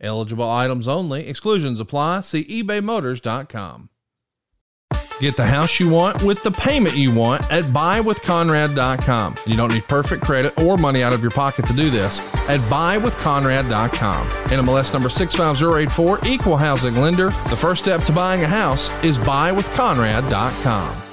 Eligible items only. Exclusions apply. See ebaymotors.com. Get the house you want with the payment you want at buywithconrad.com. You don't need perfect credit or money out of your pocket to do this at buywithconrad.com. NMLS number 65084, equal housing lender. The first step to buying a house is buywithconrad.com.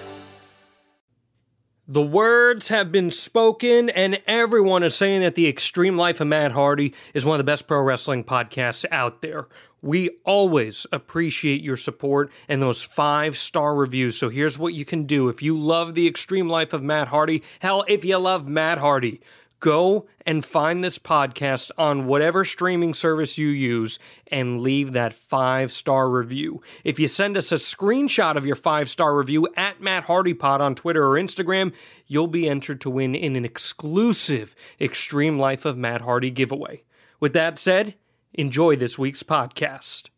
The words have been spoken, and everyone is saying that the Extreme Life of Matt Hardy is one of the best pro wrestling podcasts out there. We always appreciate your support and those five star reviews. So here's what you can do. If you love the extreme life of Matt Hardy, hell, if you love Matt Hardy, go and find this podcast on whatever streaming service you use and leave that five star review. If you send us a screenshot of your five star review at Matt Hardy Pod on Twitter or Instagram, you'll be entered to win in an exclusive Extreme Life of Matt Hardy giveaway. With that said, enjoy this week's podcast.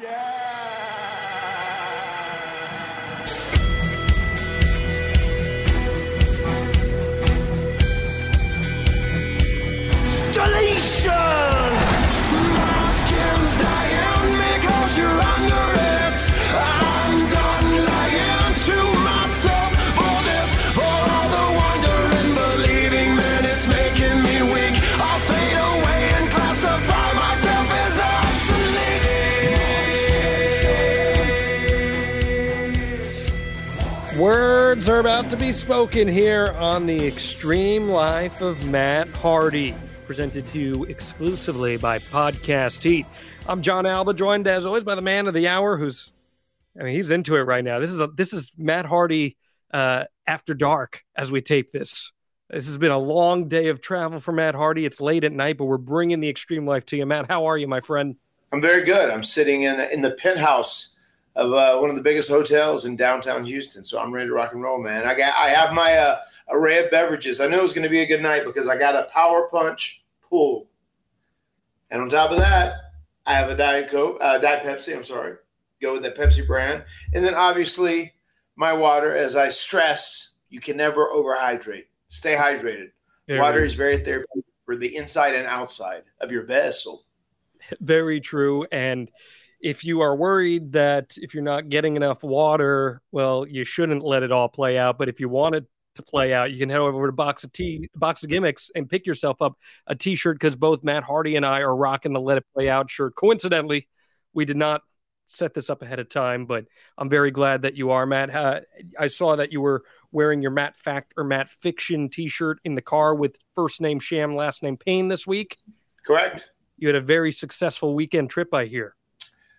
Deletion! Words are about to be spoken here on the Extreme Life of Matt Hardy, presented to you exclusively by Podcast Heat. I'm Jon Alba, joined as always by the man of the hour, who's, I mean, he's into it right now. This is a this is Matt Hardy uh, after dark as we tape this. This has been a long day of travel for Matt Hardy. It's late at night, but we're bringing the extreme life to you, Matt. How are you, my friend? I'm very good. I'm sitting in in the penthouse of uh, one of the biggest hotels in downtown Houston, so I'm ready to rock and roll, man. I got I have my uh, array of beverages. I knew it was going to be a good night because I got a Power Punch pool, and on top of that, I have a Diet Coke, uh, Diet Pepsi. I'm sorry, go with that Pepsi brand, and then obviously my water. As I stress, you can never overhydrate. Stay hydrated. Water is very therapeutic for the inside and outside of your vessel. Very true. And if you are worried that if you're not getting enough water, well, you shouldn't let it all play out. But if you want it to play out, you can head over to Box of Tea, Box of Gimmicks, and pick yourself up a T-shirt because both Matt Hardy and I are rocking the Let It Play Out shirt. Coincidentally, we did not set this up ahead of time, but I'm very glad that you are, Matt. Uh, I saw that you were wearing your Matt Fact or Matt Fiction T-shirt in the car with first name Sham, last name Payne this week. Correct. You had a very successful weekend trip, I hear.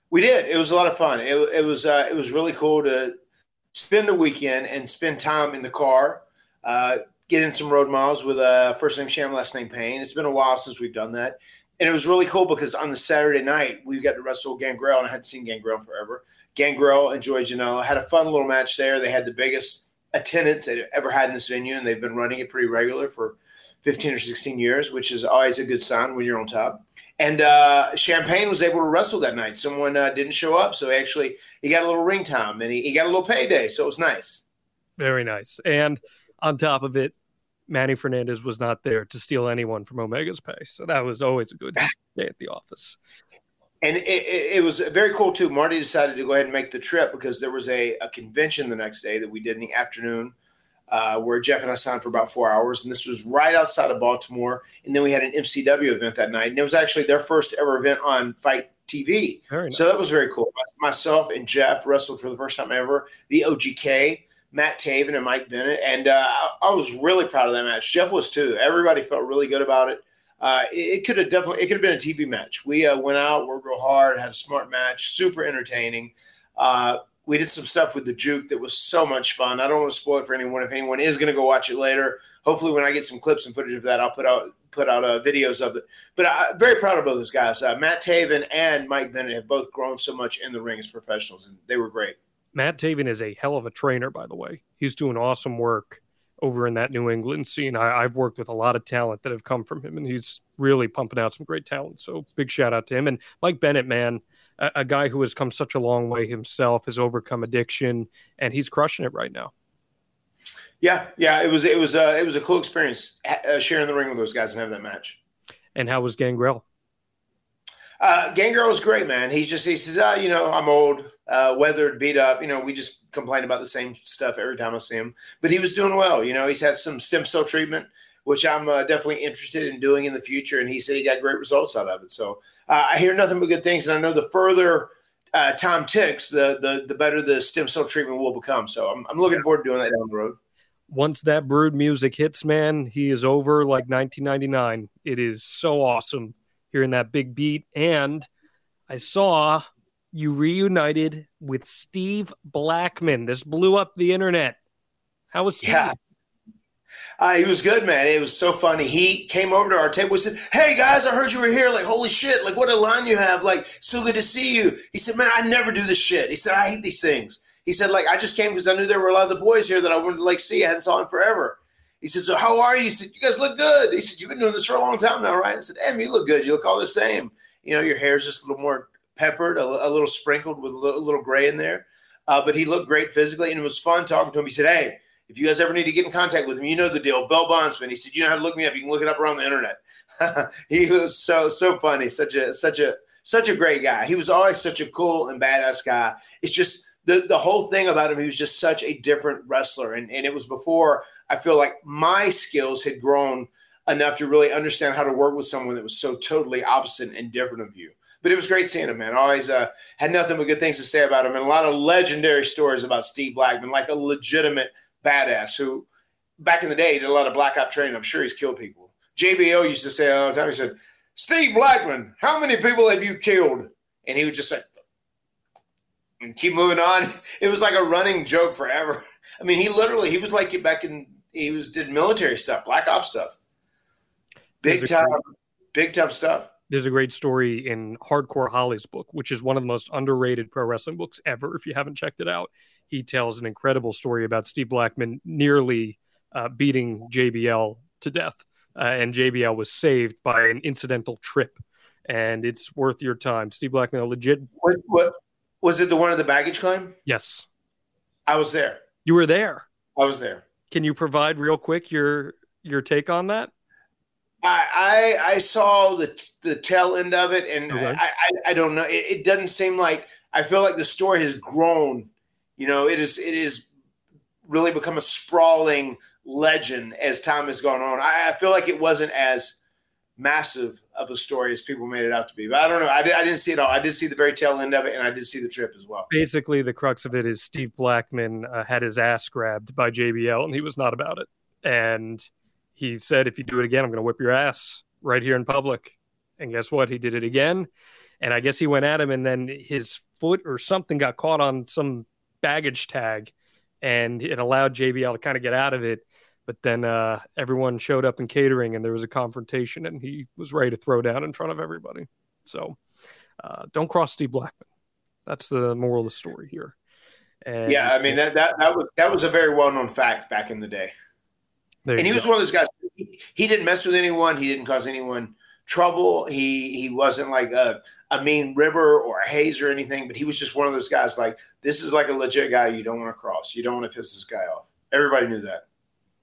We did. It was a lot of fun. It, it was uh, it was really cool to spend a weekend and spend time in the car, uh, get in some road miles with uh, first name Sham, last name Payne. It's been a while since we've done that, and it was really cool because on the Saturday night we got to wrestle Gangrel, and I hadn't seen Gangrel forever. Gangrel and Joey Janela had a fun little match there. They had the biggest attendance they've ever had in this venue, and they've been running it pretty regular for 15 or 16 years, which is always a good sign when you're on top. And uh, Champagne was able to wrestle that night. Someone uh, didn't show up, so actually he got a little ring time and he, he got a little payday, so it was nice. Very nice. And on top of it, Manny Fernandez was not there to steal anyone from Omega's pay. So that was always a good day at the office. And it, it, it was very cool too. Marty decided to go ahead and make the trip because there was a, a convention the next day that we did in the afternoon uh, where Jeff and I signed for about four hours. And this was right outside of Baltimore. And then we had an MCW event that night. And it was actually their first ever event on FITE TV. Nice. So that was very cool. Myself and Jeff wrestled for the first time ever. The OGK, Matt Taven and Mike Bennett. And uh, I, was really proud of that match. Jeff was too. Everybody felt really good about it. Uh, it, it could have definitely it could have been a TV match. We uh, went out, worked real hard, had a smart match, super entertaining. Uh, we did some stuff with the juke that was so much fun. I don't want to spoil it for anyone. If anyone is going to go watch it later, hopefully when I get some clips and footage of that, I'll put out put out uh, videos of it. But I'm very proud of both those guys. Uh, Matt Taven and Mike Bennett have both grown so much in the ring as professionals, and they were great. Matt Taven is a hell of a trainer, by the way. He's doing awesome work over in that New England scene. I, have worked with a lot of talent that have come from him, and he's really pumping out some great talent. So big shout out to him. And Mike Bennett, man, a, a guy who has come such a long way himself, has overcome addiction, and he's crushing it right now. Yeah, yeah, it was it was uh, it was a cool experience uh, sharing the ring with those guys and having that match. And how was Gangrel? Uh, Gangrel was great, man. He's just he says, ah, you know, I'm old, uh, weathered, beat up. You know, we just complain about the same stuff every time I see him. But he was doing well. You know, he's had some stem cell treatment, which I'm uh, definitely interested in doing in the future. And he said he got great results out of it. So uh, I hear nothing but good things, and I know the further uh, time ticks, the the the better the stem cell treatment will become. So I'm, I'm looking forward to doing that down the road once that brood music hits, man, he is over like 1999. It is so awesome hearing that big beat. And I saw you reunited with Steve Blackman. This blew up the internet. How was Steve? Yeah. Uh, he was good, man. It was so funny. He came over to our table and said, Hey guys, I heard you were here. Like, holy shit. Like, what a line you have. Like, so good to see you. He said, Man, I never do this shit. He said, I hate these things. He said, like, I just came because I knew there were a lot of the boys here that I wanted to like see. I hadn't saw in forever. He said, So how are you? He said, You guys look good. He said, You've been doing this for a long time now, right? I said, Em, you look good. You look all the same. You know, your hair's just a little more peppered, a, a little sprinkled with a little, a little gray in there. Uh, but he looked great physically, and it was fun talking to him. He said, Hey, if you guys ever need to get in contact with him, you know the deal. Bell Bondsman. He said, You know how to look me up. You can look it up around the internet. he was so so funny, such a such a such a great guy. He was always such a cool and badass guy. It's just the the whole thing about him, he was just such a different wrestler, and and it was before I feel like my skills had grown enough to really understand how to work with someone that was so totally opposite and different of you. But it was great seeing him, man. Always uh, had nothing but good things to say about him, and a lot of legendary stories about Steve Blackman, like a legitimate badass who, back in the day, did a lot of black op training. I'm sure he's killed people. JBL used to say all the time. He said, "Steve Blackman, how many people have you killed?" And he would just say, and keep moving on. It was like a running joke forever. I mean, he literally he was like back in he was did military stuff, black ops stuff, big time, great, big time stuff. There's a great story in Hardcore Holly's book, which is one of the most underrated pro wrestling books ever. If you haven't checked it out, he tells an incredible story about Steve Blackman nearly uh, beating JBL to death, uh, and JBL was saved by an incidental trip. And it's worth your time. Steve Blackman, a legit. What, what was it the one of the baggage claim? Yes. I was there. You were there. I was there. Can you provide real quick your your take on that? I I, I saw the the tail end of it, and okay. I, I, I don't know. It, it, doesn't seem like I feel like the story has grown. You know, it is it is really become a sprawling legend as time has gone on. I, I feel like it wasn't as massive of a story as people made it out to be. But I don't know. I, did, I didn't see it all. I did see the very tail end of it, and I did see the trip as well. Basically, the crux of it is Steve Blackman uh, had his ass grabbed by JBL, and he was not about it. And he said, "If you do it again, I'm going to whip your ass right here in public." And guess what? He did it again. And I guess he went at him, and then his foot or something got caught on some baggage tag, and it allowed JBL to kind of get out of it but then uh, everyone showed up in catering and there was a confrontation and he was ready to throw down in front of everybody. So uh, don't cross Steve Blackman. That's the moral of the story here. And, yeah, I mean that, that that was that was a very well known fact back in the day. And he was one of those guys. He, he, didn't mess with anyone. He didn't cause anyone trouble. He he wasn't like a, a mean ribber or a haze or anything. But he was just one of those guys. Like this is like a legit guy. You don't want to cross. You don't want to piss this guy off. Everybody knew that.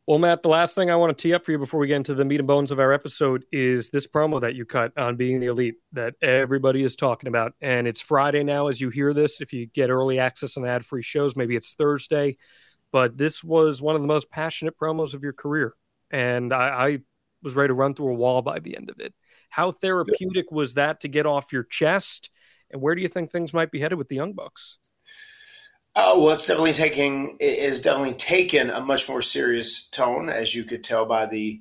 Well, Matt, the last thing I want to tee up for you before we get into the meat and bones of our episode is this promo that you cut on being the elite that everybody is talking about. And it's Friday now as you hear this. If you get early access and ad free shows, maybe it's Thursday. But this was one of the most passionate promos of your career. And I, I was ready to run through a wall by the end of it. How therapeutic was that to get off your chest? And where do you think things might be headed with the Young Bucks? Oh well, it's definitely taking it is definitely taken a much more serious tone, as you could tell by the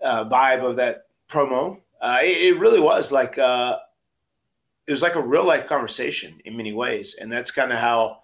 uh, vibe of that promo. Uh, it, it, really was like uh, it was like a real life conversation in many ways, and that's kind of how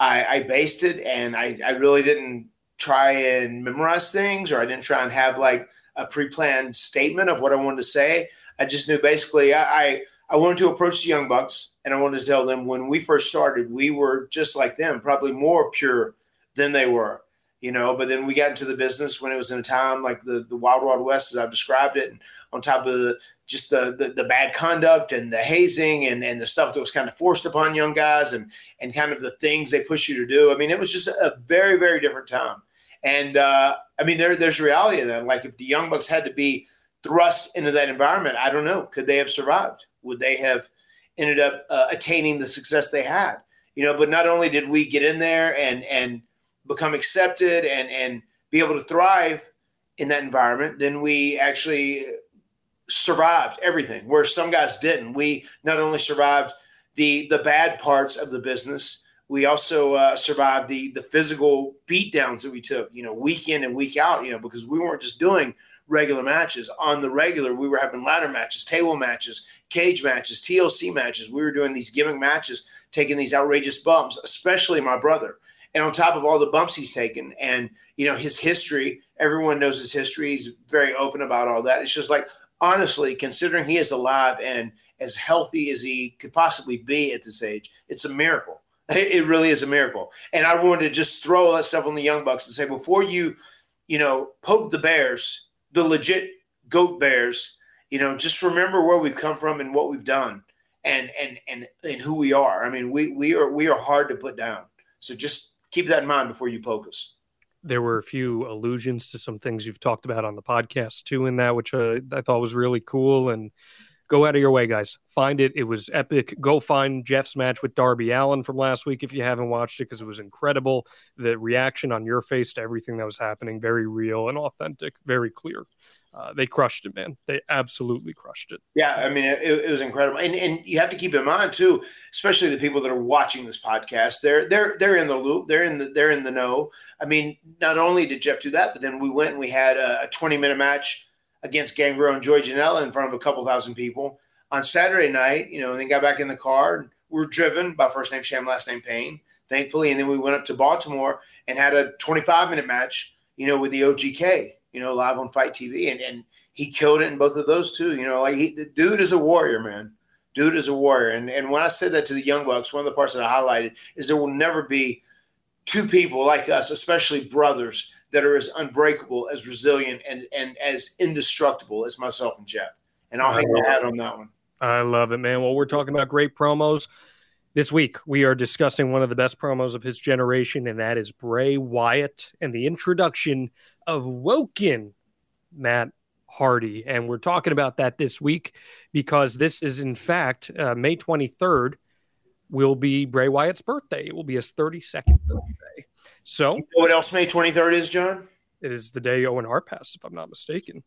I, I, based it. And I, I really didn't try and memorize things, or I didn't try and have like a pre-planned statement of what I wanted to say. I just knew basically I, I I wanted to approach the Young Bucks and I wanted to tell them when we first started, we were just like them, probably more pure than they were, you know. But then we got into the business when it was in a time like the, the Wild Wild West, as I've described it, and on top of the, just the, the, the bad conduct and the hazing and, and the stuff that was kind of forced upon young guys and and kind of the things they push you to do. I mean, it was just a very very different time. And uh, I mean, there, there's reality of that. Like if the Young Bucks had to be thrust into that environment, I don't know, could they have survived? Would they have ended up uh, attaining the success they had? You know, but not only did we get in there and and become accepted and and be able to thrive in that environment, then we actually survived everything. Where some guys didn't. We not only survived the the bad parts of the business, we also uh, survived the the physical beatdowns that we took. You know, week in and week out. You know, because we weren't just doing regular matches. On the regular, we were having ladder matches, table matches, cage matches, TLC matches. We were doing these gimmick matches, taking these outrageous bumps, especially my brother. And on top of all the bumps he's taken and, you know, his history, everyone knows his history. He's very open about all that. It's just like, honestly, considering he is alive and as healthy as he could possibly be at this age, it's a miracle. It really is a miracle. And I wanted to just throw that stuff on the Young Bucks and say, before you, you know, poke the Bears, the legit goat bears you know just remember where we've come from and what we've done and and and and who we are. I mean we we are we are hard to put down. So just keep that in mind before you poke us. There were a few allusions to some things you've talked about on the podcast too in that which uh, i thought was really cool. And go out of your way guys find it it was epic go find jeff's match with darby allin from last week if you haven't watched it because it was incredible the reaction on your face to everything that was happening very real and authentic very clear uh, they crushed it, man. They absolutely crushed it. Yeah, I mean, it, it, was incredible, and and you have to keep in mind too, especially the people that are watching this podcast. They're they're they're in the loop. They're in the they're in the know. I mean, not only did Jeff do that, but then we went and we had a, a twenty minute match against Gangrel and Joey Janela in front of a couple thousand people on Saturday night. You know, and then got back in the car. And We are driven by first name Sham, last name Payne, thankfully, and then we went up to Baltimore and had a twenty five minute match. You know, with the OGK you know, live on FITE TV, and and he killed it in both of those too. You know, like he, the dude is a warrior, man. Dude is a warrior, and and when I said that to the Young Bucks, one of the parts that I highlighted is there will never be two people like us, especially brothers, that are as unbreakable, as resilient, and and as indestructible as myself and Jeff. And I'll hang my hat on that one. I love it, man. Well, we're talking about great promos. This week, we are discussing one of the best promos of his generation, and that is Bray Wyatt and the introduction of Woken Matt Hardy. And we're talking about that this week because this is, in fact, uh, May 23rd will be Bray Wyatt's birthday. It will be his 32nd birthday. So, You know what else May 23rd is, Jon? it is the day Owen Hart passed, if I'm not mistaken.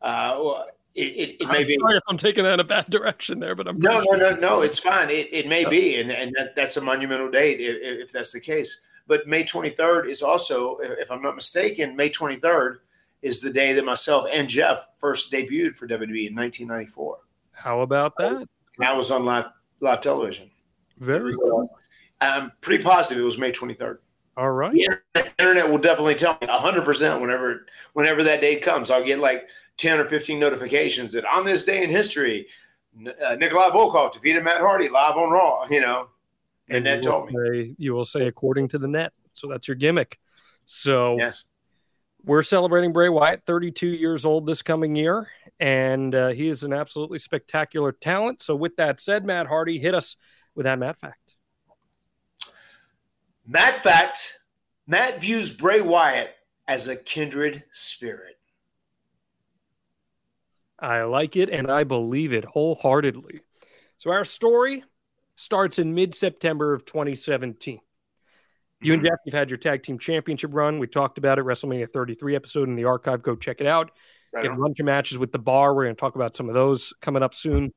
Uh, well, it, it, it I'm may be. sorry if I'm taking that in a bad direction there, but I'm No, no, no, no. It's fine. It, it may be, and, and that, that's a monumental date if, if that's the case. But May 23rd is also, if I'm not mistaken, May 23rd is the day that myself and Jeff first debuted for WWE in 1994. How about that? And I was on live live television. Very So, I'm pretty positive it was May 23rd. All right. Yeah, the internet will definitely tell me 100% whenever whenever that date comes. I'll get like 10 or 15 notifications that on this day in history, uh, Nikolai Volkov defeated Matt Hardy live on Raw, you know. And that will told me. say- you will say according to the net. So that's your gimmick. So Yes. we're celebrating Bray Wyatt, 32 years old this coming year, and uh, he is an absolutely spectacular talent. So with that said, Matt Hardy, hit us with that Matt fact. Matt Fact, Matt views Bray Wyatt as a kindred spirit. I like it and I believe it wholeheartedly. So our story starts in mid-September of 2017. You and hmm. Jeff, you've had your tag team championship run. We talked about it, WrestleMania 33 episode in the archive. Go check it out. Right You had a bunch of matches with the bar. We're going to talk about some of those coming up soon.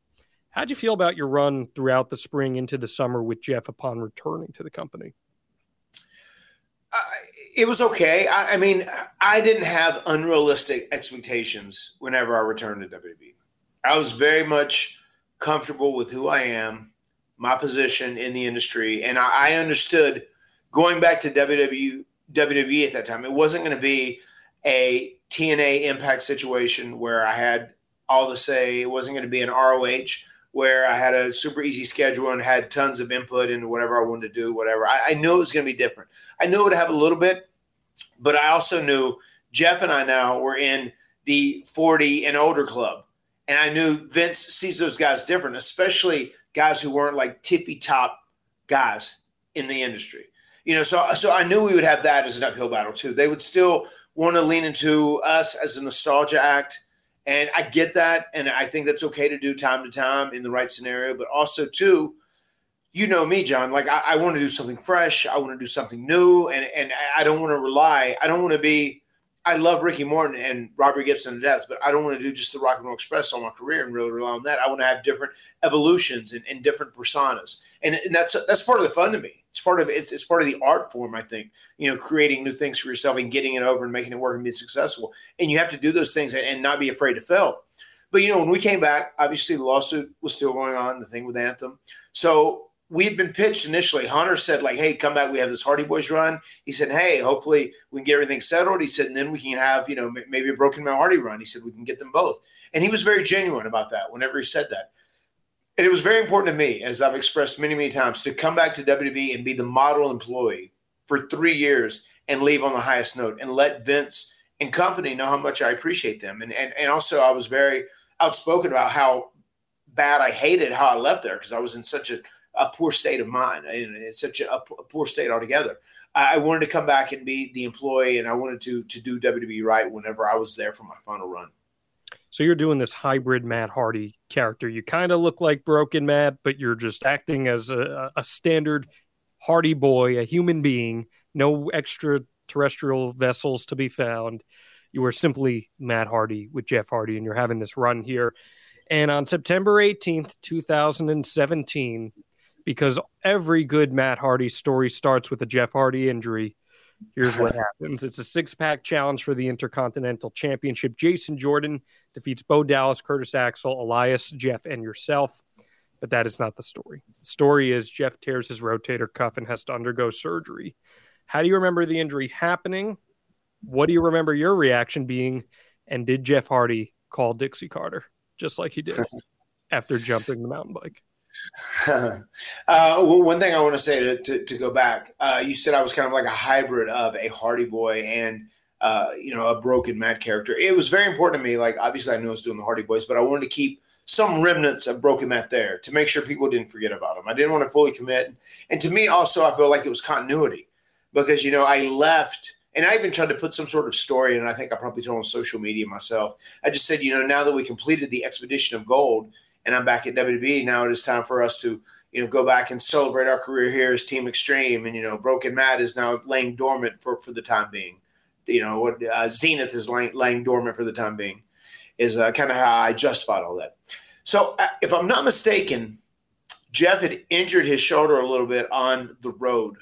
How'd you feel about your run throughout the spring into the summer with Jeff upon returning to the company? It was okay. I, I mean, I didn't have unrealistic expectations whenever I returned to WWE. I was very much comfortable with who I am, my position in the industry, and I, I understood going back to WWE, WWE at that time. It wasn't going to be a TNA Impact situation where I had all to say. It wasn't going to be an ROH where I had a super easy schedule and had tons of input into whatever I wanted to do, whatever. I, I knew it was going to be different. I knew it would have a little bit, but I also knew Jeff and I now were in the 40 and older club. And I knew Vince sees those guys different, especially guys who weren't like tippy top guys in the industry. You know, so so I knew we would have that as an uphill battle too. They would still want to lean into us as a nostalgia act. And I get that. And I think that's okay to do time to time in the right scenario. But also, too, you know me, Jon. Like, I, I want to do something fresh. I want to do something new. And, and I don't want to rely, I don't want to be I love Ricky Morton and Robert Gibson to death, but I don't want to do just the Rock and Roll Express all my career and really rely on that. I want to have different evolutions and, and different personas, and, and, that's that's part of the fun to me. It's part of it's, it's part of the art form. I think you know, creating new things for yourself and getting it over and making it work and being successful. And you have to do those things and, and not be afraid to fail. But you know, when we came back, obviously the lawsuit was still going on, the thing with Anthem. So we had been pitched initially. Hunter said, like, hey, come back. We have this Hardy Boys run. He said, hey, hopefully we can get everything settled. He said, and then we can have, you know, maybe a Broken Matt Hardy run. He said, we can get them both. And he was very genuine about that whenever he said that. And it was very important to me, as I've expressed many, many times, to come back to WWE and be the model employee for three years and leave on the highest note and let Vince and company know how much I appreciate them. And, and, and also, I was very outspoken about how bad I hated how I left there because I was in such a – a poor state of mind. And it's such a, a poor state altogether. I, I wanted to come back and be the employee, and I wanted to to do WWE right whenever I was there for my final run. So you're doing this hybrid Matt Hardy character. You kind of look like Broken Matt, but you're just acting as a, a standard Hardy boy, a human being, no extraterrestrial vessels to be found. You are simply Matt Hardy with Jeff Hardy, and you're having this run here. And on September 18th, 2017, because every good Matt Hardy story starts with a Jeff Hardy injury. Here's what happens it's a six pack challenge for the Intercontinental Championship. Jason Jordan defeats Bo Dallas, Curtis Axel, Elias, Jeff, and yourself. But that is not the story. The story is Jeff tears his rotator cuff and has to undergo surgery. How do you remember the injury happening? What do you remember your reaction being? And did Jeff Hardy call Dixie Carter just like he did after jumping the mountain bike? uh, well, one thing I want to say to, to, to go back, uh, you said I was kind of like a hybrid of a Hardy Boy and uh, you know a broken Matt character. It was very important to me. Like obviously, I knew I was doing the Hardy Boys, but I wanted to keep some remnants of Broken Matt there to make sure people didn't forget about him. I didn't want to fully commit, and to me also, I felt like it was continuity because you know I left. And I even tried to put some sort of story, and I think I probably told on social media myself. I just said, you know, now that we completed the expedition of gold, and I'm back at WWE. Now it is time for us to, you know, go back and celebrate our career here as Team Extreme. And, you know, Broken Matt is now laying dormant for, for the time being. You know, what uh, Zenith is laying, laying dormant for the time being is uh, kind of how I justified all that. So uh, if I'm not mistaken, Jeff had injured his shoulder a little bit on the road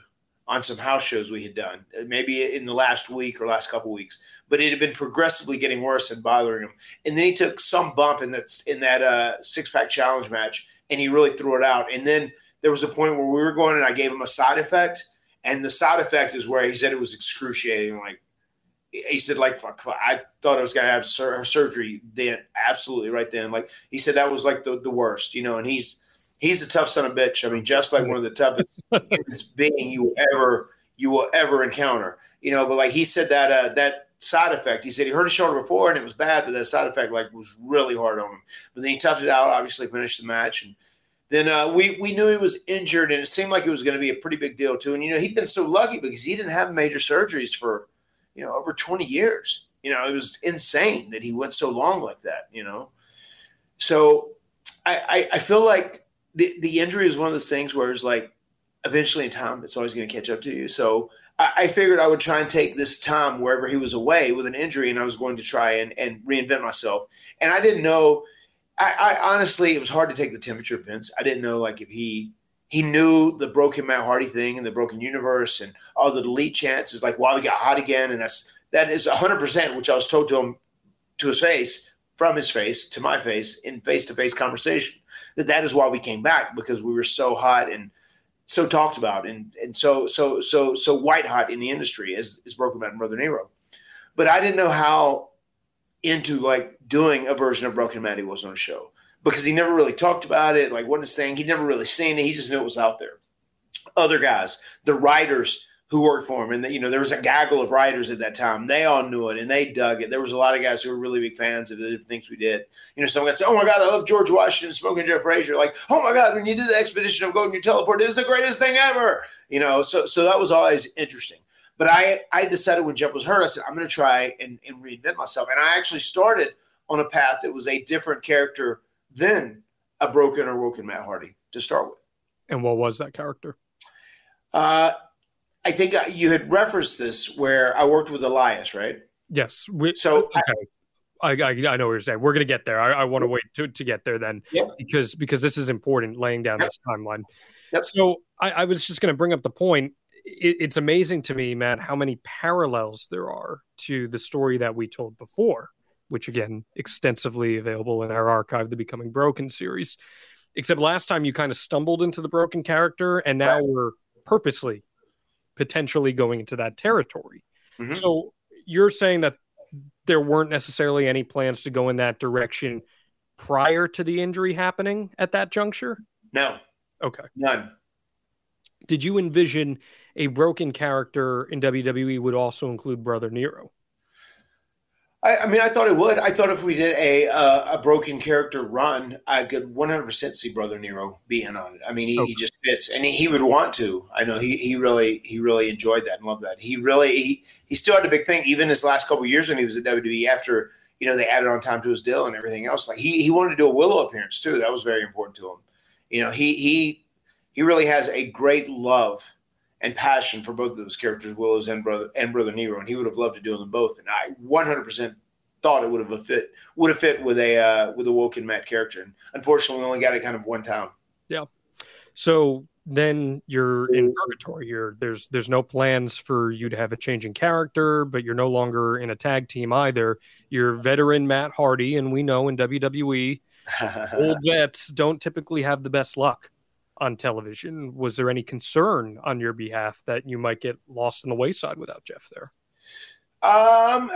on some house shows we had done, uh, maybe in the last week or last couple weeks. But it had been progressively getting worse and bothering him. And then he took some bump in that in that uh, six pack challenge match, and he really threw it out. And then there was a point where we were going, and I gave him a side effect, and the side effect is where he said it was excruciating. Like he said, like. I thought I was gonna have sur- surgery then, absolutely right then. Like he said that was like the the worst, you know. And he's he's a tough son of a bitch. I mean, just like one of the toughest humans being you will ever you will ever encounter. You know, but like he said that uh, that side effect. He said he hurt his shoulder before and it was bad, but that side effect like was really hard on him. But then he toughed it out. Obviously, finished the match, and then uh, we we knew he was injured, and it seemed like it was going to be a pretty big deal too. And you know, he'd been so lucky because he didn't have major surgeries for you know over twenty years. You know, it was insane that he went so long like that. You know, so I, I, I feel like the, the injury is one of those things where it's like eventually in time it's always going to catch up to you. So I, I, figured I would try and take this time wherever he was away with an injury, and I was going to try and, and reinvent myself. And I didn't know. I, I honestly, it was hard to take the temperature of Vince. I didn't know like if he he knew the broken Matt Hardy thing and the broken universe and all the delete chances, like why we got hot again, and that's that is hundred percent, which I was told to him to his face, from his face to my face in face to face conversation that that is why we came back because we were so hot and so talked about and and so so so so white hot in the industry as as Broken and Brother Nero. But I didn't know how into like doing a version of Broken Matt he was on a show because he never really talked about it, like what his thing. He'd never really seen it. He just knew it was out there. Other guys, the writers who worked for him, and you know there was a gaggle of writers at that time. They all knew it and they dug it. There was a lot of guys who were really big fans of the different things we did. You know, someone got say, "Oh my God, I love George Washington, Smoking Jeff Frazier." Like, "Oh my God, when you did the expedition of Golden, your teleport is the greatest thing ever." You know, so so that was always interesting. But I I decided when Jeff was hurt, I said I'm going to try and, and reinvent myself, and I actually started on a path that was a different character than a broken or woken Matt Hardy to start with. And what was that character? Uh, I think uh, you had referenced this where I worked with Elias, right? Yes. We, So I- okay. I, I, I know what you're saying. We're gonna get there. I, I want to wait to, to get there then, Yep. because because this is important. Laying down Yep. this timeline. Yep. So I, I was just gonna bring up the point. It, it's amazing to me, Matt, how many parallels there are to the story that we told before, which again extensively available in our archive, the Becoming Broken series. Except last time you kind of stumbled into the broken character, and now Right. we're purposely potentially going into that territory. Mhm. So you're saying that there weren't necessarily any plans to go in that direction prior to the injury happening at that juncture? no, Okay. none. Did you envision a broken character in WWE would also include Brother Nero? I, I mean, I thought it would. I thought if we did a uh, a broken character run, I could 100 percent see Brother Nero being on it. I mean, he, Okay. he just fits, and he, he would want to. I know he he really he really enjoyed that and loved that. He really he, he still had a big thing, even his last couple of years when he was at WWE. After you know they added on time to his deal and everything else, like he he wanted to do a Willow appearance too. That was very important to him. You know, he he he really has a great love and passion for both of those characters, Willows and brother and brother Nero, and he would have loved to do them both. And I 100 percent thought it would have fit would have fit with a uh, with a Woken Matt character. And unfortunately, we only got it kind of one time. Yeah. So then you're in purgatory here. There's there's no plans for you to have a change in character, but you're no longer in a tag team either. You're veteran Matt Hardy, and we know in WWE old vets don't typically have the best luck on television. Was there any concern on your behalf that you might get lost in the wayside without Jeff there? Um,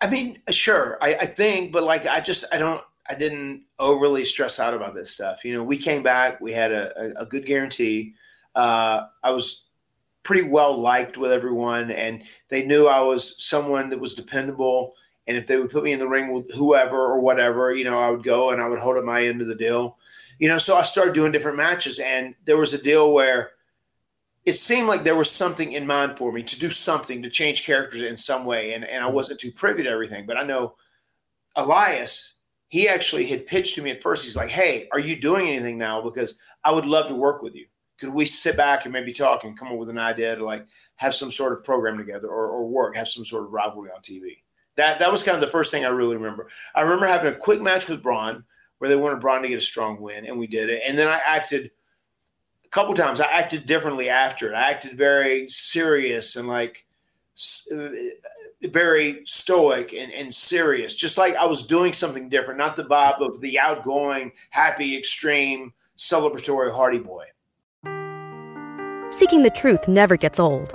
I mean, sure, I, I think, but like, I just, I don't, I didn't overly stress out about this stuff. You know, we came back, we had a, a, good guarantee. Uh, I was pretty well liked with everyone, and they knew I was someone that was dependable. And if they would put me in the ring with whoever or whatever, you know, I would go and I would hold up my end of the deal. You know, so I started doing different matches, and there was a deal where it seemed like there was something in mind for me to do something to change characters in some way. And, and I wasn't too privy to everything, but I know Elias, he actually had pitched to me at first. He's like, Hey, are you doing anything now? Because I would love to work with you. Could we sit back and maybe talk and come up with an idea to like have some sort of program together or, or work, have some sort of rivalry on TV? That, that was kind of the first thing I really remember. I remember having a quick match with Braun where they wanted Braun to get a strong win, and we did it. And then I acted a couple times. I acted differently after it. I acted very serious and like uh, very stoic and, and serious, just like I was doing something different, not the vibe of the outgoing, happy, extreme, celebratory Hardy boy. Seeking the truth never gets old.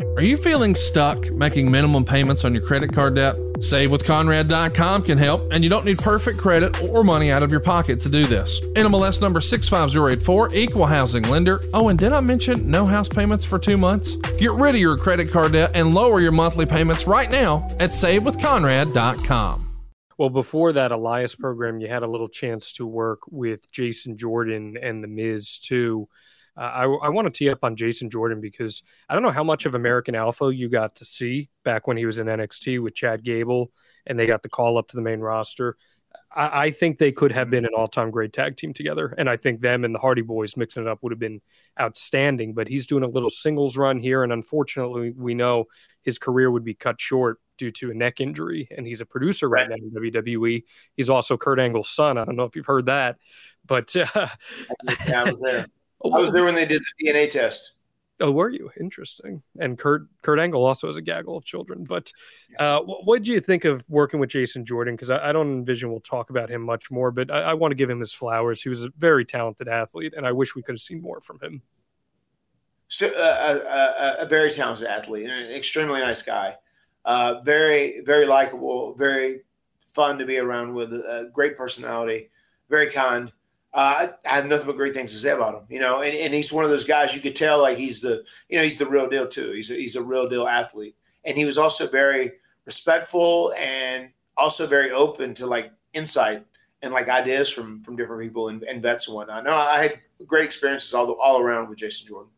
Are you feeling stuck making minimum payments on your credit card debt? SaveWithConrad.com can help, and you don't need perfect credit or money out of your pocket to do this. NMLS number 65084, equal housing lender. Oh, and did I mention no house payments for two months? Get rid of your credit card debt and lower your monthly payments right now at SaveWithConrad.com. Well, before that Elias program, you had a little chance to work with Jason Jordan and The Miz too. I, I want to tee up on Jason Jordan because I don't know how much of American Alpha you got to see back when he was in NXT with Chad Gable and they got the call up to the main roster. I, I think they could have been an all time great tag team together. And I think them and the Hardy Boys mixing it up would have been outstanding. But he's doing a little singles run here. And unfortunately, we know his career would be cut short due to a neck injury, and he's a producer right, now in WWE. He's also Kurt Angle's son. I don't know if you've heard that, but uh, I was there. I was there when they did the DNA test. Oh, were you? Interesting. And Kurt Kurt Angle also has a gaggle of children. But uh, what do you think of working with Jason Jordan? Because I, I, don't envision we'll talk about him much more, but I, I want to give him his flowers. He was a very talented athlete, and I wish we could have seen more from him. So, uh, a, a, very talented athlete and an extremely nice guy. Uh, very, very likable, very fun to be around with, a great personality, very kind uh, I have nothing but great things to say about him. You know, and, and he's one of those guys you could tell like he's the you know he's the real deal too. He's a, he's a real deal athlete, and he was also very respectful and also very open to like insight and like ideas from from different people and, and vets and whatnot. No, I had great experiences all all around with Jason Jordan.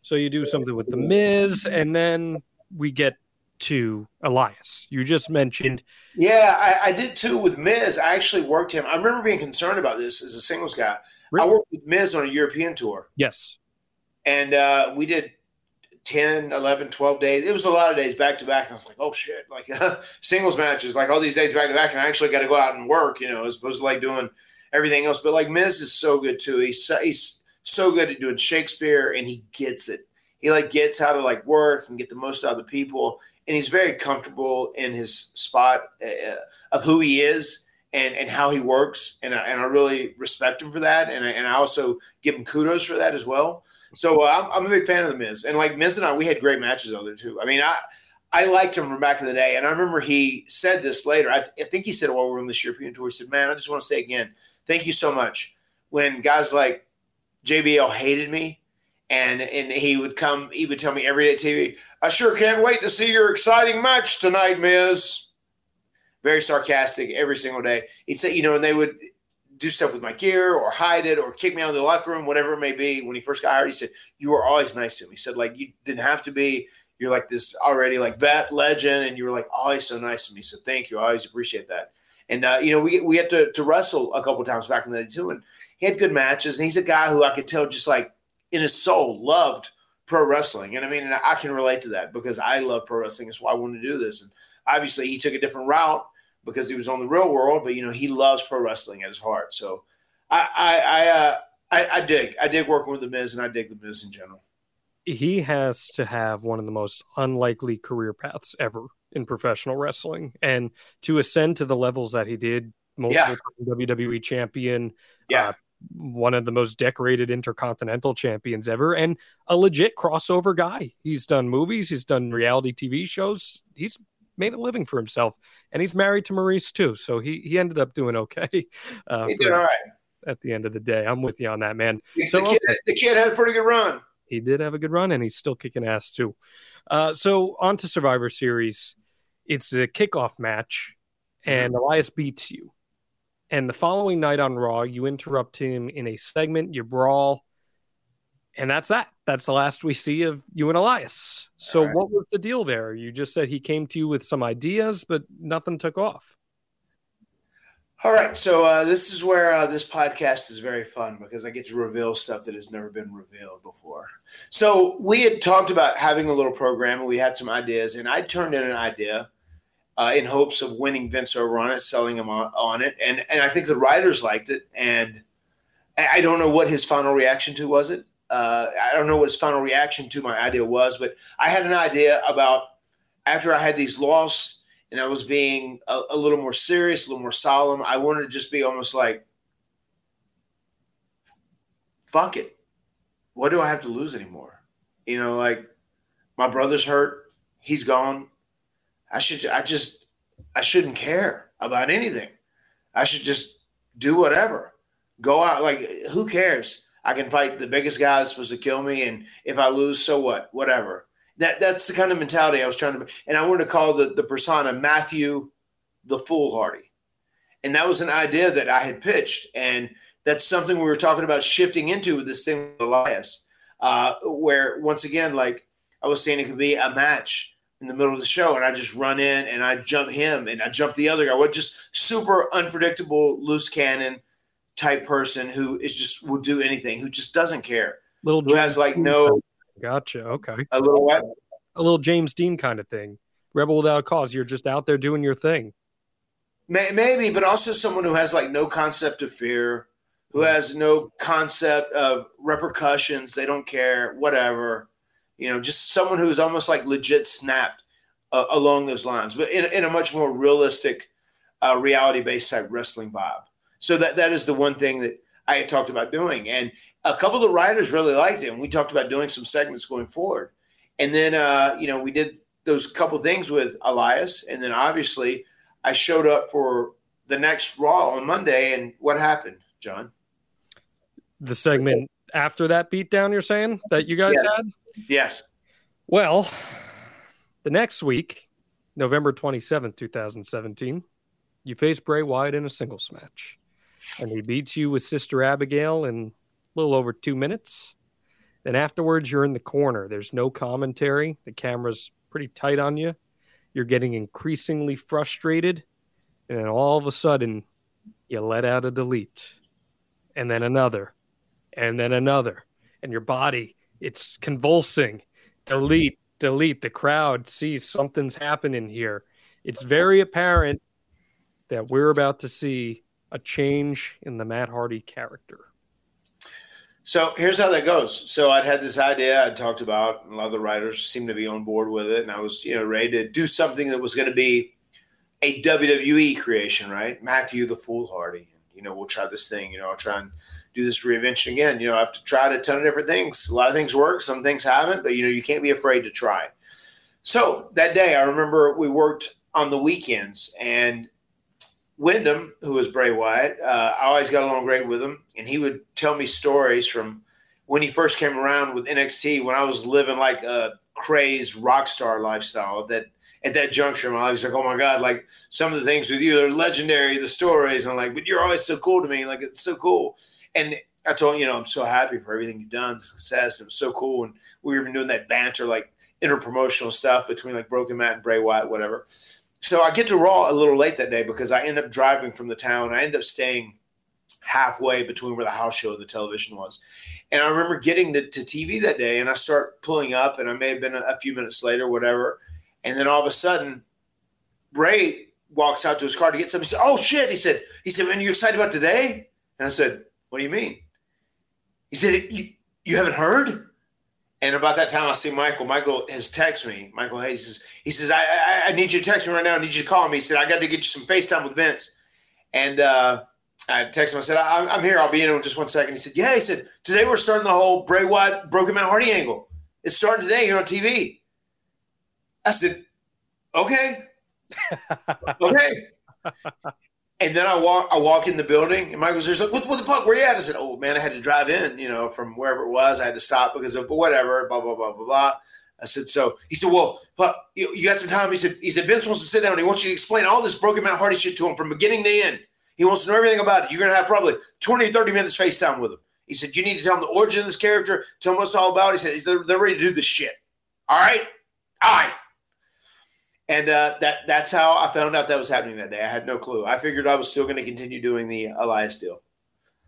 So you do something with the Miz, and then we get to Elias. You just mentioned. Yeah, I, I, did too with Miz. I actually worked him. I remember being concerned about this as a singles guy. Really? I worked with Miz on a European tour. Yes. And uh, we did 10, 11, 12 days. It was a lot of days back to back. And I was like, oh shit, like singles matches, like all these days back to back. And I actually got to go out and work, you know, as opposed to like doing everything else. But like Miz is so good too. He's so, he's so good at doing Shakespeare and he gets it. He like gets how to like work and get the most out of the people and he's very comfortable in his spot uh, of who he is and, and how he works. And I, and I really respect him for that. And I, and I also give him kudos for that as well. So uh, I'm, I'm, a big fan of the Miz. And like Miz and I, we had great matches over there too. I mean, I, I liked him from back in the day. And I remember he said this later. I, I think he said while we were on this European tour, he said, man, I just want to say again, thank you so much. When guys like JBL hated me, and and he would come. He would tell me every day TV, "I sure can't wait to see your exciting match tonight, Miz." Very sarcastic every single day. He'd say, you know, and they would do stuff with my gear or hide it or kick me out of the locker room, whatever it may be. When he first got hired, he said, "You were always nice to him." He said, like you didn't have to be. You're like this already like vet legend, and you were like always so nice to me. So thank you. I always appreciate that. And uh, you know, we we had to to wrestle a couple times back in the day too, and he had good matches. And he's a guy who I could tell just like in his soul loved pro wrestling. And I mean, and I can relate to that because I love pro wrestling. That's why I wanted to do this. And obviously, he took a different route because he was on the real world, but you know, he loves pro wrestling at his heart. So I, I, I, uh, I, I dig, I dig working with the Miz, and I dig the Miz in general. He has to have one of the most unlikely career paths ever in professional wrestling, and to ascend to the levels that he did, multiple yeah. WWE champion, yeah. Uh, one of the most decorated intercontinental champions ever and a legit crossover guy. He's done movies, he's done reality TV shows. He's made a living for himself and he's married to Maryse too. So he he ended up doing okay. Uh, he did all right. At the end of the day, I'm with you on that, man. The, so, the kid, okay. the kid had a pretty good run. He did have a good run and he's still kicking ass too. Uh, so on to Survivor Series. It's a kickoff match and Elias beats you. And the following night on Raw, you interrupt him in a segment, you brawl, and that's that. That's the last we see of you and Elias. So, right. what was the deal there? You just said he came to you with some ideas, but nothing took off. All right, so uh, this is where uh, this podcast is very fun because I get to reveal stuff that has never been revealed before. So we had talked about having a little program, and we had some ideas, and I turned in an idea uh, in hopes of winning Vince over on it, selling him on, on, it, and and I think the writers liked it, and I don't know what his final reaction to was it. Uh, I don't know what his final reaction to my idea was, but I had an idea about after I had these lost and I was being a, a little more serious, a little more solemn. I wanted to just be almost like, fuck it. What do I have to lose anymore? You know, like my brother's hurt, he's gone. I should I just I shouldn't care about anything. I should just do whatever. Go out like who cares? I can fight the biggest guy that's supposed to kill me, and if I lose, so what? Whatever. That that's the kind of mentality I was trying to. And I wanted to call the the persona Matthew, the foolhardy, and that was an idea that I had pitched, and that's something we were talking about shifting into with this thing with Elias, uh, where once again, like I was saying, it could be a match in the middle of the show and I just run in and I jump him and I jump the other guy. What just super unpredictable, loose cannon type person who is just will do anything, who just doesn't care. Little who has like no Gotcha. Okay. A little what? A little James Dean kind of thing. rebel without a cause. You're just out there doing your thing. May- Maybe, but also someone who has like no concept of fear, who has no concept of repercussions. They don't care, whatever. You know, just someone who's almost like legit snapped uh, along those lines, but in, in a much more realistic, uh, reality based type wrestling vibe. So that that is the one thing that I had talked about doing, and a couple of the writers really liked it, and we talked about doing some segments going forward. And then, uh, you know, we did those couple things with Elias, and then obviously I showed up for the next Raw on Monday, and what happened, Jon? The segment after that beatdown, you're saying that you guys Yeah. had? Yes, Well, the next week, November 27th, 2017, you face Bray Wyatt in a singles match. And he beats you with Sister Abigail in a little over two minutes. Then afterwards, you're in the corner. There's no commentary. The camera's pretty tight on you. You're getting increasingly frustrated. And then all of a sudden, you let out a delete. And then another. And then another. And your body, it's convulsing delete, delete. The crowd sees something's happening here. It's very apparent that we're about to see a change in the Matt Hardy character. So here's how that goes. So I'd had this idea I'd talked about, and a lot of the writers seemed to be on board with it, and I was, you know, ready to do something that was going to be a WWE creation, right? Matthew the Foolhardy. And you know, we'll try this thing. You know, I'll try and do this reinvention again. You know, I've tried a ton of different things. A lot of things work, some things haven't, but you know, you can't be afraid to try. So that day, I remember we worked on the weekends, and Windham, who was Bray Wyatt, uh, I always got along great with him, and he would tell me stories from when he first came around with NXT when I was living like a crazed rock star lifestyle. That at that juncture, I was like, "Oh my god!" Like some of the things with you are legendary. The stories, and I'm like, "But you're always so cool to me. Like it's so cool." And I told you know, I'm so happy for everything you've done, the success. It was so cool, and we were even doing that banter, like interpromotional stuff between like Broken Matt and Bray Wyatt, whatever so I get to Raw a little late that day because I end up driving from the town. I end up staying halfway between where the house show and the television was. And I remember getting to, to TV that day and I start pulling up and I may have been a, a few minutes later, whatever. And then all of a sudden, Bray walks out to his car to get something. He said, Oh shit. He said, he said, Man, you excited about today? And I said, What do you mean? He said, You, you haven't heard? And about that time, I see Michael. Michael has texted me. Michael Hayes says, he says, I, I, I need you to text me right now. I need you to call me. He said, I got to get you some FaceTime with Vince. And uh, I texted him. I said, I'm, I'm here. I'll be in in just one second. He said, Yeah. He said, Today we're starting the whole Bray Wyatt Broken Matt Hardy angle. It's starting today here on TV. I said, Okay. okay. And then I walk, I walk in the building, and Michael's just like, what, "What the fuck? Where you at?" I said, "Oh man, I had to drive in, you know, from wherever it was. I had to stop because of whatever, blah blah blah blah blah." I said, "So," he said, "Well, fuck, you, you got some time?" He said, "He said Vince wants to sit down. He wants you to explain all this broken Matt Hardy shit to him from beginning to end. He wants to know everything about it. You're gonna have probably 20, 30 minutes FaceTime with him." He said, "You need to tell him the origin of this character. Tell him what it's all about." He said, "He's they're, they're ready to do this shit. All right, all right." And uh, that that's how I found out that was happening that day. I had no clue. I figured I was still going to continue doing the Elias deal.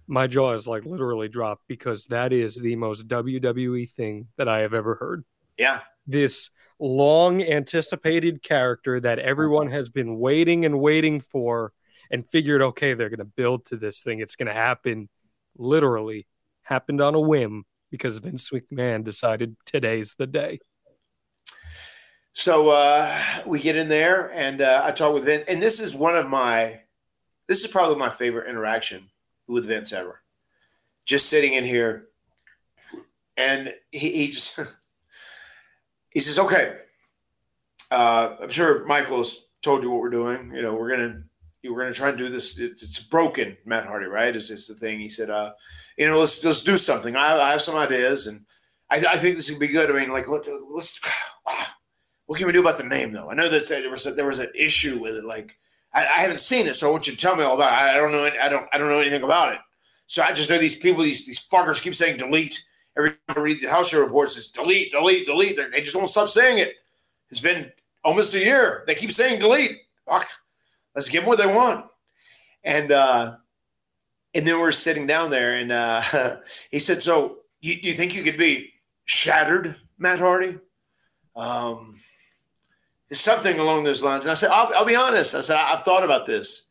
My jaw is like literally dropped because that is the most WWE thing that I have ever heard. Yeah, This long anticipated character that everyone has been waiting and waiting for and figured, okay, they're going to build to this thing. It's going to happen literally happened on a whim because Vince McMahon decided today's the day. So uh, we get in there, and uh, I talk with Vince. And this is one of my, this is probably my favorite interaction with Vince ever. Just sitting in here, and he, he just he says, "Okay, uh, I'm sure Michael's told you what we're doing. You know, we're gonna we're gonna try and do this. It's, it's broken, Matt Hardy, right? Is it's the thing?" He said, uh, "You know, let's let's do something. I, I have some ideas, and I, I think this would be good. I mean, like, what? Let's." What can we do about the name, though? I know that there was a, there was an issue with it. Like, I, I haven't seen it, so I want you to tell me all about it. I, don't know. I don't. I don't know anything about it. So I just know these people, these these fuckers, keep saying delete. Every time I read the house show reports, it's delete, delete, delete. They- They just won't stop saying it. It's been almost a year. They keep saying delete. Fuck. Let's give them what they want. And uh, and then we're sitting down there, and uh, he said, "So you, you think you could be shattered, Matt Hardy?" Um, something along those lines. And I said, I'll, I'll be honest. I said, I've thought about this.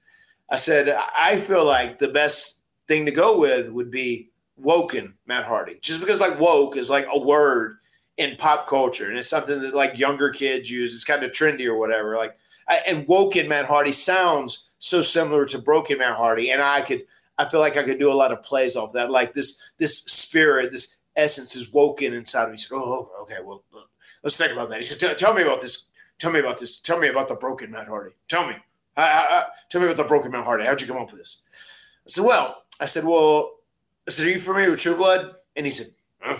I said, I feel like the best thing to go with would be woken Matt Hardy, just because like woke is like a word in pop culture and it's something that like younger kids use. It's kind of trendy or whatever. Like, I, and woken Matt Hardy sounds so similar to broken Matt Hardy, and I could, I feel like I could do a lot of plays off that. Like this, this spirit, this essence is woken inside of me. Said, "Oh, okay, well, let's think about that." He said, "Tell- "Tell me about this. Tell me about this. Tell me about the broken Matt Hardy. Tell me. I, I, I, tell me about the broken Matt Hardy. How'd you come up with this?" I said, "Well, I said, well, I said, are you familiar with True Blood?" And he said, huh?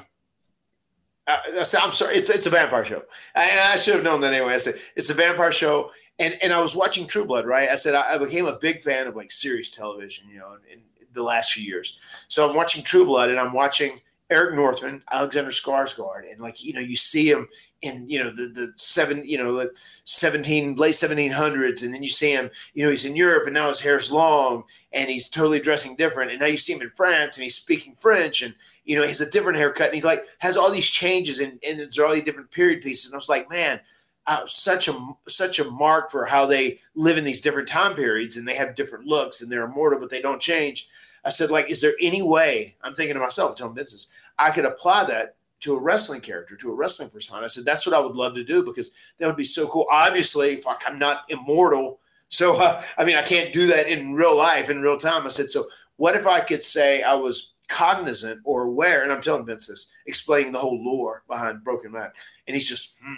I said, "I'm sorry, it's it's a vampire show." And I should have known that anyway. I said, "It's a vampire show." And, and I was watching True Blood, right? I said I, I became a big fan of like serious television, you know, in, in the last few years. So I'm watching True Blood, and I'm watching Eric Northman, Alexander Skarsgård, and like you know, you see him in you know the the seven you know the seventeen late seventeen hundreds, and then you see him, you know, he's in Europe, and now his hair's long, and he's totally dressing different, and now you see him in France, and he's speaking French, and you know, he has a different haircut, and he's like has all these changes, and and it's all these different period pieces, and I was like, man. Uh, such a such a mark for how they live in these different time periods, and they have different looks, and they're immortal, but they don't change. I said, like, is there any way? I'm thinking to myself, telling Vince, I could apply that to a wrestling character, to a wrestling persona. I said, that's what I would love to do because that would be so cool. Obviously, fuck, I'm not immortal. So, uh, I mean, I can't do that in real life, in real time. I said, so what if I could say I was cognizant or aware? And I'm telling Vince this, explaining the whole lore behind Broken Matt. And he's just, hmm.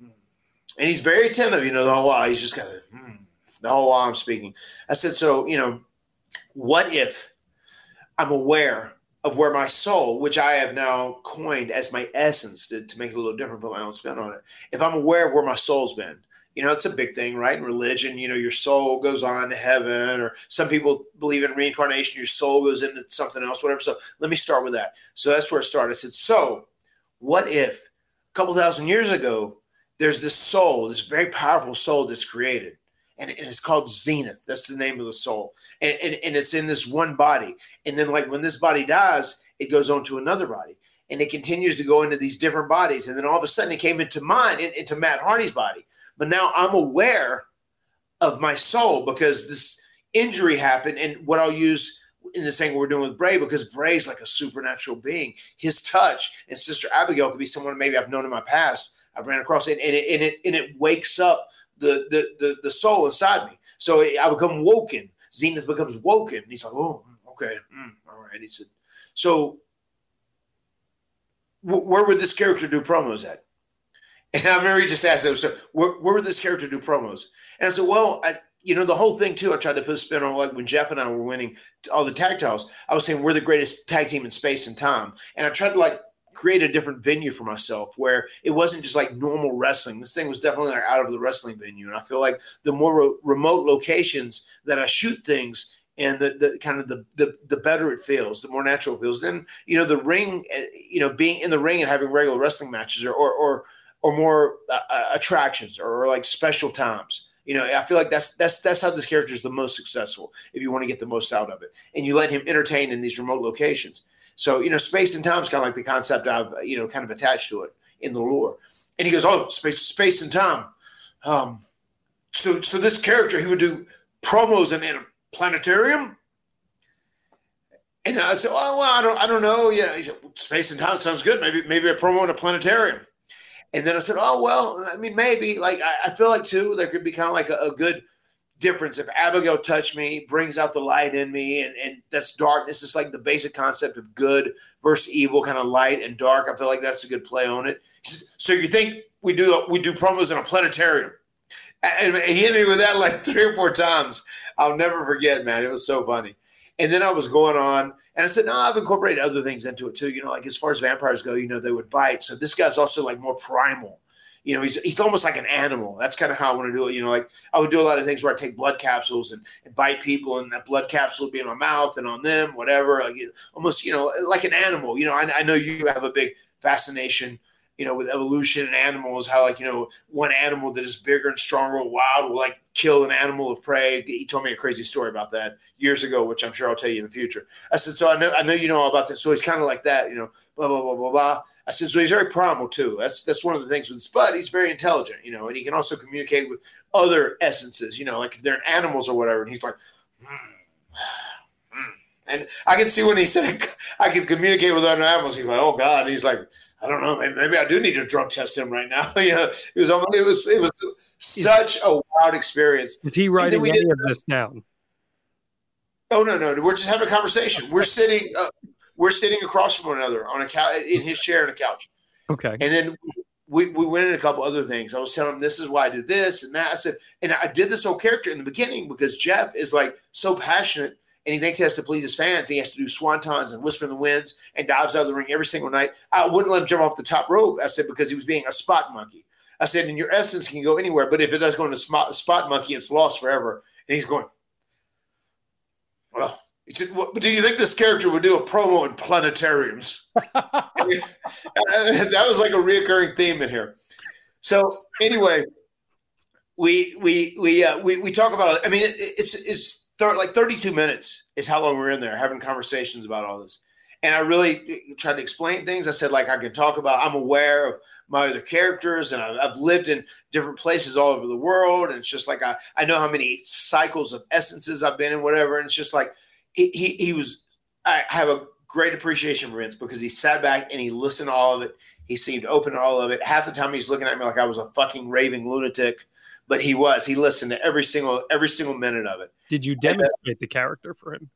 hmm. And he's very attentive, you know, the whole while. He's just kind of, hmm, the whole while I'm speaking. I said, so, you know, what if I'm aware of where my soul, which I have now coined as my essence to, to make it a little different, put my own spin on it. If I'm aware of where my soul's been, you know, it's a big thing, right? In religion, you know, your soul goes on to heaven, or some people believe in reincarnation, your soul goes into something else, whatever. So let me start with that. So that's where it started. I said, so what if a couple thousand years ago, there's this soul, this very powerful soul that's created? And, and it's called Zenith. That's the name of the soul, and, and and it's in this one body. And then like when this body dies, it goes on to another body, and it continues to go into these different bodies. And then all of a sudden, it came into mine, in- into Matt Hardy's body. But now I'm aware of my soul because this injury happened, and what I'll use in this thing we're doing with Bray because Bray's like a supernatural being. His touch and Sister Abigail could be someone maybe I've known in my past. I've ran across it, and it and it and it wakes up the the the, the soul inside me. So I become woken. Zenith becomes woken. He's like, oh, okay, mm, all right. He said, so wh- where would this character do promos at? And I remember he just asked him, so where, where would this character do promos? And I said, well, I, you know, the whole thing too, I tried to put a spin on like when Jeff and I were winning all the tag titles, I was saying we're the greatest tag team in space and time. And I tried to like create a different venue for myself where it wasn't just like normal wrestling. This thing was definitely like out of the wrestling venue. And I feel like the more re- remote locations that I shoot things and the, the kind of the, the the better it feels, the more natural it feels. Then, you know, the ring, uh, you know, being in the ring and having regular wrestling matches or, or, or, or more uh, uh, attractions or, like special times. You know, I feel like that's that's that's how this character is the most successful if you want to get the most out of it, and you let him entertain in these remote locations. So you know, space and time is kind of like the concept I've you know kind of attached to it in the lore. And he goes, "Oh, space, space and time." Um, so so this character he would do promos in, in a planetarium. And I said, "Oh well, I don't I don't know. Yeah, he said, space and time sounds good. Maybe maybe a promo in a planetarium." And then I said, "Oh well, I mean, maybe. Like I, I feel like too, there could be kind of like a, a good." Difference. If abigail touched me brings out the light in me and, and that's darkness is like the basic concept of good versus evil kind of light and dark. I feel like that's a good play on it. So you think we do we do promos in a planetarium? And he hit me with that like three or four times. I'll never forget man. It was so funny. And then i was going on and i said no i've incorporated other things into it too. You know like as far as vampires go you know they would bite. So this guy's also like more primal you know, he's he's almost like an animal. That's kind of how I want to do it. You know, like I would do a lot of things where I take blood capsules and, and bite people, and that blood capsule would be in my mouth and on them, whatever. Like almost, you know, like an animal. You know, I, I know you have a big fascination, you know, with evolution and animals. How like you know, one animal that is bigger and stronger, wild, will like kill an animal of prey. He told me a crazy story about that years ago, which I'm sure I'll tell you in the future. I said, so I know I know you know about this. So he's kind of like that, you know, blah blah blah blah blah. I said, so he's very primal too. That's that's one of the things with Spud. He's very intelligent, you know, and he can also communicate with other essences, you know, like if they're animals or whatever. And he's like, "Hmm, hmm." and I can see when he said I can communicate with other animals. He's like, oh god. And he's like, I don't know, maybe, maybe I do need to drug test him right now. you know, it was almost- it was it was such a wild experience. Is he writing any did- of this down? Oh no, no, we're just having a conversation. We're sitting, uh, we're sitting across from one another on a couch in his chair on a couch, Okay. and then we we went in a couple other things. I was telling him this is why I did this and that. I said, and I did this whole character in the beginning because Jeff is like so passionate. And he thinks he has to please his fans. He has to do swantons and whisper in the winds and dives out of the ring every single night. I wouldn't let him jump off the top rope. I said because he was being a spot monkey. I said, and your essence can go anywhere, but if it does go into spot, spot monkey, it's lost forever. And he's going, well, he said, but do you think this character would do a promo in planetariums? that was like a reoccurring theme in here. So anyway, we we we uh, we we talk about. I mean, it, it's it's thir- like 32 minutes is how long we're in there having conversations about all this. And I really tried to explain things. I said, like, I can talk about, I'm aware of my other characters and I've, I've lived in different places all over the world. And it's just like, I, I know how many cycles of essences I've been in, whatever. And it's just like, he, he, he was, I have a great appreciation for Vince because he sat back and he listened to all of it. He seemed open to all of it. Half the time he's looking at me like I was a fucking raving lunatic, but he was. He listened to every single every single minute of it. Did you uh, demonstrate the character for him?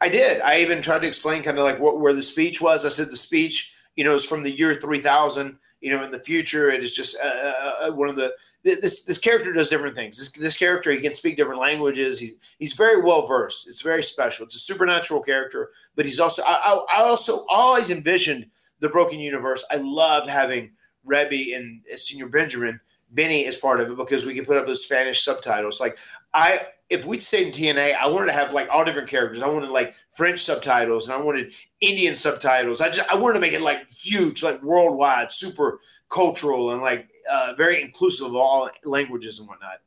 I did. I even tried to explain kind of like what where the speech was. I said the speech, you know, is from the year three thousand. You know, in the future, it is just uh, uh, one of the this this character does different things. This, this character he can speak different languages. He's he's very well versed. It's very special. It's a supernatural character, but he's also I, I, I also always envisioned the Broken Universe. I loved having Reby and Señor Benjamin Benny as part of it because we could put up those Spanish subtitles. Like I if we'd stayed in TNA, I wanted to have like all different characters. I wanted like French subtitles and I wanted Indian subtitles. I just I wanted to make it like huge, like worldwide, super cultural and like uh, very inclusive of all languages and whatnot.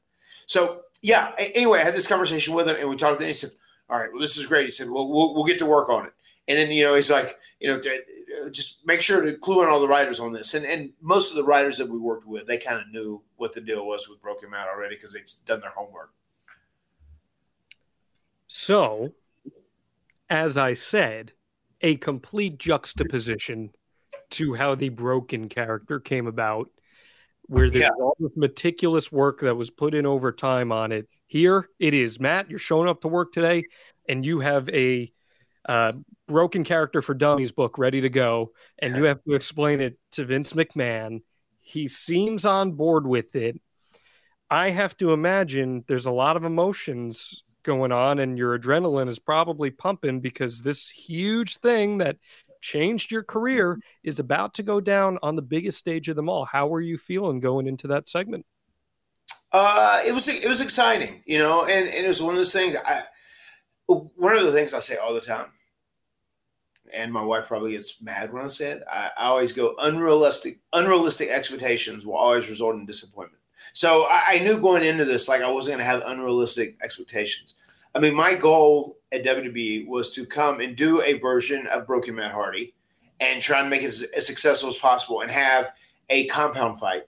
So yeah. Anyway, I had this conversation with him and we talked. And he said, "All right, well, this is great." He said, "Well, we'll, we'll get to work on it." And then you know he's like, you know, uh, just make sure to clue in all the writers on this. And and most of the writers that we worked with, they kind of knew what the deal was with Broken Man already because they'd done their homework. So, as I said, a complete juxtaposition to how the broken character came about, where there's Yeah. all this meticulous work that was put in over time on it. Here it is, Matt. You're showing up to work today, and you have a uh, broken character for dummies book ready to go, and you have to explain it to Vince McMahon. He seems on board with it. I have to imagine there's a lot of emotions going on, and your adrenaline is probably pumping because this huge thing that changed your career is about to go down on the biggest stage of them all. How were you feeling going into that segment? Uh, it was it was exciting, you know, and, and it was one of those things. I one of the things I say all the time, and my wife probably gets mad when I say it. I, I always go unrealistic. Unrealistic expectations will always result in disappointment. So I, I knew going into this, like I wasn't going to have unrealistic expectations. I mean, my goal at WWE was to come and do a version of Broken Matt Hardy and try and make it as, as successful as possible and have a compound fight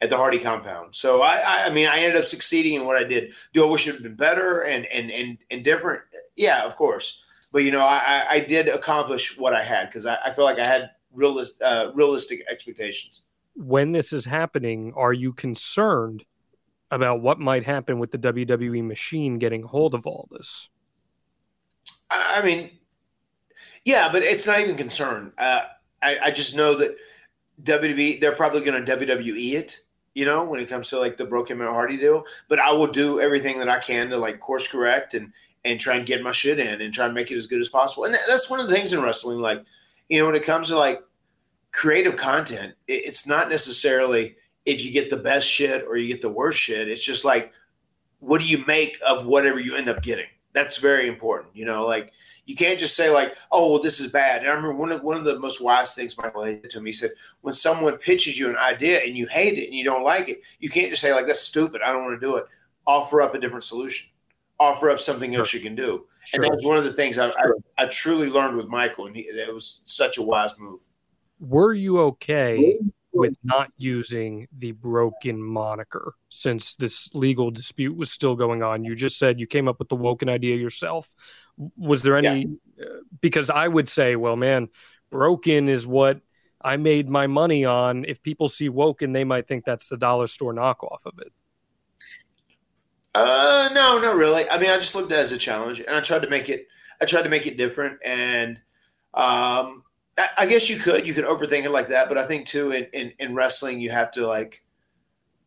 at the Hardy compound. So I, I, mean, I ended up succeeding in what I did. Do I wish it had been better and and and, and different? Yeah, of course. But you know, I, I- I did accomplish what I had because I, I feel like I had realist, uh, realistic expectations. When this is happening, are you concerned about what might happen with the WWE machine getting hold of all this? I, mean, yeah, but it's not even concern. Uh, I, I just know that WWE they're probably going to WWE it. You know, when it comes to like the Broken Matt Hardy deal, but I will do everything that I can to like course correct and and try and get my shit in and try and make it as good as possible. And that's one of the things in wrestling. Like, you know, when it comes to like creative content, it's not necessarily if you get the best shit or you get the worst shit. It's just like, what do you make of whatever you end up getting? That's very important. You know, like you can't just say like, oh, well, this is bad. And I remember one of one of the most wise things Michael said to me. He said, when someone pitches you an idea and you hate it and you don't like it, you can't just say like, that's stupid. I don't want to do it. Offer up a different solution. Offer up something else you can do. And that was one of the things I, I, I truly learned with Michael, and he, it was such a wise move. Were you okay with not using the broken moniker since this legal dispute was still going on? You just said you came up with the Woken idea yourself. Was there any? Uh, because I would say, well, man, broken is what I made my money on. If people see Woken, they might think that's the dollar store knockoff of it. Uh, no, not really. I mean, I just looked at it as a challenge, and I tried to make it. I tried to make it different, and um, I, guess you could you could overthink it like that, but I think too in, in in wrestling you have to like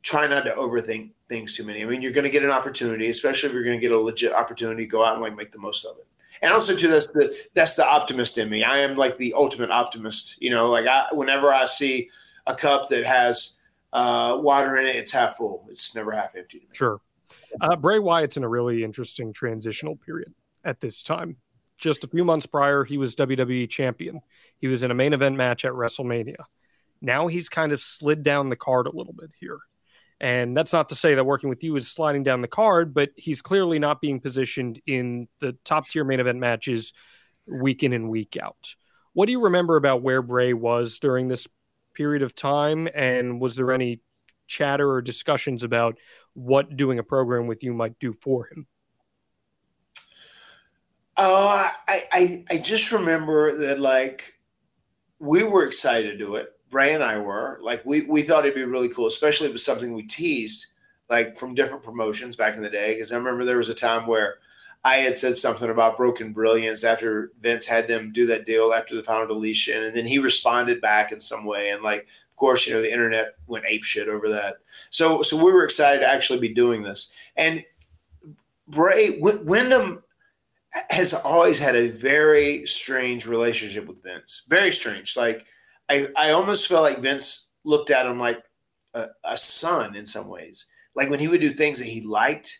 try not to overthink things too many. I mean, you're going to get an opportunity, especially if you're going to get a legit opportunity, go out and like make the most of it. And also too, that's the that's the optimist in me. I am like the ultimate optimist. You know, like I whenever I see a cup that has uh, water in it, it's half full. It's never half empty. To me. Sure. Uh, Bray Wyatt's in a really interesting transitional period at this time. Just a few months prior, he was WWE champion. He was in a main event match at WrestleMania. Now he's kind of slid down the card a little bit here. And that's not to say that working with you is sliding down the card, but he's clearly not being positioned in the top tier main event matches week in and week out. What do you remember about where Bray was during this period of time? And was there any chatter or discussions about what doing a program with you might do for him? Oh, I, I I just remember that like we were excited to do it. Bray and I were like we we thought it'd be really cool, especially if it was something we teased like from different promotions back in the day. Because I remember there was a time where I had said something about Broken Brilliance after Vince had them do that deal after the final deletion, and then he responded back in some way. And like, of course, you know, the internet went ape shit over that. So so we were excited to actually be doing this. And Bray Windham has always had a very strange relationship with Vince. Very strange. Like I, I almost felt like Vince looked at him like a, a son in some ways. Like when he would do things that he liked,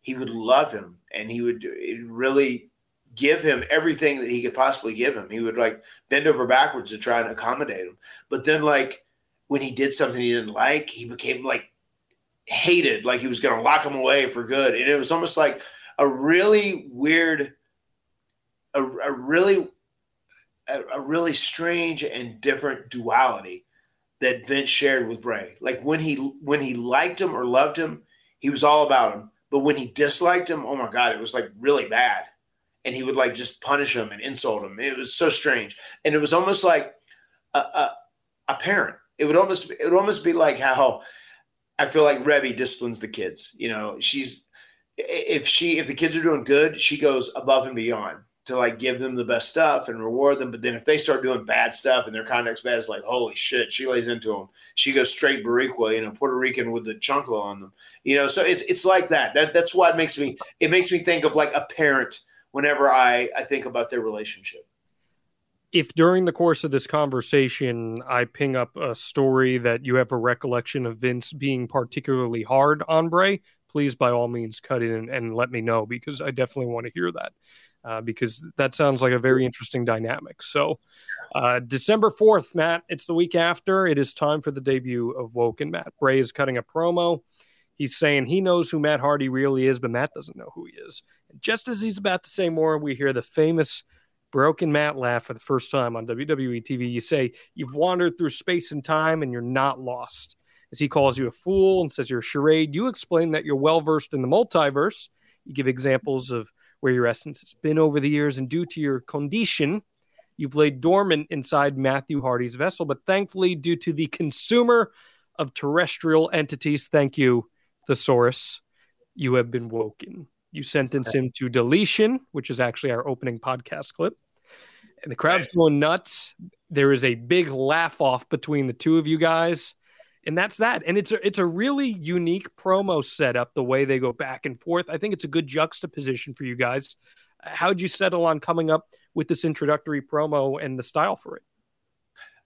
he would love him and he would really give him everything that he could possibly give him. He would like bend over backwards to try and accommodate him. But then like when he did something he didn't like, he became like hated, like he was going to lock him away for good. And it was almost like a really weird, a, a really, a, a really strange and different duality that Vince shared with Bray. Like when he when he liked him or loved him, he was all about him. But when he disliked him, oh my god, it was like really bad. And he would like just punish him and insult him. It was so strange, and it was almost like a, a, a parent. It would almost it would almost be like how I feel like Reby disciplines the kids. You know, she's if she if the kids are doing good, she goes above and beyond to like give them the best stuff and reward them. But then if they start doing bad stuff and their conduct's bad, it's like holy shit, she lays into them. She goes straight Boricua, you know, Puerto Rican with the chunkla on them. You know, so it's it's like that. That that's why it makes me it makes me think of like a parent whenever I I think about their relationship. If during the course of this conversation I ping up a story that you have a recollection of Vince being particularly hard on Bray, please by all means cut in and let me know because I definitely want to hear that uh, because that sounds like a very interesting dynamic. So, uh, December 4th, Matt, it's the week after. It is time for the debut of Woken Matt. Bray is cutting a promo. He's saying he knows who Matt Hardy really is, but Matt doesn't know who he is. And just as he's about to say more, we hear the famous broken Matt laugh for the first time on WWE TV. You say, You've wandered through space and time and you're not lost as he calls you a fool and says you're a charade. You explain that you're well versed in the multiverse. You give examples of where your essence has been over the years, and due to your condition, you've laid dormant inside Matthew Hardy's vessel. But thankfully, due to the consumer of terrestrial entities, thank you, thesaurus, you have been woken. You sentence him to deletion, which is actually our opening podcast clip. And the crowd's going nuts. There is a big laugh off between the two of you guys and that's that. And it's a, it's a really unique promo setup, the way they go back and forth. I think it's a good juxtaposition for you guys. How'd you settle on coming up with this introductory promo and the style for it?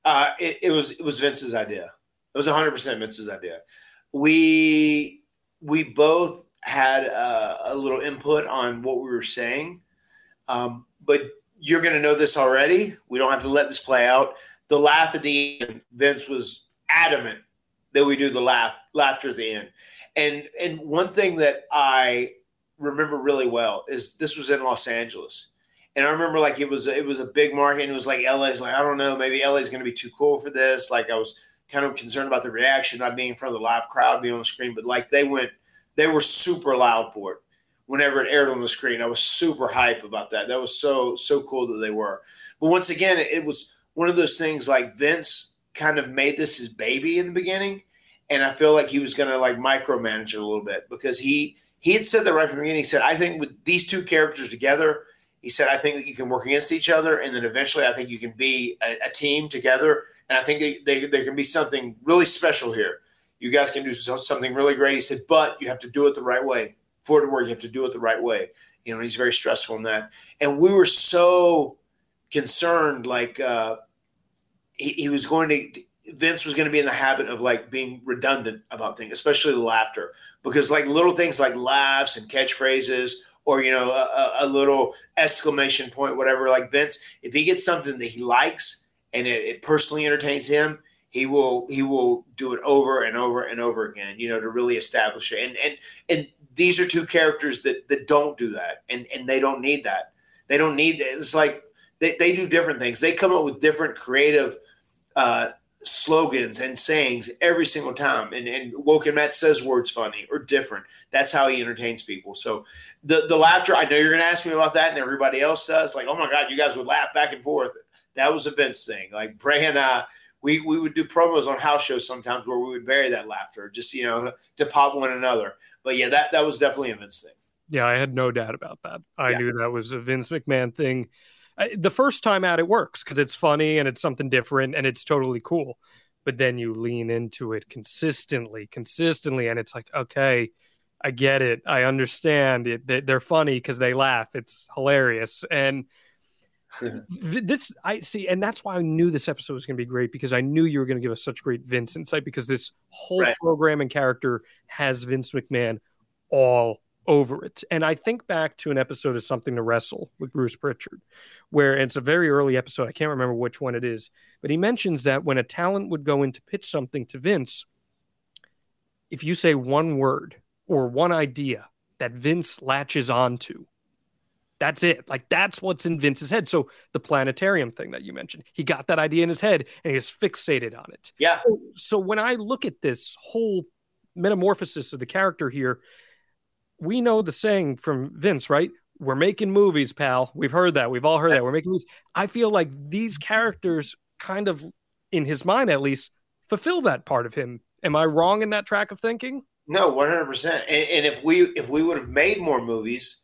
Uh, it, it was it was Vince's idea. It was 100 percent Vince's idea. We we both had a, a, little input on what we were saying, um, but you're going to know this already. We don't have to let this play out. The laugh at the end, Vince was adamant that we do the laugh laughter at the end. And and one thing that I remember really well is this was in Los Angeles. And I remember like it was it was a big market, and it was like LA's like I don't know, maybe LA's to be too cool for this. Like I was kind of concerned about the reaction, not being in front of the live crowd, being on the screen, but like they went, they were super loud for it whenever it aired on the screen. I was super hype about that. That was so so cool that they were. But once again, it was one of those things like Vince kind of made this his baby in the beginning, and I feel like he was going to like micromanage it a little bit because he he had said that right from the beginning. He said, "I think with these two characters together." He said, I think that you can work against each other, and then eventually I think you can be a, a team together. And I think they, they, there can be something really special here. You guys can do something really great. He said, but you have to do it the right way. For it to work, you have to do it the right way. You know, he's very stressful in that. And we were so concerned, like uh, he, he was going to, Vince was going to be in the habit of like being redundant about things, especially the laughter, because like little things like laughs and catchphrases or you know a, a, little exclamation point whatever like vince if he gets something that he likes and it, it, personally entertains him he will he will do it over and over and over again you know to really establish it. And and and these are two characters that that don't do that and and they don't need that. They don't need it. it's like they, they do different things. They come up with different creative uh slogans and sayings every single time. And, and Woken Matt says words funny or different. That's how he entertains people. So the, the laughter, I know you're going to ask me about that, and everybody else does. Like, oh my God, you guys would laugh back and forth. That was a Vince thing. Like Bray and I, we, we would do promos on house shows sometimes where we would bury that laughter just, you know, to pop one another. But yeah, that, that was definitely a Vince thing. Yeah, I had no doubt about that. I yeah. knew that was a Vince McMahon thing the first time out it works because it's funny and it's something different and it's totally cool. But then you lean into it consistently consistently and it's like okay i get it. I understand it. They're funny because they laugh. It's hilarious. And this i see and that's why i knew this episode was going to be great because i knew you were going to give us such great vince insight because this whole right. program and character has vince mcmahon all over it. And I think back to an episode of Something to Wrestle with Bruce Pritchard, where it's a very early episode. I can't remember which one it is, but he mentions that when a talent would go in to pitch something to Vince, if you say one word or one idea that Vince latches onto, that's it. Like that's what's in Vince's head. So the planetarium thing that you mentioned, he got that idea in his head and he's fixated on it. Yeah. So, so when I look at this whole metamorphosis of the character here, we know the saying from Vince, right? We're making movies, pal. We've heard that. We've all heard that. We're making movies. I feel like these characters kind of, in his mind at least, fulfill that part of him. Am I wrong in that track of thinking? No, one hundred percent. And if we if we would have made more movies,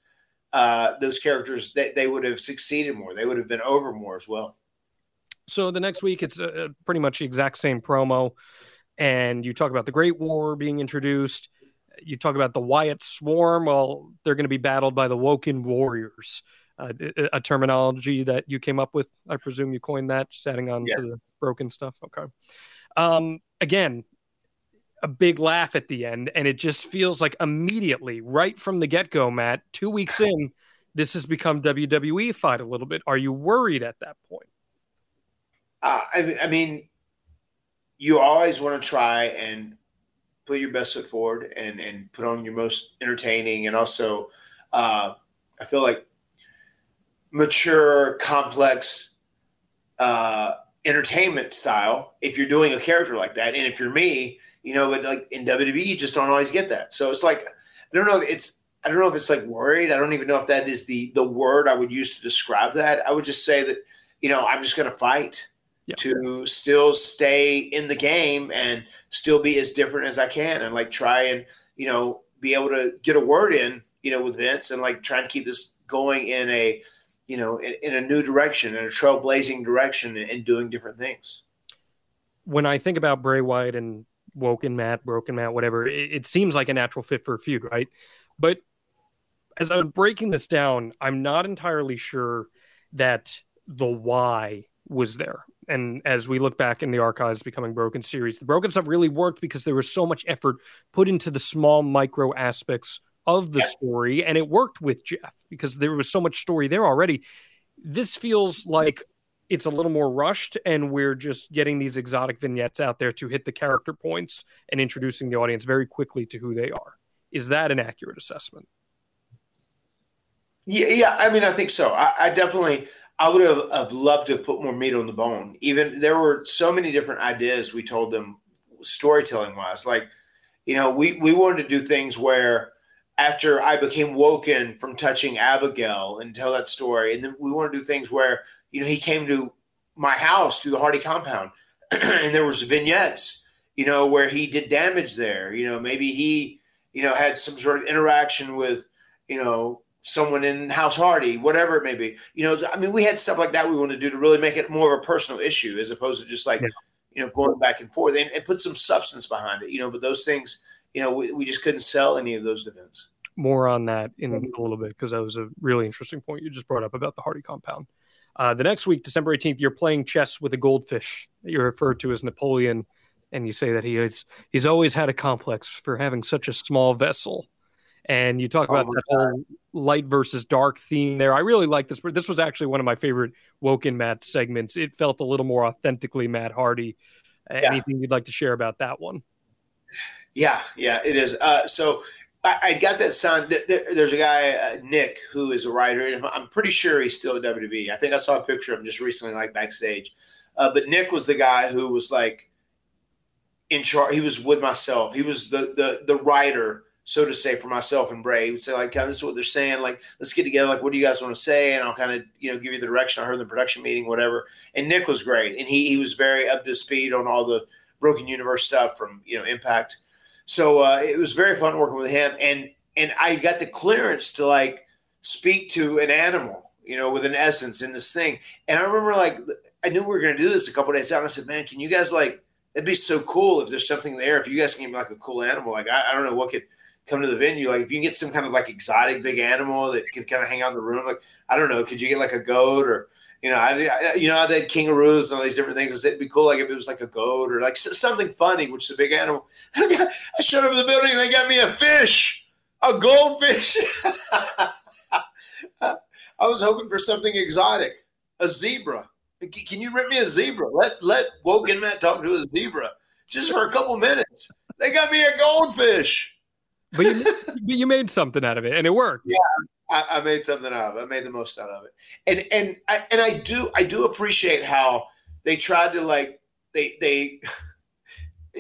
uh, those characters they, they would have succeeded more. They would have been over more as well. So the next week, it's uh, pretty much the exact same promo, and you talk about the Great War being introduced you talk about the Wyatt Swarm. Well, they're going to be battled by the Woken Warriors, uh, a terminology that you came up with. I presume you coined that, just adding on to the broken stuff. Okay. Um, again, a big laugh at the end, and it just feels like immediately, right from the get go, Matt, two weeks in, this has become WWE fight a little bit. Are you worried at that point? Uh, I, I mean, you always want to try and put your best foot forward and and put on your most entertaining and also uh, I feel like mature, complex uh, entertainment style. If you're doing a character like that, and if you're me, you know, but like in WWE, you just don't always get that. So it's like I don't know. It's I don't know if it's like worried. I don't even know if that is the the word I would use to describe that. I would just say that you know I'm just going to fight yeah. to still stay in the game and still be as different as I can and like try and you know be able to get a word in you know with Vince and like trying to keep this going in a you know in, in a new direction in a trailblazing direction and, and, doing different things. When I think about Bray Wyatt and Woken Matt, Broken Matt, whatever, it, it seems like a natural fit for a feud, right? But as I was breaking this down, I'm not entirely sure that the why was there and as we look back in the archives becoming broken series the broken stuff really worked because there was so much effort put into the small micro aspects of the story and it worked with jeff because there was so much story there already this feels like it's a little more rushed and we're just getting these exotic vignettes out there to hit the character points and introducing the audience very quickly to who they are is that an accurate assessment Yeah, yeah. I mean, I think so. I, I definitely, I would have, have loved to have put more meat on the bone. Even there were so many different ideas we told them, storytelling wise. Like, you know, we we wanted to do things where after I became woken from touching Abigail and tell that story, and then we want to do things where you know he came to my house through the Hardy compound, and there was vignettes, you know, where he did damage there. You know, maybe he, you know, had some sort of interaction with, you know, someone in House Hardy, whatever it may be. You know, I mean, we had stuff like that we wanted to do to really make it more of a personal issue as opposed to just like, Yeah. you know, going back and forth and, and put some substance behind it. You know, but those things, you know, we, we just couldn't sell any of those events. More on that in a little bit because that was a really interesting point you just brought up about the Hardy compound. Uh, the next week, December 18th, you're playing chess with a goldfish that you refer to as Napoleon, and you say that he is he's always had a complex for having such a small vessel. And you talk Oh about my that whole light versus dark theme there. I really like this. This was actually one of my favorite Woken Matt segments. It felt a little more authentically Matt Hardy. Yeah. Anything you'd like to share about that one? Yeah, yeah, it is. Uh, so I, I got that sound. th- th- There's a guy, uh, Nick, who is a writer, and I'm pretty sure he's still at WWE. I think I saw a picture of him just recently, like backstage. Uh, but Nick was the guy who was like in charge. He was with myself. He was the the the writer, so to say, for myself and Bray. He would say like, "Kind of, this is what they're saying. Like, let's get together. Like, what do you guys want to say?" And I'll kind of you know give you the direction. I heard in the production meeting, whatever. And Nick was great, and he he was very up to speed on all the Broken Universe stuff from you know Impact. So uh, it was very fun working with him, and and I got the clearance to like speak to an animal, you know, with an essence in this thing. And I remember like I knew we were going to do this a couple days out. And I said, man, can you guys like? It'd be so cool if there's something there. If you guys can give me like a cool animal, like I, I don't know what could come to the venue. Like if you can get some kind of like exotic big animal that can kind of hang out in the room, like I don't know, could you get like a goat or you know, I, I you know, I did kangaroos and all these different things. It'd be cool, like if it was like a goat or like something funny, which is a big animal. I showed up in the building and they got me a fish, a goldfish. I was hoping for something exotic, a zebra. Can you rent me a zebra? Let let Woken Matt talk to a zebra just for a couple minutes. They got me a goldfish. But you, you made something out of it, and it worked. I, I made something out of it. I made the most out of it, and and I, and I do I do appreciate how they tried to like they they.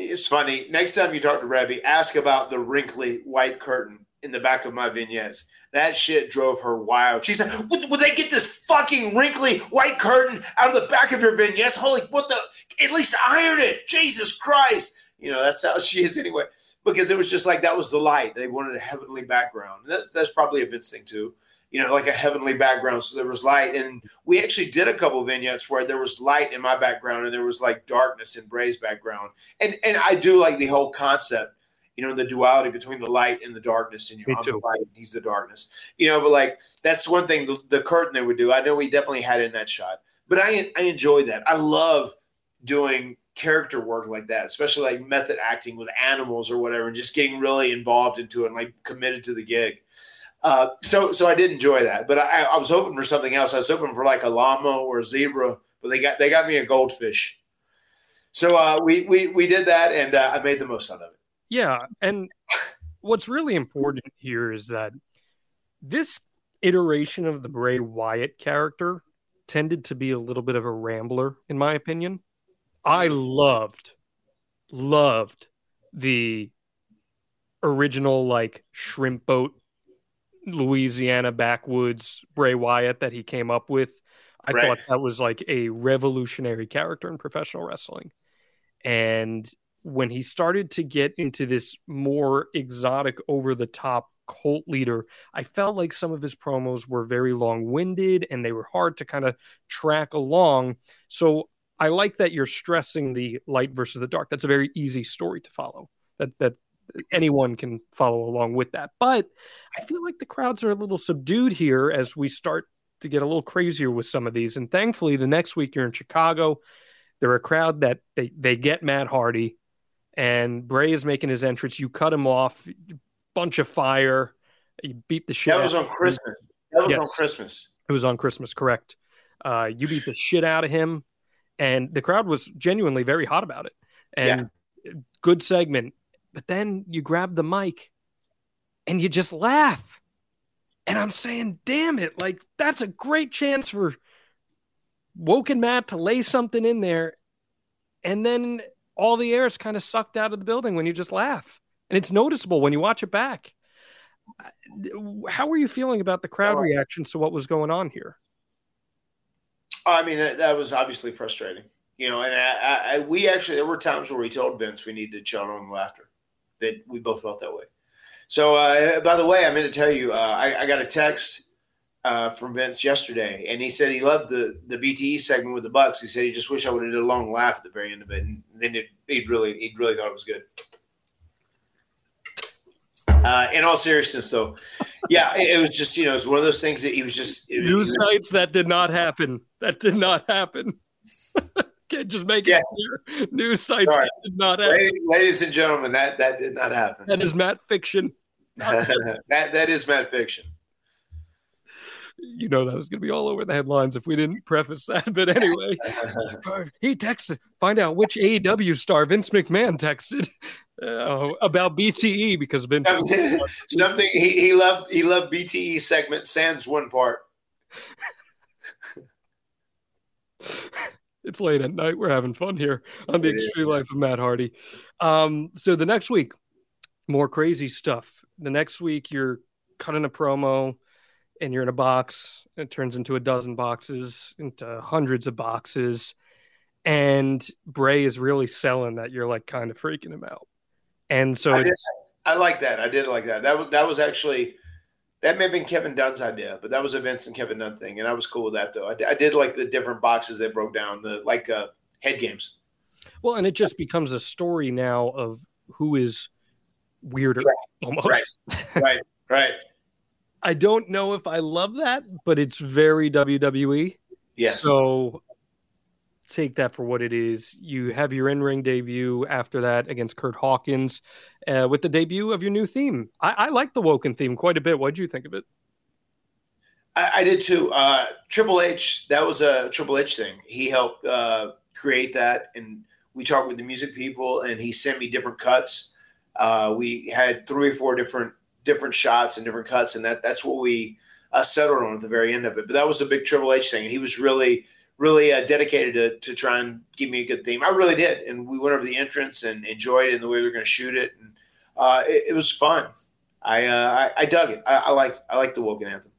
It's funny. Next time you talk to Reby, ask about the wrinkly white curtain in the back of my vignettes. That shit drove her wild. She said, "Would, would they get this fucking wrinkly white curtain out of the back of your vignettes? Holy, what the? At least iron it. Jesus Christ!" You know that's how she is anyway. Because it was just like that was the light. They wanted a heavenly background. That, that's probably a Vince thing too you know, like a heavenly background. So there was light. And we actually did a couple vignettes where there was light in my background and there was like darkness in Bray's background. And and I do like the whole concept, you know, the duality between the light and the darkness. And you know, I'm the light and he's the darkness. You know, but like that's one thing the, the curtain they would do. I know we definitely had it in that shot. But I I enjoy that. I love doing character work like that, especially like method acting with animals or whatever, and just getting really involved into it and like committed to the gig. Uh, so so I did enjoy that, but I, I was hoping for something else. I was hoping for like a llama or a zebra, but they got they got me a goldfish. So uh, we we we did that, and uh, I made the most out of it. Yeah, and what's really important here is that this iteration of the Bray Wyatt character tended to be a little bit of a rambler, in my opinion. I loved, loved the original like shrimp boat Louisiana backwoods Bray Wyatt that he came up with. I Right. thought that was like a revolutionary character in professional wrestling. And when he started to get into this more exotic, over the top cult leader, I felt like some of his promos were very long winded and they were hard to kind of track along. So I like that you're stressing the light versus the dark. That's a very easy story to follow. That that anyone can follow along with that. But I feel like the crowds are a little subdued here as we start to get a little crazier with some of these. And thankfully, the next week you're in Chicago. They're a crowd that they they get Matt Hardy, and Bray is making his entrance. You cut him off, bunch of fire. You beat the shit. That was on. Christmas. That was Yes. on Christmas. It was on Christmas, correct? Uh, you beat the shit out of him, and the crowd was genuinely very hot about it. And good segment. But then you grab the mic and you just laugh. And I'm saying, damn it, like that's a great chance for Woken Matt to lay something in there. And then all the air is kind of sucked out of the building when you just laugh. And it's noticeable when you watch it back. Uh, how were you feeling about the crowd reactions to what was going on here? I mean, that, that was obviously frustrating, you know. And I, I, we actually there were times where we told Vince we needed to chill on laughter. That we both felt that way. So, uh, by the way, I meant to tell you, uh, I, I, got a text uh, from Vince yesterday, and he said he loved the the BTE segment with the Bucks. He said he just wished I would have did a long laugh at the very end of it, and then it, he'd really he'd really thought it was good. Uh, in all seriousness, though, yeah, it, it, was just you know it was one of those things that he was just news sites that did not happen. That did not happen. Can't just make yeah. it clear. News sites that did not happen. Ladies, ladies, and gentlemen, that that did not happen. That is Matt fiction. that that is Matt fiction. You know that was going to be all over the headlines if we didn't preface that. But anyway, he texted, find out which AEW star Vince McMahon texted uh, about BTE because Vince something, something he, he loved he loved BTE segment sans one part. it's late at night. We're having fun here on the Extreme Life of Matt Hardy. Um, so the next week, more crazy stuff. The next week, you're cutting a promo and you're in a box. It turns into a dozen boxes, into hundreds of boxes. And Bray is really selling that you're like kind of freaking him out. And so I, did, I like that. I did like that. That was that was actually that may have been Kevin Dunn's idea, but that was a Vince and Kevin Dunn thing, and I was cool with that though. I, I did like the different boxes they broke down, the like uh, head games. Well, and it just becomes a story now of who is weirder, right. almost. Right, right, right. I don't know if I love that, but it's very WWE. Yes. So take that for what it is. You have your in ring debut after that against Kurt Hawkins uh, with the debut of your new theme. I, I like the Woken theme quite a bit. What did you think of it? I, I did too. Uh, Triple H, that was a Triple H thing. He helped uh, create that, and we talked with the music people, and he sent me different cuts. Uh, we had three or four different different shots and different cuts, and that that's what we uh, settled on at the very end of it. But that was a big Triple H thing, and he was really really uh, dedicated to, to try and give me a good theme. I really did. And we went over the entrance and enjoyed it and the way we were going to shoot it. And uh, it, it, was fun. I, uh, I, I, dug it. I, I like I like the Woken Anthem.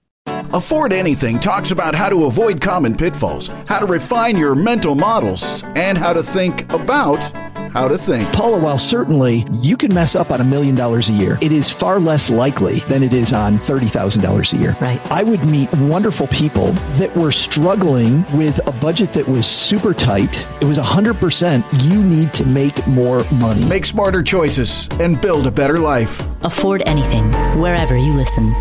Afford Anything talks about how to avoid common pitfalls, how to refine your mental models, and how to think about how to think. Paula, while certainly you can mess up on a million dollars a year, it is far less likely than it is on $30,000 a year. Right. I would meet wonderful people that were struggling with a budget that was super tight. It was 100% you need to make more money. Make smarter choices and build a better life. Afford anything wherever you listen.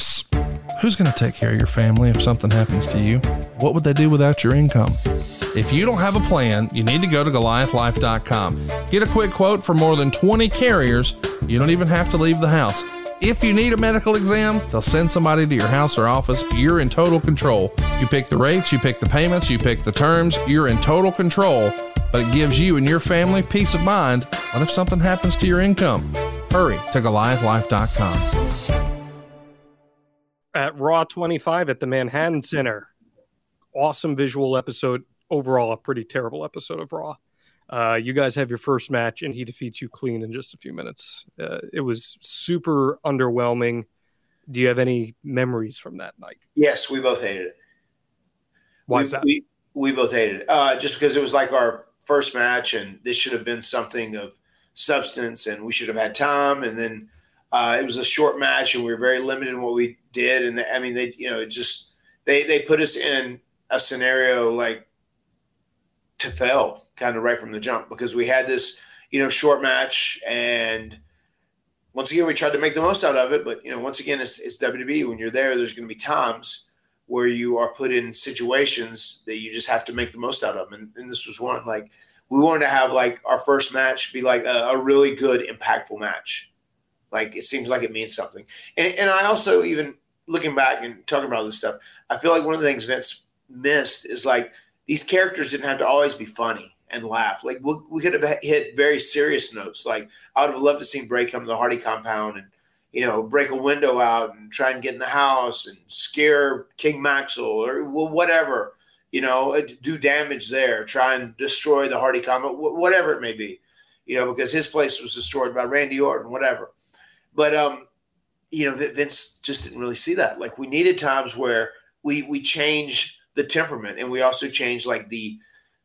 Psst. Who's going to take care of your family if something happens to you? What would they do without your income? If you don't have a plan, you need to go to goliathlife.com. Get a quick quote for more than 20 carriers. You don't even have to leave the house. If you need a medical exam, they'll send somebody to your house or office. You're in total control. You pick the rates, you pick the payments, you pick the terms. You're in total control, but it gives you and your family peace of mind. What if something happens to your income? Hurry to goliathlife.com. At Raw 25 at the Manhattan Center. Awesome visual episode overall a pretty terrible episode of Raw. Uh, you guys have your first match, and he defeats you clean in just a few minutes. Uh, it was super underwhelming. Do you have any memories from that night? Yes, we both hated it. Why we, is that? We, we both hated it. Uh, just because it was like our first match, and this should have been something of substance, and we should have had time. And then uh, it was a short match, and we were very limited in what we did. And I mean, they, you know, it just they they put us in a scenario like to fail kind of right from the jump because we had this, you know, short match and once again we tried to make the most out of it. But you know, once again, it's, it's WWE. When you're there, there's going to be times where you are put in situations that you just have to make the most out of. And, and this was one. Like we wanted to have like our first match be like a, a really good, impactful match. Like it seems like it means something. And, and I also even looking back and talking about this stuff, I feel like one of the things Vince missed is like these characters didn't have to always be funny and laugh. Like we, we could have hit very serious notes. Like I would have loved to see Bray come to the Hardy compound and you know, break a window out and try and get in the house and scare King Maxwell or whatever, you know, uh, do damage there, try and destroy the Hardy compound, whatever it may be, you know, because his place was destroyed by Randy Orton, whatever. But um, you know, Vince just didn't really see that. Like we needed times where we we change the temperament and we also changed like the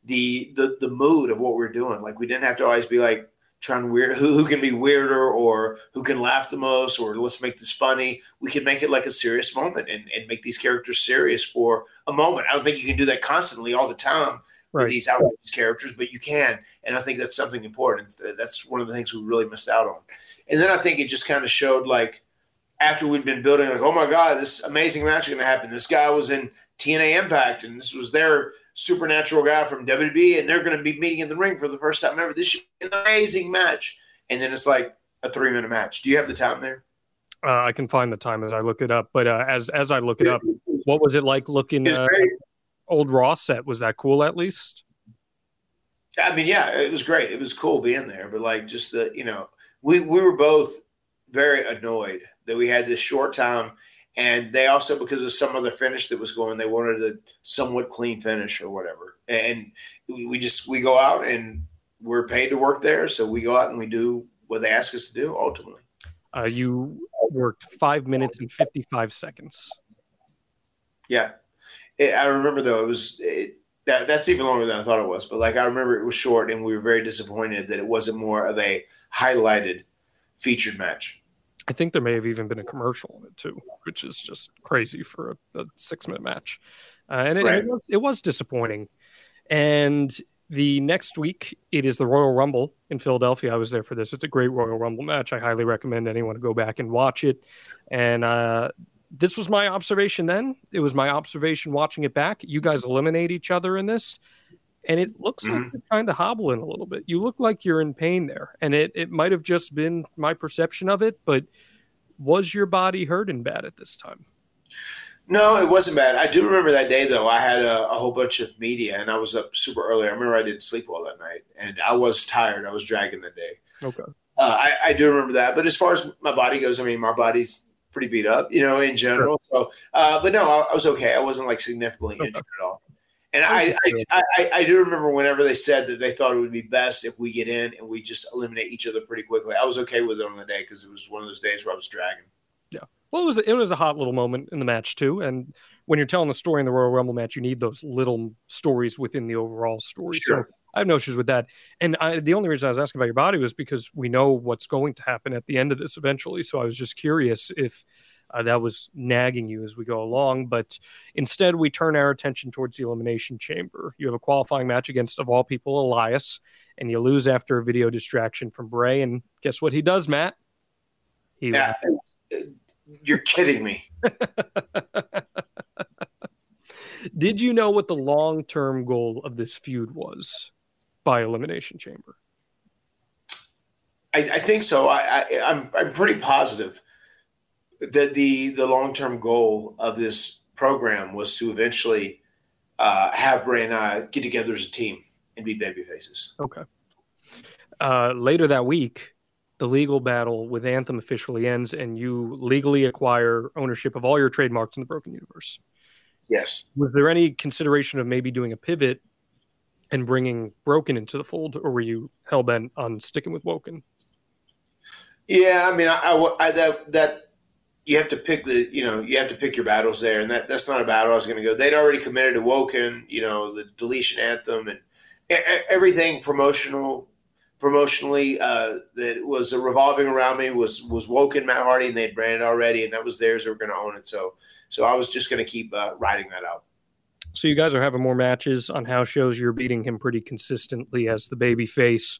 the the the mood of what we're doing. Like we didn't have to always be like trying weird who, who can be weirder or who can laugh the most or let's make this funny. We can make it like a serious moment and, and make these characters serious for a moment. I don't think you can do that constantly all the time Right. with these outrageous characters, but you can. And I think that's something important. That's one of the things we really missed out on. And then I think it just kind of showed like after we'd been building, like, oh my God, this amazing match is going to happen. This guy was in TNA Impact, and this was their supernatural guy from WWE, and they're going to be meeting in the ring for the first time ever. This should be an amazing match. And then it's like a three minute match. Do you have the time there? Uh, I can find the time as I look it up. But uh, as as I look it up, what was it like looking uh, old Raw set? Was that cool at least? I mean, yeah, it was great. It was cool being there, but like just the, you know, we we were both very annoyed that we had this short time, and they also because of some other finish that was going, they wanted a somewhat clean finish or whatever, and we, just we go out and we're paid to work there, so we go out and we do what they ask us to do. Ultimately, Uh, you worked five minutes and fifty five seconds. yeah. It, I remember though it was it, that that's even longer than I thought it was, but like I remember it was short, and we were very disappointed that it wasn't more of a highlighted featured match. I think there may have even been a commercial in it too, which is just crazy for a, a six minute match. Uh, and it, Right. it, was, it was disappointing. And the next week, it is the Royal Rumble in Philadelphia. I was there for this. It's a great Royal Rumble match. I highly recommend anyone to go back and watch it. And uh, this was my observation then. It was my observation watching it back. You guys eliminate each other in this. And it looks like Mhm. you're kind of hobbling a little bit. You look like you're in pain there. And it, it might have just been my perception of it, but was your body hurting bad at this time? No, it wasn't bad. I do remember that day though. I had a, a whole bunch of media, and I was up super early. I remember I didn't sleep well that night, and I was tired. I was dragging the day. Okay. Uh, I, I do remember that. But as far as my body goes, I mean, my body's pretty beat up, you know, in general. So, uh, but no, I, I was okay. I wasn't like significantly injured at all. And I, I, I, I, do remember whenever they said that they thought it would be best if we get in and we just eliminate each other pretty quickly. I was okay with it on the day because it was one of those days where I was dragging. Yeah. Well, it was it was a hot little moment in the match too. And when you're telling the story in the Royal Rumble match, you need those little stories within the overall story. So Sure. I have no issues with that. And I, the only reason I was asking about your body was because we know what's going to happen at the end of this eventually. So I was just curious if uh, that was nagging you as we go along. But instead, we turn our attention towards the Elimination Chamber. You have a qualifying match against, of all people, Elias, and you lose after a video distraction from Bray. And guess what he does, Matt? He Yeah. You're kidding me. Did you know what the long term goal of this feud was by Elimination Chamber? I, I think so. I, I, I'm I'm pretty positive that the the long term goal of this program was to eventually uh, have Bray and I get together as a team and be baby faces. Okay. Uh, later that week, the legal battle with Anthem officially ends, and you legally acquire ownership of all your trademarks in the Broken Universe. Yes. Was there any consideration of maybe doing a pivot and bringing Broken into the fold, or were you hell bent on sticking with Woken? Yeah, I mean, I, I- I- that that you have to pick the you know you have to pick your battles there, and that that's not a battle I was going to go. They'd already committed to Woken, you know, the deletion anthem and everything promotional, promotionally uh, that was revolving around me was was Woken Matt Hardy, and they'd branded already, and that was theirs. They were going to own it, so so I was just going to keep uh, riding that out. So you guys are having more matches on house shows. You're beating him pretty consistently as the baby face.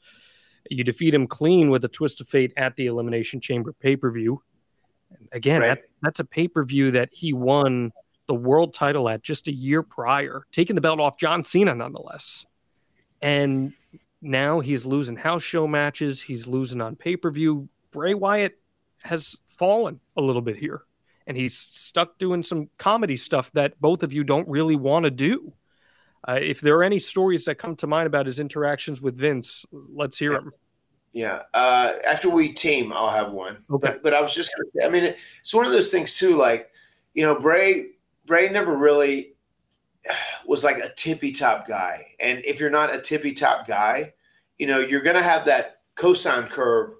You defeat him clean with a twist of fate at the Elimination Chamber pay per view. Again, Right. that, that's a pay per view that he won the world title at just a year prior, taking the belt off John Cena nonetheless. And now he's losing house show matches. He's losing on pay per view. Bray Wyatt has fallen a little bit here and he's stuck doing some comedy stuff that both of you don't really want to do. Uh, if there are any stories that come to mind about his interactions with Vince, let's hear them. Yeah. Uh, after we team, I'll have one. Okay. But, but I was just going to say, I mean, it's one of those things too. Like, you know, Bray, Bray never really was like a tippy top guy. And if you're not a tippy top guy, you know, you're going to have that cosine curve,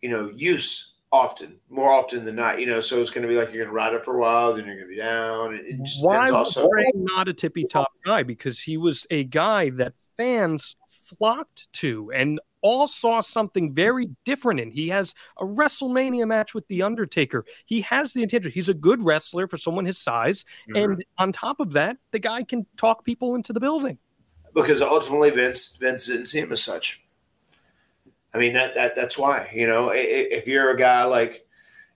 you know, use often, more often than not, you know, so it's going to be like you're going to ride it for a while, then you're going to be down. It, just Why was also. Bray not a tippy top guy? Because he was a guy that fans flocked to and all saw something very different in. He has a WrestleMania match with The Undertaker. He has the intention. He's a good wrestler for someone his size. Mm-hmm. And on top of that, the guy can talk people into the building. because ultimately Vince Vince didn't see him as such. I mean that, that that's why you know if you're a guy like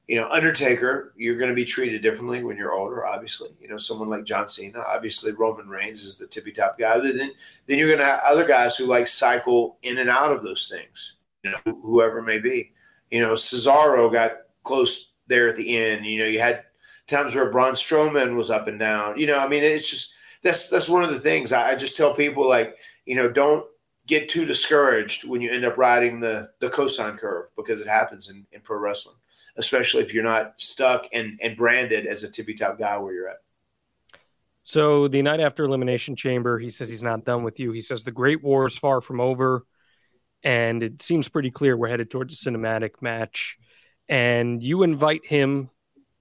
you know Undertaker, you're going to be treated differently when you're older. Obviously, you know someone like John Cena. Obviously, Roman Reigns is the tippy top guy. But then then you're going to have other guys who like cycle in and out of those things. You know whoever may be. You know Cesaro got close there at the end. You know you had times where Braun Strowman was up and down. You know I mean it's just that's that's one of the things I, I just tell people like you know don't get too discouraged when you end up riding the the cosine curve because it happens in, in pro wrestling especially if you're not stuck and and branded as a tippy top guy where you're at So the night after Elimination Chamber, he says he's not done with you. He says the Great War is far from over, and it seems pretty clear we're headed towards a cinematic match. And you invite him.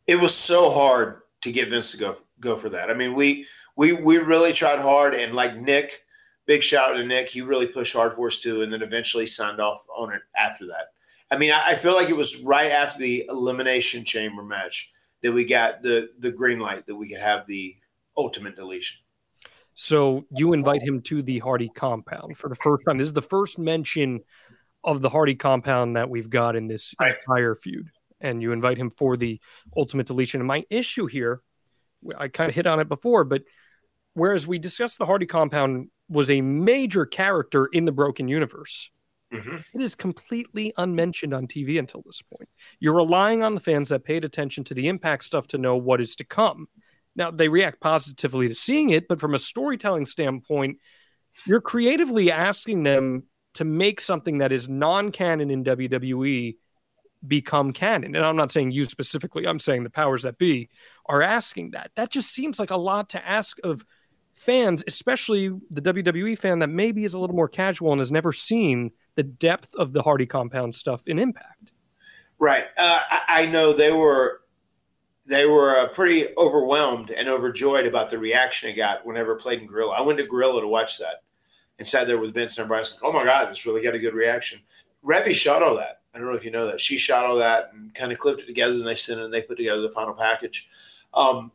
it was so hard to get Vince to go go for that. I mean, we we we really tried hard, and like Nick, big shout out to Nick. He really pushed hard for us too, and then eventually signed off on it after that. I mean, I, I feel like it was right after the elimination chamber match that we got the the green light that we could have the ultimate deletion. So you invite him to the Hardy compound for the first time. This is the first mention of the Hardy compound that we've got in this Right. entire feud. And you invite him for the ultimate deletion. And my issue here, I kind of hit on it before, but whereas we discussed the Hardy compound was a major character in the Broken Universe, Mhm. it is completely unmentioned on TV until this point. You're relying on the fans that paid attention to the impact stuff to know what is to come. Now, they react positively to seeing it, but from a storytelling standpoint, you're creatively asking them to make something that is non canon in WWE become canon. And I'm not saying you specifically, I'm saying the powers that be are asking that. That just seems like a lot to ask of fans, especially the WWE fan that maybe is a little more casual and has never seen the depth of the Hardy compound stuff in Impact. Right. Uh, I, know they were they were uh, pretty overwhelmed and overjoyed about the reaction it got whenever it played in Gorilla. I went to Gorilla to watch that and sat there with Vince and like, "Oh my God, this really got a good reaction." Reby shot all that. I don't know if you know that. She shot all that and kind of clipped it together, and they sent it and they put together the final package. Um,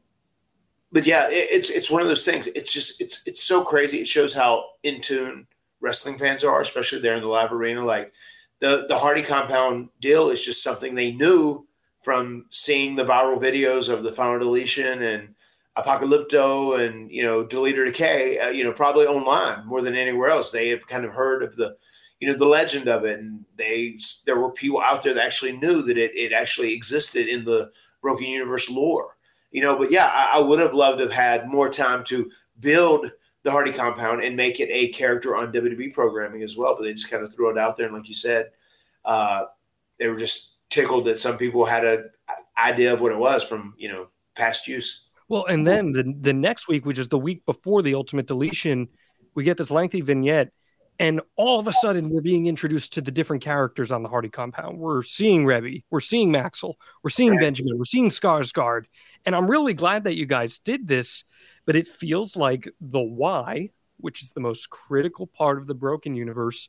but yeah, it, it's it's one of those things. It's just it's it's so crazy. It shows how in tune wrestling fans are, especially there in the live arena. Like the the Hardy compound deal is just something they knew from seeing the viral videos of the final deletion and Apocalypto and you know Delete or Decay. Uh, you know, probably online more than anywhere else. They have kind of heard of the you know the legend of it, and they there were people out there that actually knew that it it actually existed in the Broken Universe lore. You know, but yeah, I, I would have loved to have had more time to build the Hardy compound and make it a character on WWE programming as well. But they just kind of threw it out there, and like you said, uh, they were just tickled that some people had an idea of what it was from you know past use. Well, and then the the next week, which is the week before the ultimate deletion, we get this lengthy vignette, and all of a sudden we're being introduced to the different characters on the Hardy compound. We're seeing Reby, we're seeing Maxwell, we're seeing Benjamin, we're seeing Skarsgård, and I'm really glad that you guys did this. But it feels like the why, which is the most critical part of the broken universe,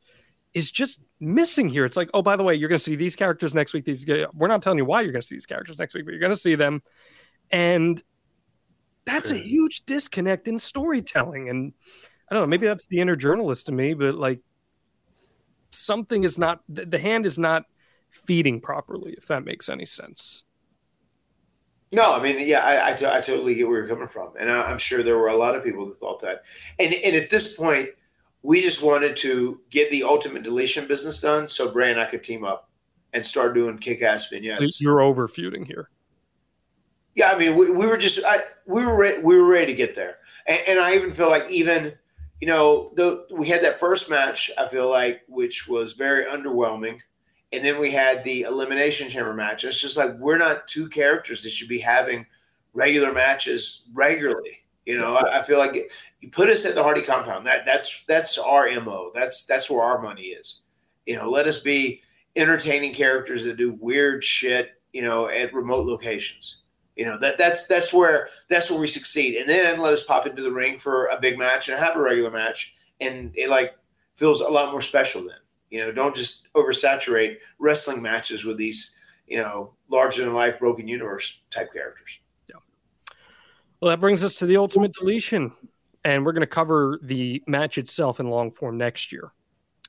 is just missing here. It's like, oh, by the way, you're going to see these characters next week. These we're not telling you why you're going to see these characters next week, but you're going to see them, and that's a huge disconnect in storytelling. And I don't know, maybe that's the inner journalist to me, but like something is not the, the hand is not feeding properly, if that makes any sense. No, I mean, yeah, I, I, t- I totally get where you're coming from, and I, I'm sure there were a lot of people that thought that. And and at this point, we just wanted to get the ultimate deletion business done, so Bray and I could team up and start doing kick-ass vignettes. You're over feuding here. Yeah, I mean, we, we were just I, we were re- we were ready to get there, and, and I even feel like even you know, the, we had that first match, I feel like, which was very underwhelming. And then we had the Elimination Chamber match. It's just like we're not two characters that should be having regular matches regularly. You know, I, I feel like it, you put us at the Hardy compound. That that's that's our mo. That's that's where our money is. You know, let us be entertaining characters that do weird shit. You know, at remote locations. You know that that's that's where that's where we succeed. And then let us pop into the ring for a big match and have a regular match, and it like feels a lot more special then. You know, don't just oversaturate wrestling matches with these you know larger than life broken universe type characters. Yeah. Well, that brings us to the ultimate deletion, and we're going to cover the match itself in long form next year.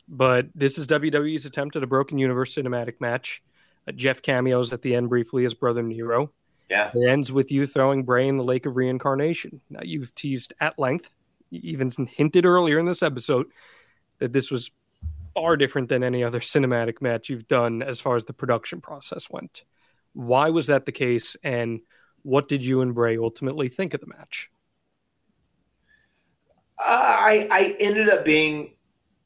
But this is WWE's attempt at a broken universe cinematic match. Uh, Jeff cameos at the end briefly as Brother Nero. Yeah, It ends with you throwing Bray in the Lake of Reincarnation. Now, you've teased at length, even hinted earlier in this episode, that this was far different than any other cinematic match you've done as far as the production process went. Why was that the case, and what did you and Bray ultimately think of the match? I I ended up being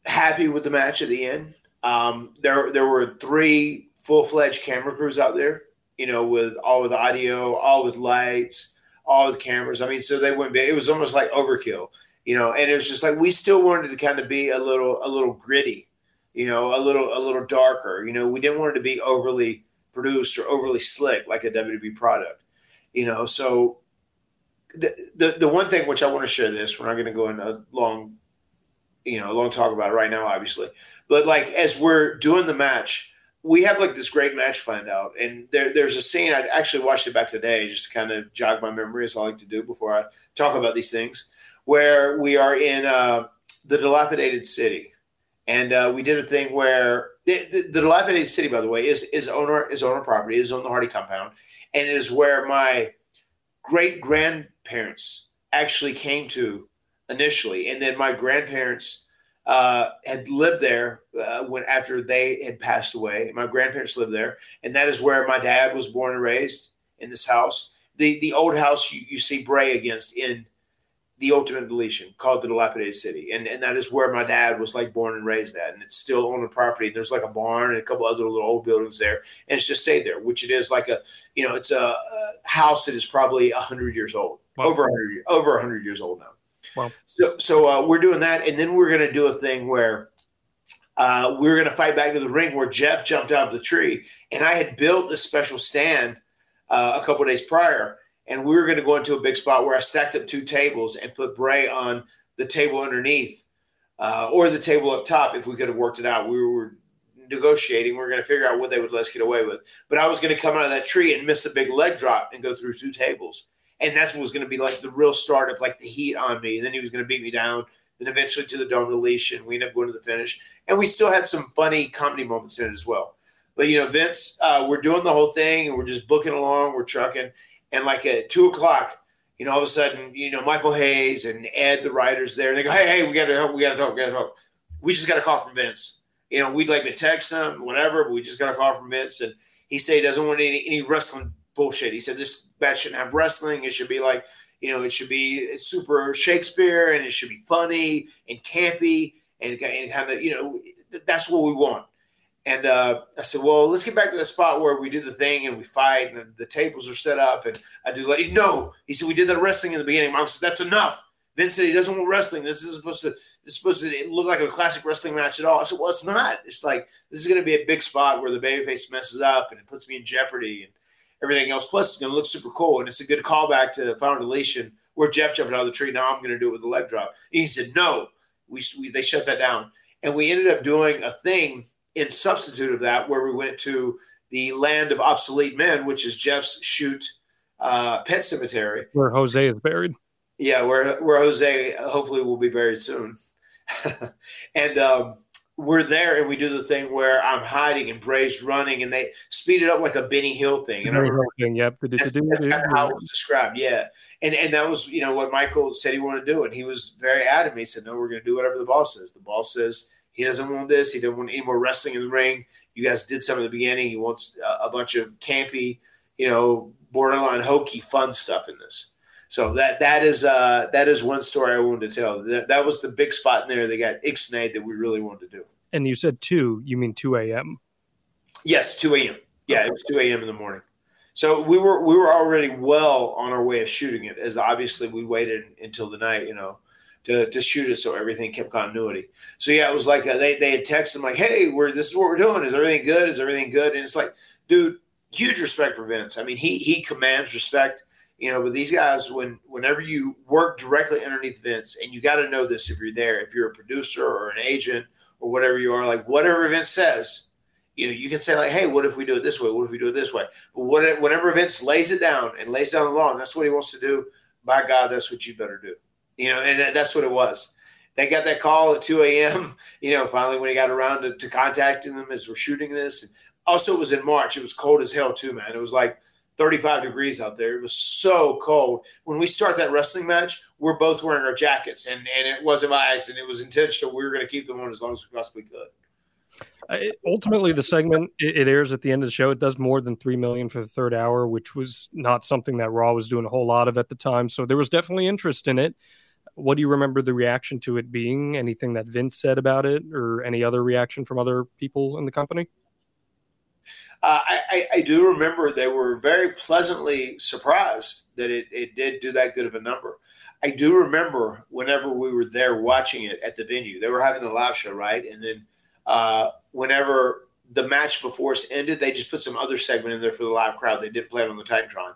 happy with the match at the end. Um, there there were three full fledged camera crews out there, you know, with all with audio, all with lights, all with cameras. I mean, so they wouldn't be. It was almost like overkill, you know. And it was just like we still wanted to kind of be a little a little gritty, you know, a little a little darker. You know, we didn't want it to be overly produced or overly slick like a WWE product, you know. So the, the the one thing which I want to share this, we're not going to go into a long, you know, a long talk about it right now, obviously, but like as we're doing the match, we have like this great match planned out, and there, there's a scene. I actually watched it back today just to kind of jog my memory, as I like to do before I talk about these things, where we are in uh, the dilapidated city, and uh, we did a thing where the, the, the dilapidated city, by the way, is is owner is owner property, is on the Hardy compound, and it is where my great grandparents actually came to initially, and then my grandparents uh, had lived there uh, when after they had passed away. My grandparents lived there, and that is where my dad was born and raised in this house. The the old house you, you see Bray against in the ultimate deletion called the dilapidated city. And, and that is where my dad was like born and raised at. And it's still on the property. There's like a barn and a couple other little old buildings there. And it's just stayed there which it is like a you know it's a, a house that is probably 100 years old. Wow. over 100 years over 100 years old now. Wow. so so uh, we're doing that. And then we're going to do a thing where uh, we we're going to fight back to the ring where jeff jumped out of the tree. And i had built this special stand uh, a couple days prior and we were going to go into a big spot where I stacked up two tables and put Bray on the table underneath uh, or the table up top if we could have worked it out. We were negotiating. We're going to figure out what they would let us get away with. But I was going to come out of that tree and miss a big leg drop and go through two tables. And that's what was going to be like the real start of like the heat on me. And then he was going to beat me down. Then eventually to the dome release, and We ended up going to the finish. And we still had some funny comedy moments in it as well. But, you know, Vince, uh, we're doing the whole thing and we're just booking along. We're trucking and like at two o'clock, you know, all of a sudden, you know, Michael Hayes and Ed, the writers there, they go, "Hey, hey, we got to help, we got to talk, we got to talk." We just got a call from Vince. You know, we'd like to text him, whatever, but we just got a call from Vince, and he said he doesn't want any, any wrestling bullshit. He said this match shouldn't have wrestling. It should be like, you know, it should be super Shakespeare, and it should be funny and campy, and, and kind of, you know, that's what we want. And uh, I said, well, let's get back to the spot where we do the thing and we fight and the tables are set up. And I do like, no, he said, we did that wrestling in the beginning. Michael said, that's enough. Vince said he doesn't want wrestling. This is supposed to, this is supposed to look like a classic wrestling match at all. I said, well, it's not. It's like, this is going to be a big spot where the babyface messes up and it puts me in jeopardy and everything else. Plus, it's going to look super cool. And it's a good callback to the Final Deletion where Jeff jumped out of the tree. Now I'm going to do it with a leg drop. And he said, no, we, we they shut that down. And we ended up doing a thing in substitute of that, where we went to the land of obsolete men, which is Jeff's shoot uh, pet cemetery. Where Jose is buried. Yeah, where where Jose hopefully will be buried soon. and um, we're there, and we do the thing where I'm hiding and Bray's running, and they speed it up like a Benny Hill thing. And I remember Yep. that's, that's kind of how it was described. Yeah, and and that was you know what Michael said he wanted to do, and he was very adamant. He said, "No, we're going to do whatever the boss says." The boss says he doesn't want this. He doesn't want any more wrestling in the ring. You guys did some at the beginning. He wants a, a bunch of campy, you know, borderline hokey, fun stuff in this. So that that is uh, that is one story I wanted to tell. That, that was the big spot in there. They got ixnayed that we really wanted to do. And you said two, you mean 2 a.m. Yes, two a.m. Yeah, it was two a.m. in the morning. So we were we were already well on our way of shooting it, as obviously we waited until the night, you know, to, to shoot it so everything kept continuity. So yeah, it was like uh they they had texted them like, "Hey, we're this is what we're doing. Is everything good? Is everything good?" And it's like, dude, huge respect for Vince. I mean, he he commands respect, you know. But these guys, when whenever you work directly underneath Vince, and you got to know this if you're there, if you're a producer or an agent or whatever you are, like whatever Vince says, you know, you can say like, "Hey, what if we do it this way? What if we do it this way?" But what, whenever Vince lays it down and lays down the law, and that's what he wants to do, by God, that's what you better do. You know, and that's what it was. They got that call at 2 a.m. You know, finally when he got around to, to contacting them as we're shooting this. And also, it was in March. It was cold as hell too, man. It was like 35 degrees out there. It was so cold. When we start that wrestling match, we're both wearing our jackets, and and it wasn't by accident. It was intentional. We were going to keep them on as long as we possibly could. I- ultimately the segment it, it airs at the end of the show it does more than 3 million for the third hour which was not something that raw was doing a whole lot of at the time so there was definitely interest in it what do you remember the reaction to it being anything that vince said about it or any other reaction from other people in the company Uh, I, I, do remember they were very pleasantly surprised that it, it did do that good of a number. I do remember whenever we were there watching it at the venue, they were having the live show, right? And then uh, whenever the match before us ended, they just put some other segment in there for the live crowd. They didn't play it on the Titantron.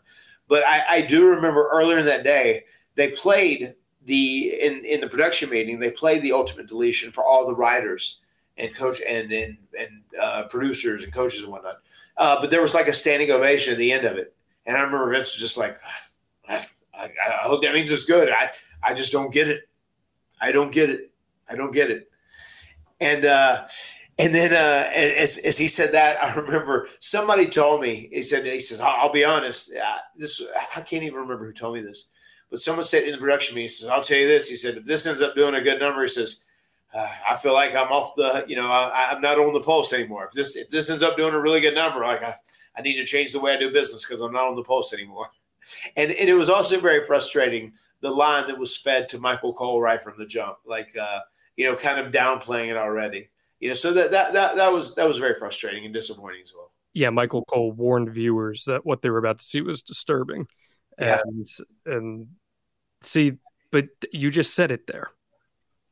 But I, I do remember earlier in that day, they played the in, in the production meeting, they played the ultimate deletion for all the writers and coach and and, and uh, producers and coaches and whatnot. Uh, but there was like a standing ovation at the end of it, and I remember Vince was just like, I, I, I hope that means it's good. I I just don't get it. I don't get it. I don't get it. And uh, and then uh, as as he said that, I remember somebody told me. He said he says I'll, I'll be honest. Uh, this I can't even remember who told me this, but someone said in the production meeting. He says I'll tell you this. He said if this ends up doing a good number, he says uh, I feel like I'm off the, you know, I, I'm not on the pulse anymore. If this if this ends up doing a really good number, like I, I need to change the way I do business because I'm not on the pulse anymore. And, and it was also very frustrating the line that was fed to Michael Cole right from the jump, like uh, you know, kind of downplaying it already. You know, so that that that that was that was very frustrating and disappointing as well. yeah michael cole warned viewers that what they were about to see was disturbing Yeah. and and see but you just said it there.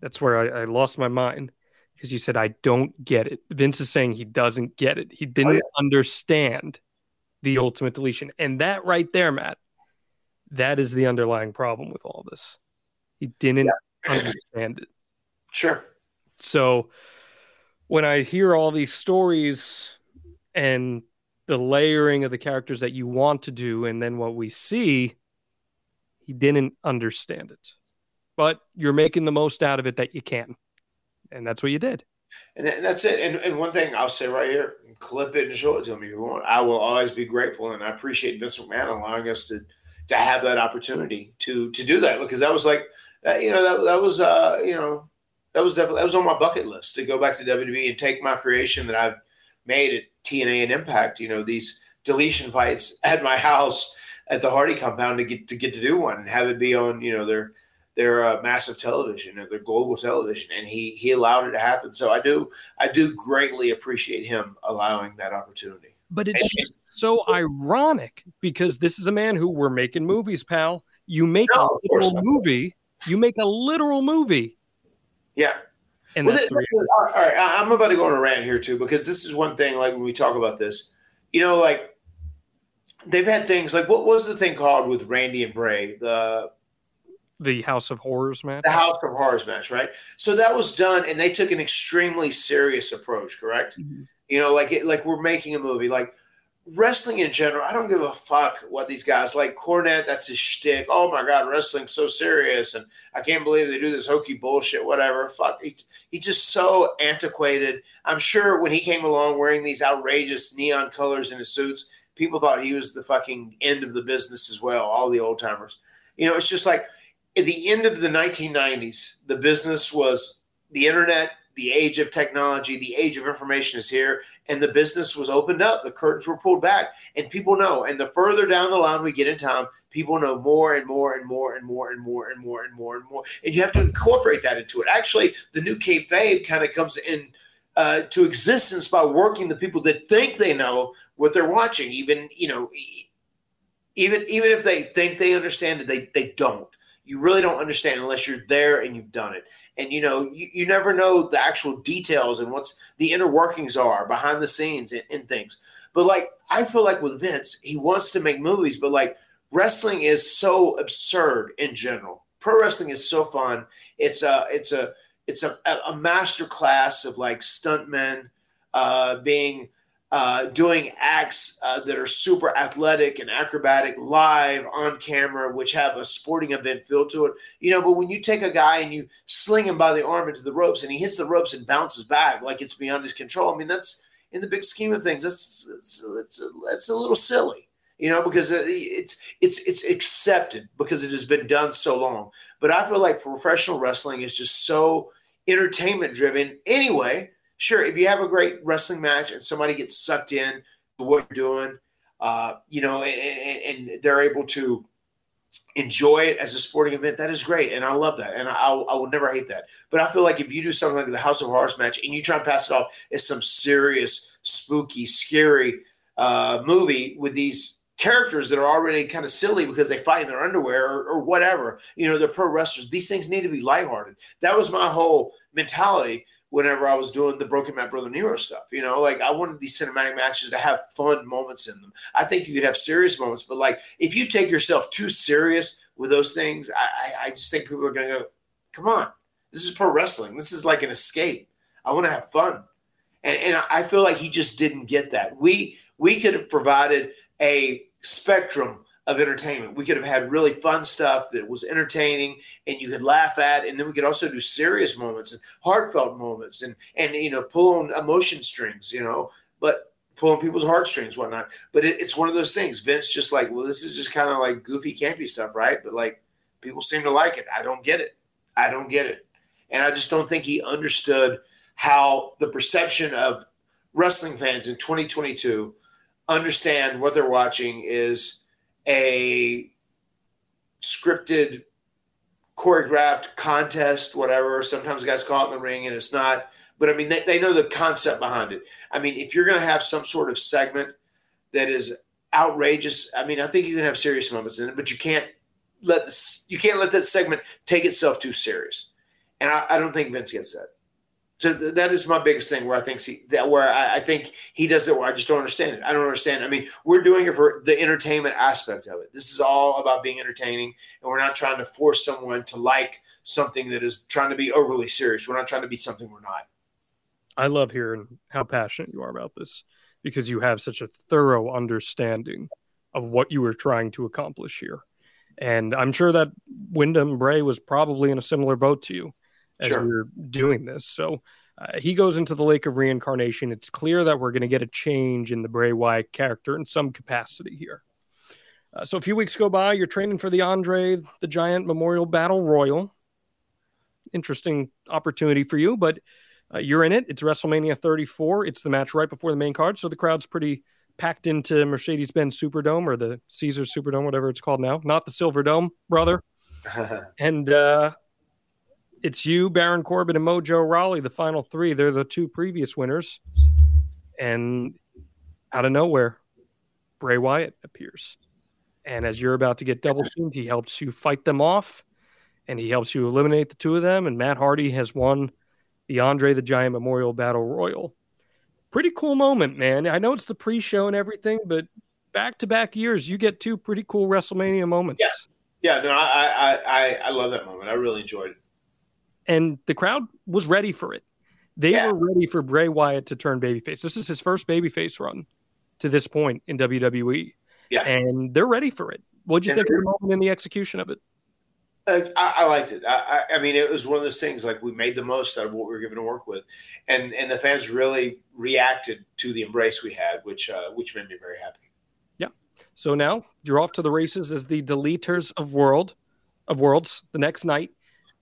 That's where i, I lost my mind because you said i don't get it. Vince is saying he doesn't get it. He didn't oh, understand the ultimate deletion. And that right there matt that is the underlying problem with all this. He didn't understand it. Sure. so when I hear all these stories and the layering of the characters that you want to do, and then what we see, he didn't understand it. But you're making the most out of it that you can. And that's what you did. And, that's it. And, and one thing I'll say right here, clip it and show it to me if you want. I will always be grateful, and I appreciate Vince McMahon allowing us to to have that opportunity to to do that because that was like, that, you know, that that was uh, you know, that was definitely that was on my bucket list to go back to WWE and take my creation that I've made at TNA and Impact. You know, these deletion fights at my house at the Hardy compound to get to get to do one and have it be on you know their their uh, massive television or their global television, and he he allowed it to happen. So I do I do greatly appreciate him allowing that opportunity. But it's And- just so ironic because this is a man who we're making movies, pal. You make No, a literal movie. You make a literal movie. Yeah. And Well, that's th- the all right, all right, I'm about to go on a rant here too because this is one thing. Like when we talk about this, you know, like they've had things like what was the thing called with Randy and Bray, the the House of Horrors match. the House of Horrors match, right? So that was done, and they took an extremely serious approach. Correct? Mm-hmm. You know, like it, like we're making a movie. Like wrestling in general, I don't give a fuck what these guys like. Cornette, that's his shtick. Oh my god, wrestling's so serious, and I can't believe they do this hokey bullshit. Whatever, fuck. He's, he's just so antiquated. I'm sure when he came along wearing these outrageous neon colors in his suits, people thought he was the fucking end of the business as well. All the old timers. You know, it's just like at the end of the 1990s, the business was the internet, the age of technology, the age of information is here, and the business was opened up. The curtains were pulled back, and people know. And the further down the line we get in time, people know more and more and more and more and more and more and more and more. And you have to incorporate that into it. Actually, the new kayfabe kind of comes in uh, to existence by working the people that think they know what they're watching. Even you know, even even if they think they understand it, they they don't. You really don't understand unless you're there and you've done it. And you know, you, you never know the actual details and what's the inner workings are behind the scenes and, and things. But like I feel like with Vince, he wants to make movies, but like wrestling is so absurd in general. Pro wrestling is so fun. It's a it's a it's a, a master class of like stuntmen uh, being uh, doing acts uh, that are super athletic and acrobatic live on camera, which have a sporting event feel to it. You know, but when you take a guy and you sling him by the arm into the ropes and he hits the ropes and bounces back like it's beyond his control, I mean, that's in the big scheme of things, that's it's it's, it's a little silly. You know, because it's it's it's accepted because it has been done so long. But I feel like professional wrestling is just so entertainment driven anyway sure, if you have a great wrestling match and somebody gets sucked in to what you're doing, uh, you know, and, and, they're able to enjoy it as a sporting event, that is great. And I love that. And I, I will never hate that. But I feel like if you do something like the House of Horrors match and you try and pass it off as some serious, spooky, scary uh, movie with these characters that are already kind of silly because they fight in their underwear or, or whatever, you know, they're pro wrestlers. These things need to be lighthearted. That was my whole mentality whenever I was doing the Broken Matt Brother Nero stuff. You know, like I wanted these cinematic matches to have fun moments in them. I think you could have serious moments, but like if you take yourself too serious with those things, I, I just think people are going to go, come on, this is pro wrestling. This is like an escape. I want to have fun. And, and I feel like he just didn't get that. We we could have provided a spectrum of entertainment. We could have had really fun stuff that was entertaining and you could laugh at, and then we could also do serious moments and heartfelt moments and and you know pull on emotion strings, you know, but pull on people's heartstrings, whatnot. But it, it's one of those things. Vince just like, well, this is just kind of like goofy, campy stuff, right? But like people seem to like it. I don't get it. I don't get it, and I just don't think he understood how the perception of wrestling fans in 2022 understand what they're watching is a scripted, choreographed contest, whatever. Sometimes guys call it in the ring and it's not. But I mean, they, they know the concept behind it. I mean, if you're going to have some sort of segment that is outrageous, I mean, I think you can have serious moments in it, but you can't let this, you can't let that segment take itself too serious. And I, I don't think Vince gets that. So th- that is my biggest thing where I think see, that where I, I, think he does it where I just don't understand it. I don't understand. I mean, we're doing it for the entertainment aspect of it. This is all about being entertaining, and we're not trying to force someone to like something that is trying to be overly serious. We're not trying to be something we're not. I love hearing how passionate you are about this because you have such a thorough understanding of what you were trying to accomplish here. And I'm sure that Windham Bray was probably in a similar boat to you as sure. we're doing this. So uh, he goes into the lake of reincarnation. It's clear that we're going to get a change in the Bray Wyatt character in some capacity here. Uh, so a few weeks go by. You're training for the Andre the Giant Memorial Battle Royal. Interesting opportunity for you, but uh, you're in it. It's WrestleMania 34. It's the match right before the main card, so the crowd's pretty packed into Mercedes-Benz Superdome or the Caesar Superdome, whatever it's called now, not the Silver Dome, brother. and uh, it's you, Baron Corbin, and Mojo Rawley, the final three. They're the two previous winners. And out of nowhere, Bray Wyatt appears. And as you're about to get double teamed, he helps you fight them off and he helps you eliminate the two of them. And Matt Hardy has won the Andre the Giant Memorial Battle Royal. Pretty cool moment, man. I know it's the pre show and everything, but back to back years, you get two pretty cool WrestleMania moments. Yeah. Yeah, no, I, I, I, I love that moment. I really enjoyed it and the crowd was ready for it. They yeah. were ready for Bray Wyatt to turn babyface. This is his first babyface run to this point in WWE. Yeah. And they're ready for it. What'd you and think of the moment in the execution of it? Uh, I, I, liked it. I, I, mean, it was one of those things like we made the most out of what we were given to work with, and and the fans really reacted to the embrace we had, which uh, which made me very happy. Yeah. So now you're off to the races as the deleters of world of worlds the next night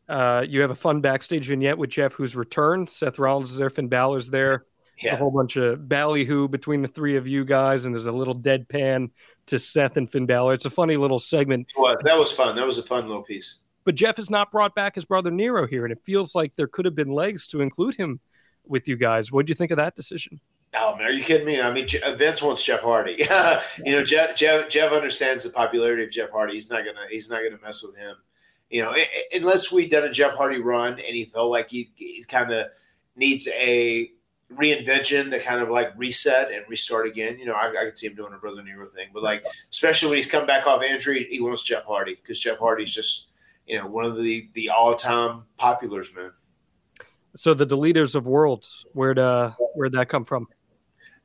Uh, you have a fun backstage vignette with Jeff, who's returned. Seth Rollins is there, Finn Balor's there. It's a whole bunch of ballyhoo between the three of you guys, and there's a little deadpan to Seth and Finn Balor. It's a funny little segment. It was. That was fun. That was a fun little piece. But Jeff has not brought back his brother Nero here, and it feels like there could have been legs to include him with you guys. What do you think of that decision? Oh man, are you kidding me? I mean, Vince wants Jeff Hardy. you know, Jeff, Jeff Jeff understands the popularity of Jeff Hardy. He's not gonna he's not gonna mess with him. You know, unless we'd done a Jeff Hardy run and he felt like he, he kind of needs a reinvention to kind of like reset and restart again. You know, I, I could see him doing a Brother Nero thing, but like especially when he's come back off injury, he wants Jeff Hardy because Jeff Hardy's just you know one of the the all time populars, man. So the deleters of worlds, where'd uh, where'd that come from?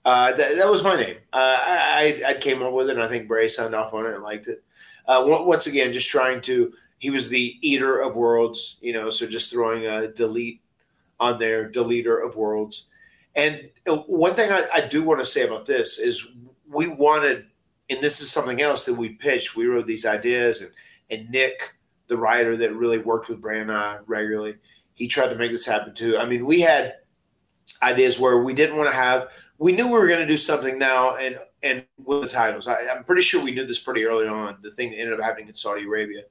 Uh, that, that was my name. Uh, I, I I came up with it, and I think Bray signed off on it and liked it. Uh, on- once again, just trying to. He was the eater of worlds, you know. So just throwing a delete on there, deleter of worlds. And uh, one thing I, I do want to say about this is we wanted, and this is something else that we pitched. We wrote these ideas, and and Nick, the writer that really worked with Bray and I regularly, he tried to make this happen too. I mean, we had ideas where we didn't want to have we knew we were going to do something now and and win the titles. I, I'm pretty sure we knew this pretty early on. The thing that ended up happening in Saudi Arabia,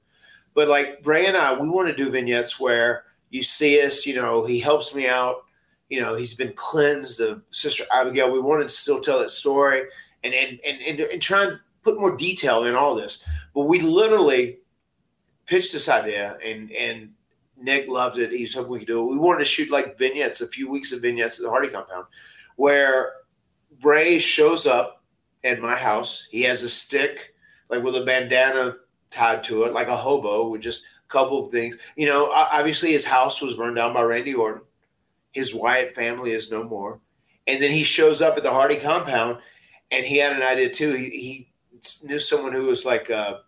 but like Bray and I, we want to do vignettes where you see us. You know, he helps me out. You know, he's been cleansed of Sister Abigail. We wanted to still tell that story and and and and, and try and put more detail in all this. But we literally pitched this idea and and Nick loved it. He was hoping we could do it. We wanted to shoot like vignettes, a few weeks of vignettes at the Hardy compound, where Bray shows up at my house. He has a stick, like with a bandana tied to it, like a hobo, with just a couple of things. You know, obviously his house was burned down by Randy Orton. His Wyatt family is no more. And then he shows up at the Hardy compound, and he had an idea too. He, he knew someone who was like, uh,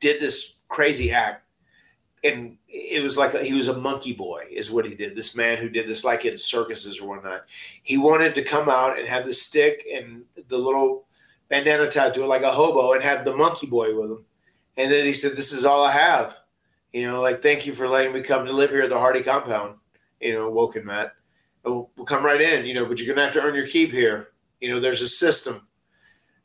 did this crazy act and it was like a, he was a monkey boy is what he did this man who did this like in circuses or whatnot he wanted to come out and have the stick and the little bandana to it like a hobo and have the monkey boy with him. And then he said this is all i have. You know like thank you for letting me come to live here at the hardy compound. You know woken matt we'll, oh, we'll come right in you know but you're gonna have to earn your keep here. You know there's a system.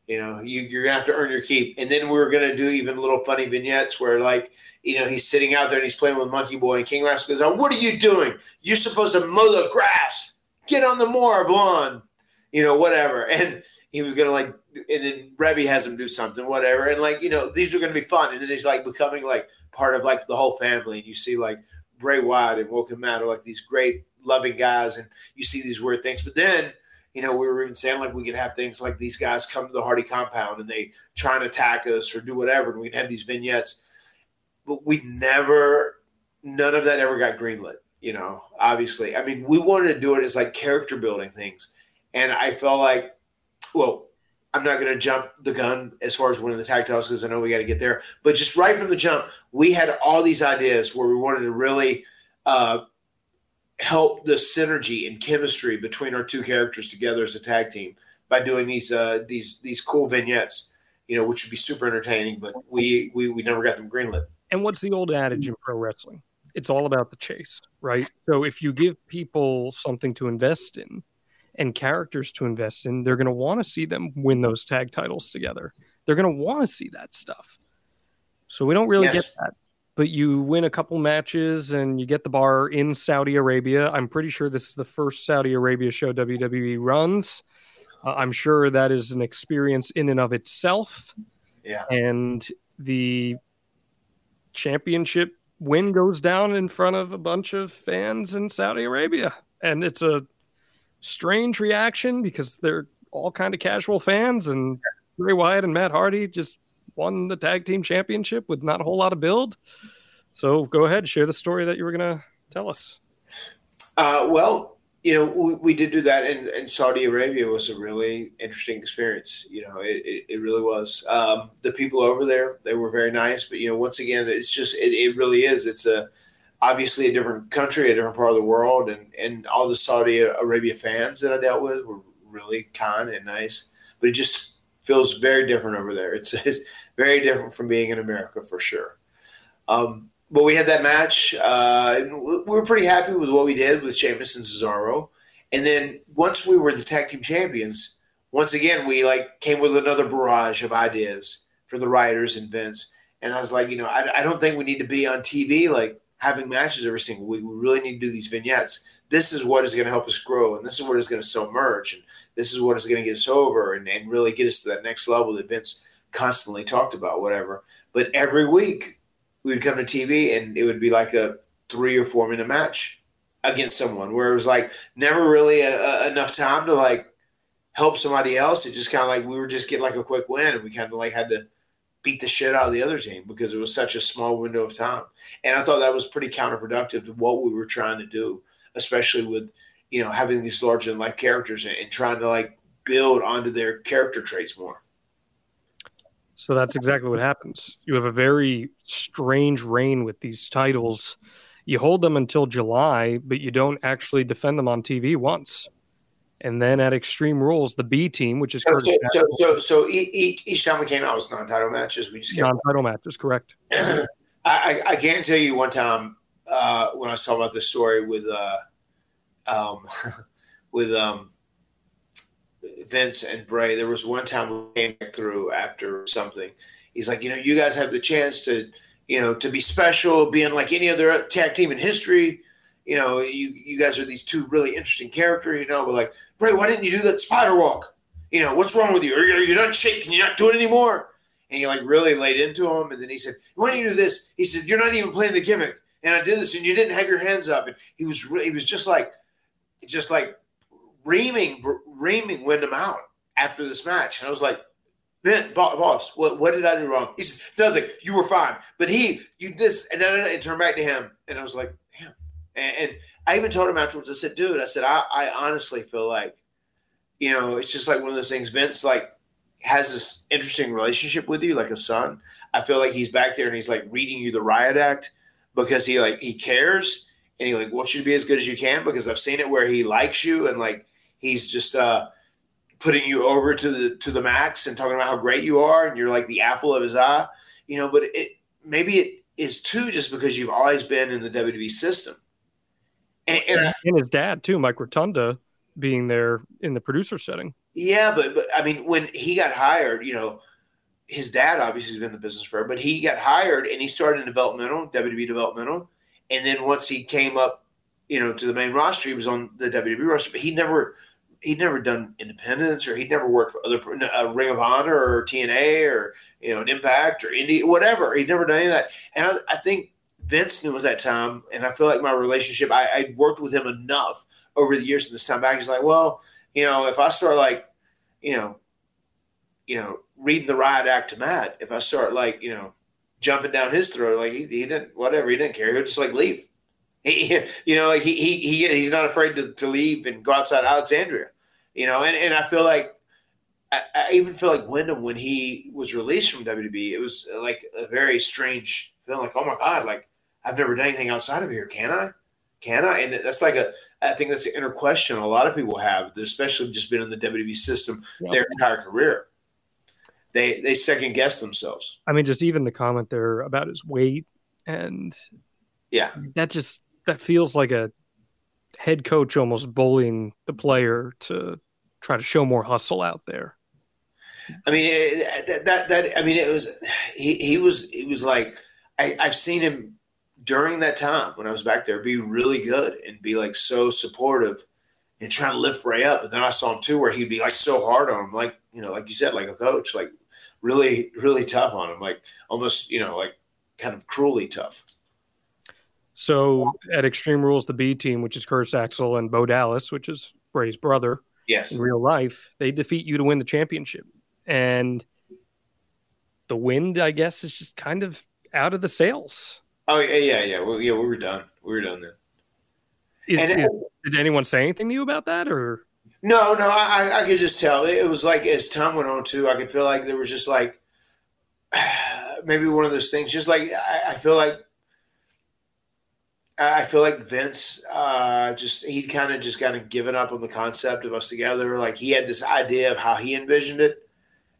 You know you, you're gonna have to earn your keep. And then we were gonna do even little funny vignettes where like you know, he's sitting out there and he's playing with Monkey Boy, and King Rascal goes, oh, "What are you doing? You're supposed to mow the grass. Get on the Moab lawn, you know, whatever." And he was gonna like, and then Reby has him do something, whatever, and like, you know, these are gonna be fun. And then he's like becoming like part of like the whole family, and you see like Bray Wyatt and Woken Matt are like these great loving guys, and you see these weird things, but then. You know, we were even saying like we could have things like these guys come to the Hardy compound and they try and attack us or do whatever, and we'd have these vignettes but we never none of that ever got greenlit you know obviously i mean we wanted to do it as like character building things and i felt like well i'm not going to jump the gun as far as winning the tag titles because i know we got to get there but just right from the jump we had all these ideas where we wanted to really uh, help the synergy and chemistry between our two characters together as a tag team by doing these uh, these these cool vignettes you know which would be super entertaining but we we, we never got them greenlit And what's the old adage in pro wrestling? It's all about the chase, right? So if you give people something to invest in and characters to invest in, they're going to want to see them win those tag titles together. They're going to want to see that stuff. So we don't really Yes. get that. But you win a couple matches and you get the bar in Saudi Arabia. I'm pretty sure this is the first Saudi Arabia show WWE runs. Uh, I'm sure that is an experience in and of itself. Yeah. And the championship win goes down in front of a bunch of fans in Saudi Arabia. And it's a strange reaction because they're all kind of casual fans and Bray Wyatt and Matt Hardy just won the tag team championship with not a whole lot of build. So go ahead, and share the story that you were going to tell us. Uh, well, you know, we, we did do that, and Saudi Arabia was a really interesting experience. You know, it, it, it really was. Um, the people over there, they were very nice, but you know, once again, it's just it, it really is. It's a obviously a different country, a different part of the world, and and all the Saudi Arabia fans that I dealt with were really kind and nice, but it just feels very different over there. It's, it's very different from being in America for sure. Um, but we had that match. Uh, and we were pretty happy with what we did with Sheamus and Cesaro. And then once we were the tag team champions, once again we like came with another barrage of ideas for the writers and Vince. And I was like, you know, I, I don't think we need to be on TV like having matches every single week. We really need to do these vignettes. This is what is going to help us grow, and this is what is going to sell merch, and this is what is going to get us over and, and really get us to that next level that Vince constantly talked about, whatever. But every week we would come to TV and it would be like a three or four minute match against someone where it was like never really a, a, enough time to like help somebody else. It just kind of like we were just getting like a quick win and we kind of like had to beat the shit out of the other team because it was such a small window of time. And I thought that was pretty counterproductive to what we were trying to do, especially with, you know, having these larger than life characters and, and trying to like build onto their character traits more. So that's exactly what happens. You have a very strange reign with these titles. You hold them until July, but you don't actually defend them on TV once. And then at Extreme Rules, the B team, which is So, so, so, so, so e- each, each time we came out was non-title matches. We just non-title matches, correct? I, I, I can't tell you one time uh, when I was talking about this story with uh, um, with um, Vince and Bray. There was one time we came back through after something. He's like, you know, you guys have the chance to, you know, to be special, being like any other tag team in history. You know, you you guys are these two really interesting characters. You know, but like Bray, why didn't you do that spider walk? You know, what's wrong with you? Are you, are you not shaking? You're not doing anymore? and he like really laid into him. And then he said, "Why don't you do this?" He said, "You're not even playing the gimmick." And I did this, and you didn't have your hands up. And he was re- he was just like, just like reaming reaming Wyndham out after this match. And I was like, "Ben, boss, what what did I do wrong?" He said, "Nothing. You were fine." But he, you this, and then it turned back to him, and I was like. And, and I even told him afterwards. I said, "Dude," I said, I, I honestly feel like, you know, it's just like one of those things. Vince like has this interesting relationship with you, like a son. I feel like he's back there and he's like reading you the riot act because he like he cares and he like wants you to be as good as you can because I've seen it where he likes you and like he's just uh putting you over to the to the max and talking about how great you are and you're like the apple of his eye, you know. But it maybe it is too just because you've always been in the WWE system. And, and I- And his dad too, Mike Rotunda, being there in the producer setting. Yeah, but but I mean, when he got hired, you know, his dad obviously has been in the business forever, but he got hired and he started in developmental, WWE developmental, and then once he came up, you know, to the main roster, he was on the WWE roster, but he never he'd never done independence or he'd never worked for other uh, Ring of Honor or TNA or you know an Impact or Indie whatever. He'd never done any of that, and I, I think Vince knew at that time, and I feel like my relationship, I, I worked with him enough over the years in this time back. He's like, well, you know, if I start like, you know, you know, reading the riot act to Matt, if I start like, you know, jumping down his throat, like he, he didn't, whatever, he didn't care. He'll just like leave. He, you know, like he, he, he, he's not afraid to, to leave and go outside Alexandria, you know, and, and I feel like, I, I even feel like Wyndham, when he was released from WWE, it was like a very strange feeling like, oh my God, like I've never done anything outside of here. Can I? Can I? And that's like a, I think that's the inner question a lot of people have, especially just been in the WWE system their entire career. They they second guess themselves. I mean, just even the comment there about his weight and Yeah, that just that feels like a head coach almost bullying the player to try to show more hustle out there. I mean it, that, that that I mean it was he he was he was like I, I've seen him during that time when I was back there be really good and be like so supportive and trying to lift Bray up. And then I saw him too where he'd be like so hard on him, like you know, like you said, like a coach, like really really tough on him, like almost you know like kind of cruelly tough. So at Extreme Rules, the B team, which is Curtis Axel and Bo Dallas, which is Bray's brother Yes. in real life, they defeat you to win the championship. And the wind, I guess, is just kind of out of the sails. Oh yeah, yeah, yeah. Well, yeah, we were done. We were done then. Is, And- is- did anyone say anything to you about that, or No, no, I, I- I could just tell. It was like as time went on too, I could feel like there was just like maybe one of those things. Just like I, I feel like I feel like Vince uh, just he'd kind of just kind of given up on the concept of us together. Like he had this idea of how he envisioned it,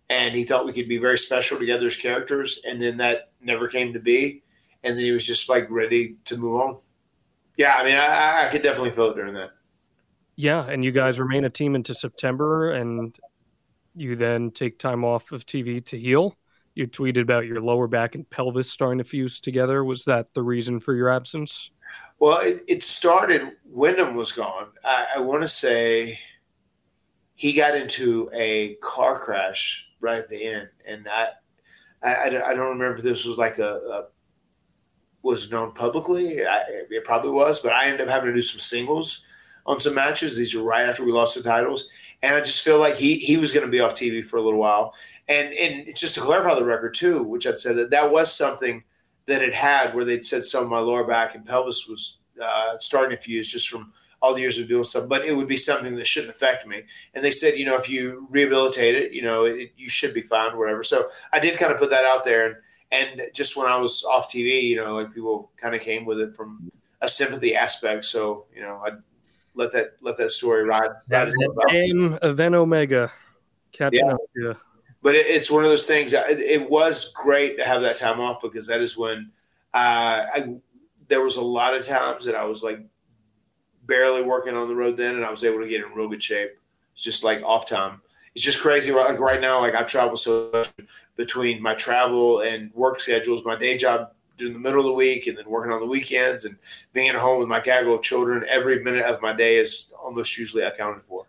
and he thought we could be very special together as characters, and then that never came to be. And then he was just like ready to move on. Yeah, I mean, I, I could definitely feel it during that. Yeah, and you guys remain a team into September, and you then take time off of TV to heal. You tweeted about your lower back and pelvis starting to fuse together. Was that the reason for your absence? Well, it, it started. Wyndham was gone. I, I want to say he got into a car crash right at the end, and I, I, I don't- remember if this was like a, a was known publicly. I, it probably was, but I ended up having to do some singles on some matches. These are right after we lost the titles, and I just feel like he he was going to be off TV for a little while. And and just to clarify the record too, which I'd said that that was something that it had where they'd said some of my lower back and pelvis was uh, starting to fuse just from all the years of doing stuff, but it would be something that shouldn't affect me. And they said, you know, if you rehabilitate it, you know, it, you should be fine, whatever. So I did kind of put that out there, and and just when I was off TV, you know, like people kind of came with it from a sympathy aspect. So you know, I let that let that story ride. ride its own boat. Name Event Omega. Catching Yeah. you. but it, it's one of those things. It, it was great to have that time off because that is when uh, I there was a lot of times that I was like barely working on the road then, and I was able to get in real good shape. It's just like off time. It's just crazy. Like right now, like I travel so much between my travel and work schedules, my day job during the middle of the week, and then working on the weekends, and being at home with my gaggle of children. Every minute of my day is almost usually accounted for.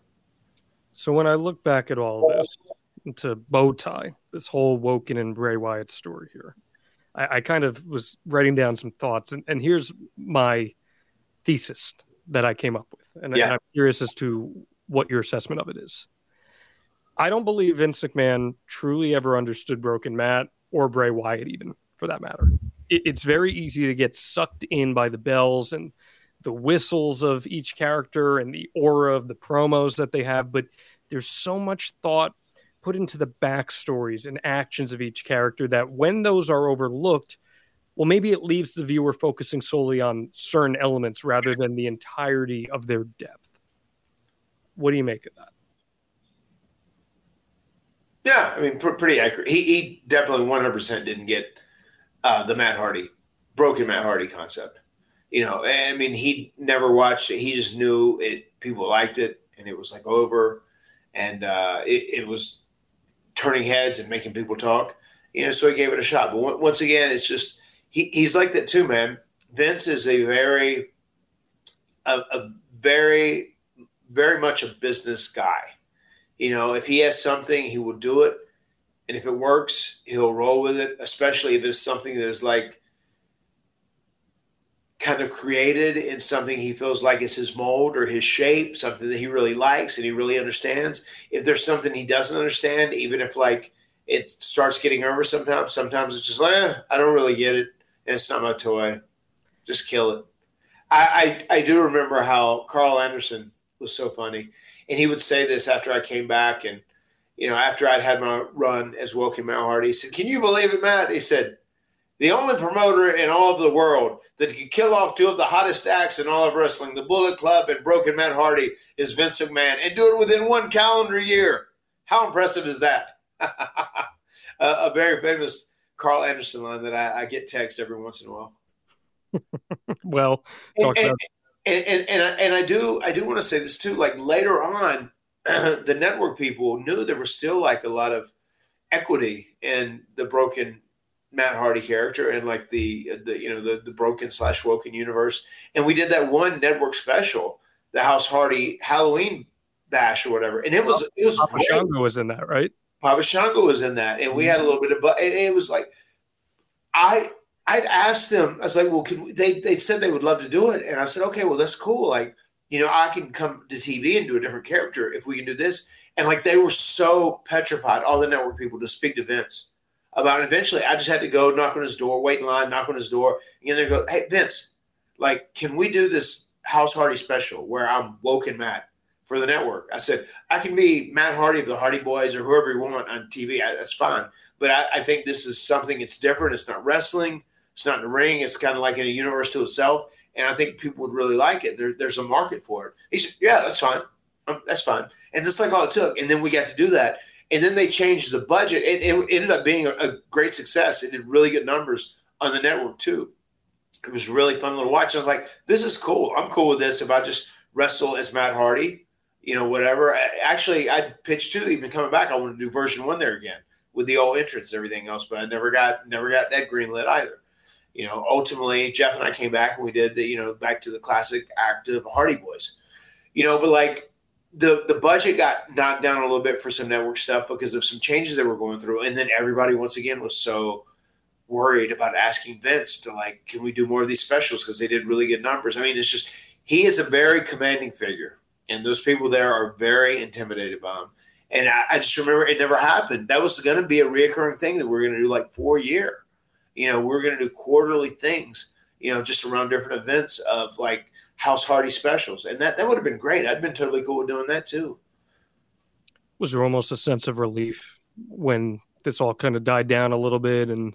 So when I look back at all of this, to bow tie, this whole Woken and Bray Wyatt story here, I, I kind of was writing down some thoughts, and, and here's my thesis that I came up with, and, Yeah. and I'm curious as to what your assessment of it is. I don't believe Vince McMahon truly ever understood Broken Matt or Bray Wyatt, even for that matter. It, it's very easy to get sucked in by the bells and the whistles of each character and the aura of the promos that they have, but there's so much thought put into the backstories and actions of each character that when those are overlooked, well, maybe it leaves the viewer focusing solely on certain elements rather than the entirety of their depth. What do you make of that? Yeah, I mean, pr- pretty accurate. He, he definitely 100% didn't get uh, the Matt Hardy, broken Matt Hardy concept. You know, I mean, he never watched it. He just knew it. People liked it, and it was like over, and uh, it, it was turning heads and making people talk. You know, so he gave it a shot. But on- once again, it's just he, he's like that too, man. Vince is a very, a, a very, very much a business guy. You know, if he has something, he will do it. And if it works, he'll roll with it, especially if it's something that is like kind of created in something he feels like is his mold or his shape, something that he really likes and he really understands. If there's something he doesn't understand, even if like it starts getting over sometimes, sometimes it's just like, eh, I don't really get it. And it's not my toy. Just kill it. I, I, I do remember how Karl Anderson was so funny. And he would say this after I came back and, you know, after I'd had my run as Woken Matt Hardy. He said, Can you believe it, Matt? He said, The only promoter in all of the world that could kill off two of the hottest acts in all of wrestling, the Bullet Club and Broken Matt Hardy, is Vince McMahon, and do it within one calendar year. How impressive is that? a, very famous Karl Anderson line that I, I get text every once in a while. Well, And, talk and, about and, and, and, I, and I do I do want to say this too. Like later on, the network people knew there was still like a lot of equity in the broken Matt Hardy character and like the the you know the the broken slash woken universe. And we did that one network special, the House Hardy Halloween bash or whatever, and it was it was Papa great. Shango was in that, right? Papa Shango was in that, and we had a mm-hmm. little bit of, but it was like, I I'd asked them, I was like, well, can we, they they said they would love to do it, and I said, okay, well, that's cool. Like, you know, I can come to TV and do a different character if we can do this, and like they were so petrified, all the network people, to speak to Vince about. It. Eventually, I just had to go knock on his door, wait in line, knock on his door, and then go, hey, Vince, like, can we do this House Hardy special where I'm woken Matt? For the network, I said I can be Matt Hardy of the Hardy Boys or whoever you want on TV. I, that's fine. But I, I think this is something it's different. It's not wrestling. It's not in the ring. It's kind of like in a universe to itself. And I think people would really like it. There, there's a market for it. He said, "Yeah, that's fine. Um, that's fine." And that's like all it took. And then we got to do that. And then they changed the budget. It, it ended up being a, great success. It did really good numbers on the network too. it was really fun to watch. I was like, this is cool. I'm cool with this. If I just wrestle as Matt Hardy, you know, whatever. Actually, I pitched too. Even coming back, I want to do version one there again with the old entrance and everything else. But I never got never got that green lit either. You know, ultimately, Jeff and I came back and we did the you know back to the classic act of Hardy Boys. You know, but like the the budget got knocked down a little bit for some network stuff because of some changes that were going through, and then everybody once again was so worried about asking Vince to like, can we do more of these specials because they did really good numbers. I mean, it's just he is a very commanding figure, and those people there are very intimidated by him. And I, I just remember it never happened. That was going to be a reoccurring thing that we are going to do like four year. You know, we're going to do quarterly things. You know, just around different events of like House Hardy specials, and that that would have been great. I'd been totally cool with doing that too. Was there almost a sense of relief when this all kind of died down a little bit and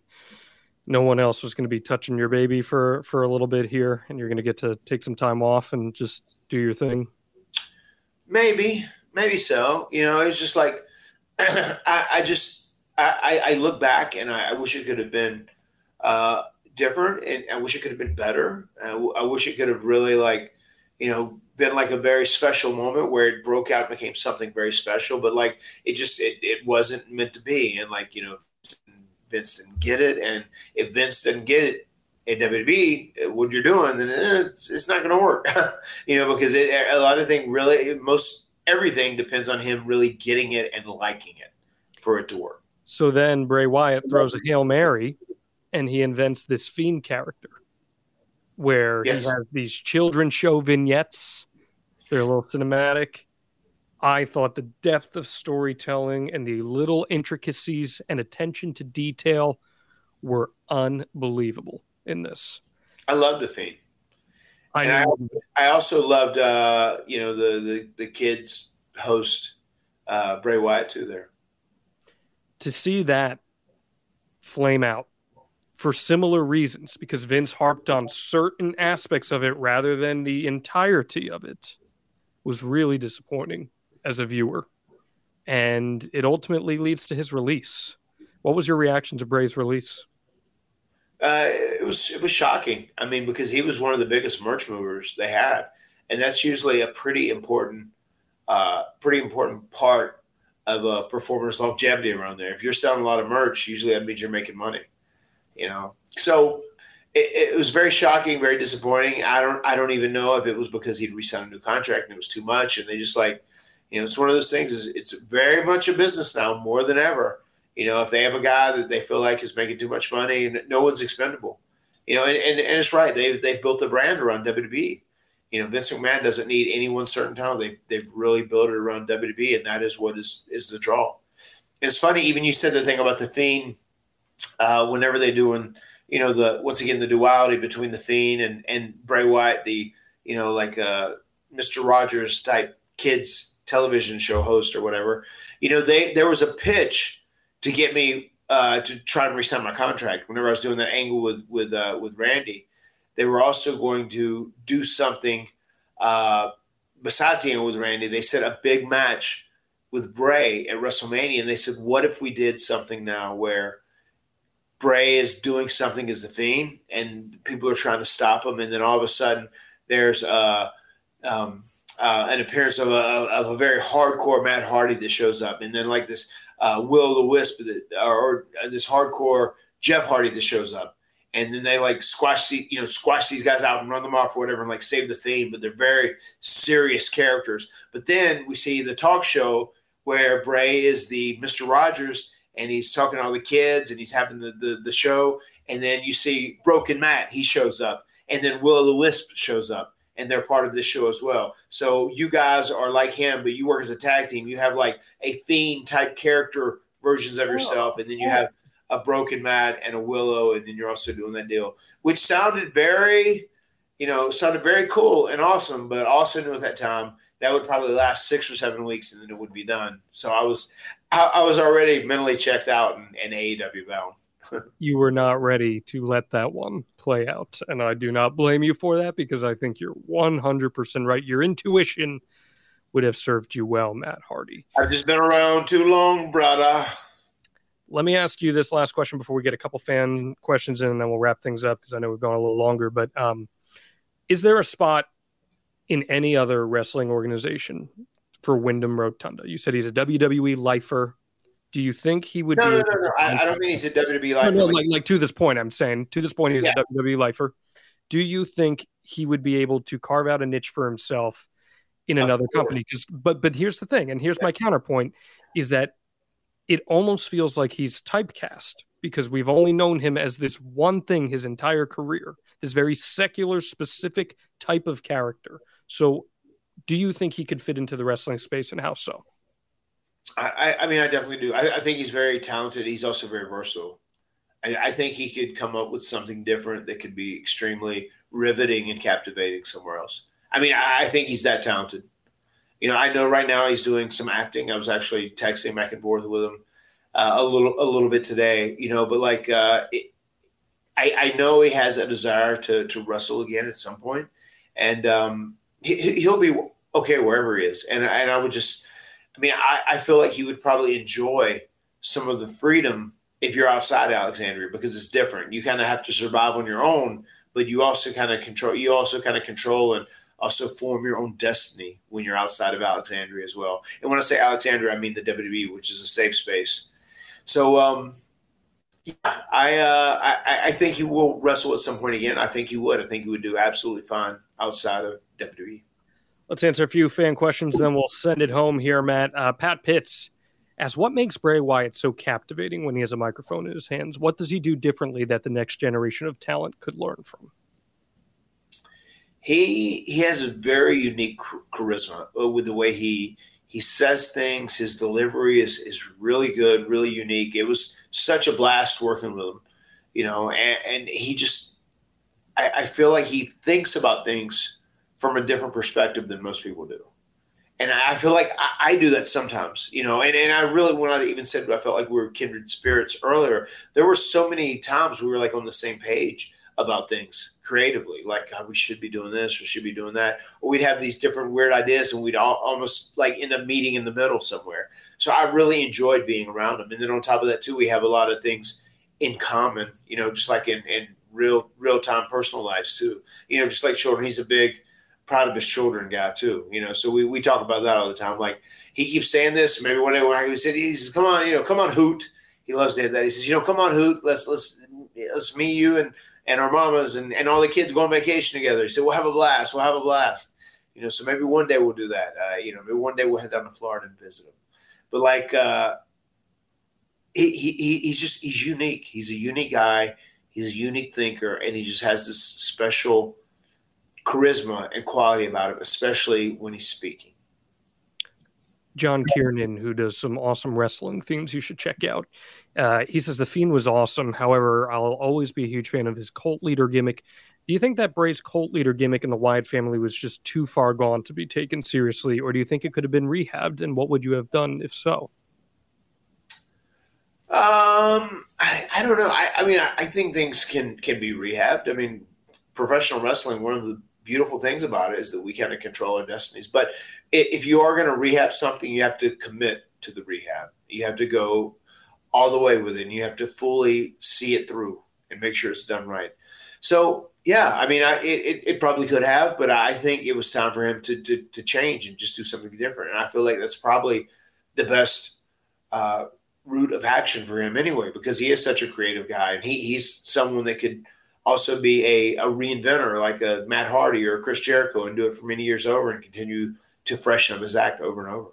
no one else was going to be touching your baby for for a little bit here and you're going to get to take some time off and just do your thing maybe maybe so you know it's just like I, I, just I, I look back and I, I wish it could have been uh, different and I wish it could have been better. I, w- I wish it could have really like, you know, been like a very special moment where it broke out and became something very special, but like it just it, it wasn't meant to be. And like, you know, Vince didn't get it. And if Vince didn't get it at WWE, what you're doing, then it's, it's not going to work, you know, because it, a lot of things really, most everything depends on him really getting it and liking it for it to work. So then Bray Wyatt throws a Hail Mary and he invents this fiend character where Yes. he has these children show vignettes. They're a little cinematic. I thought the depth of storytelling and the little intricacies and attention to detail were unbelievable in this. I love the Fiend. I And I- know I also loved, uh, you know, the, the, the kids host, uh, Bray Wyatt too there. to see that flame out for similar reasons because Vince harped on certain aspects of it rather than the entirety of it was really disappointing as a viewer. And it ultimately leads to his release. What was your reaction to Bray's release? Uh, it was it was shocking. I mean, because he was one of the biggest merch movers they had, and that's usually a pretty important, uh, pretty important part of a performer's longevity around there. If you're selling a lot of merch, usually that means you're making money. You know, so it, it was very shocking, very disappointing. I don't I don't even know if it was because he'd re-signed a new contract and it was too much, and they just like, you know, it's one of those things. Is it's very much a business now more than ever. You know, if they have a guy that they feel like is making too much money, and no one's expendable. You know, and, and, and it's right. They've they've built a brand around WWE. You know, Vince McMahon doesn't need any one certain talent. They they've really built it around WWE, and that is what is is the draw. It's funny, even you said the thing about the Fiend. Uh, whenever they doing, you know, the once again the duality between the Fiend and and Bray Wyatt, the you know like uh, Mister Rogers type kids television show host or whatever. You know, they there was a pitch to get me uh, to try and resign my contract. Whenever I was doing that angle with with uh, with Randy, they were also going to do something uh, besides the angle with Randy. They said a big match with Bray at WrestleMania, and they said, "What if we did something now where Bray is doing something as the Fiend, and people are trying to stop him, and then all of a sudden there's uh, um, uh, an appearance of a, of a very hardcore Matt Hardy that shows up, and then like this uh, Will the Wisp or, or this hardcore Jeff Hardy that shows up, and then they like squash the, you know squash these guys out and run them off or whatever, and like save the Fiend. but they're very serious characters. But then we see the talk show where Bray is the Mister Rogers, and he's talking to all the kids, and he's having the, the the show, and then you see Broken Matt, he shows up, and then Will the Wisp shows up and they're part of this show as well. So you guys are like him, but you work as a tag team. You have like a fiend type character versions of oh. yourself, and then you have a broken Matt and a Willow, and then you're also doing that deal, which sounded very, you know, sounded very cool and awesome. But also knew at that time that would probably last six or seven weeks, and then it would be done. So I was, I, I was already mentally checked out and, and AEW bound. You were not ready to let that one play out. And I do not blame you for that because I think you're 100% right. Your intuition would have served you well, Matt Hardy. I've just been around too long, brother. Let me ask you this last question before we get a couple fan questions in, and then we'll wrap things up because I know we've gone a little longer. But um, is there a spot in any other wrestling organization for Wyndham Rotunda? You said he's a WWE lifer. Do you think he would No, be? no, no, no. I, I don't mean he's a WWE lifer. no, like- like, like to this point, I'm saying to this point, he's Yeah. a WWE lifer. Do you think he would be able to carve out a niche for himself in another company? Because, but, but here's the thing, and here's my counterpoint: is that it almost feels like he's typecast because we've only known him as this one thing his entire career, this very secular, specific type of character. So, do you think he could fit into the wrestling space, and how so? I, I- mean, I definitely do. I, I think he's very talented. He's also very versatile. I, I think he could come up with something different that could be extremely riveting and captivating somewhere else. I mean, I, I think he's that talented. You know, I know right now he's doing some acting. I was actually texting back and forth with him uh, a little, a little bit today. You know, but like, uh, it, I, I know he has a desire to to wrestle again at some point, and um, he, he'll be okay wherever he is. And and I would just, I mean, I, I feel like he would probably enjoy some of the freedom if you're outside Alexandria because it's different. You kind of have to survive on your own, but you also kind of control. You also kind of control and also form your own destiny when you're outside of Alexandria as well. And when I say Alexandria, I mean the WWE, which is a safe space. So, um, yeah, I, uh, I I think he will wrestle at some point again. I think he would. I think he would do absolutely fine outside of. WWE. Let's answer a few fan questions, then we'll send it home here, Matt. Uh, Pat Pitts asks, What makes Bray Wyatt so captivating when he has a microphone in his hands? What does he do differently that the next generation of talent could learn from? he he has a very unique charisma uh, with the way he he says things. His delivery is is really good, really unique. It was such a blast working with him, you know, and, and he just I, I feel like he thinks about things from a different perspective than most people do. And I feel like I, I do that sometimes, you know, and, and I really, when I even said I felt like we were kindred spirits earlier, there were so many times we were like on the same page about things creatively, like God, we should be doing this or should be doing that. Or we'd have these different weird ideas and we'd all, almost like end up meeting in the middle somewhere. So I really enjoyed being around him. And then on top of that, too, we have a lot of things in common, you know, just like in, in real, real time personal lives, too. You know, just like children, he's a big, proud of his children guy, too. You know, so we, we talk about that all the time. Like he keeps saying this. Maybe one day when he said, he says, come on, you know, come on, Hoot. He loves to have that. He says, you know, come on, Hoot. Let's, let's, let's me, you, and, and our mamas and, and all the kids go on vacation together. He said, we'll have a blast. We'll have a blast. You know, so maybe one day we'll do that. Uh, you know, maybe one day we'll head down to Florida and visit him. But like, uh, he, he, he- he's just, he's unique. He's a unique guy. He's a unique thinker and he just has this special charisma and quality about him, especially when he's speaking. John Kiernan, who does some awesome wrestling themes you should check out. Uh, he says the Fiend was awesome. However, I'll always be a huge fan of his cult leader gimmick. Do you think that Bray's cult leader gimmick in the Wyatt family was just too far gone to be taken seriously, or do you think it could have been rehabbed? And what would you have done if so? Um, I, I don't know. I, I mean, I, I think things can can be rehabbed. I mean, professional wrestling. One of the beautiful things about it is that we kind of control our destinies. But if you are going to rehab something, you have to commit to the rehab. You have to go all the way with it. And you have to fully see it through and make sure it's done right. So yeah, I mean, I, it, it probably could have, but I think it was time for him to, to to change and just do something different. And I feel like that's probably the best uh, route of action for him anyway, because he is such a creative guy and he, he's someone that could also be a, a reinventor like a Matt Hardy or a Chris Jericho and do it for many years over and continue to freshen up his act over and over.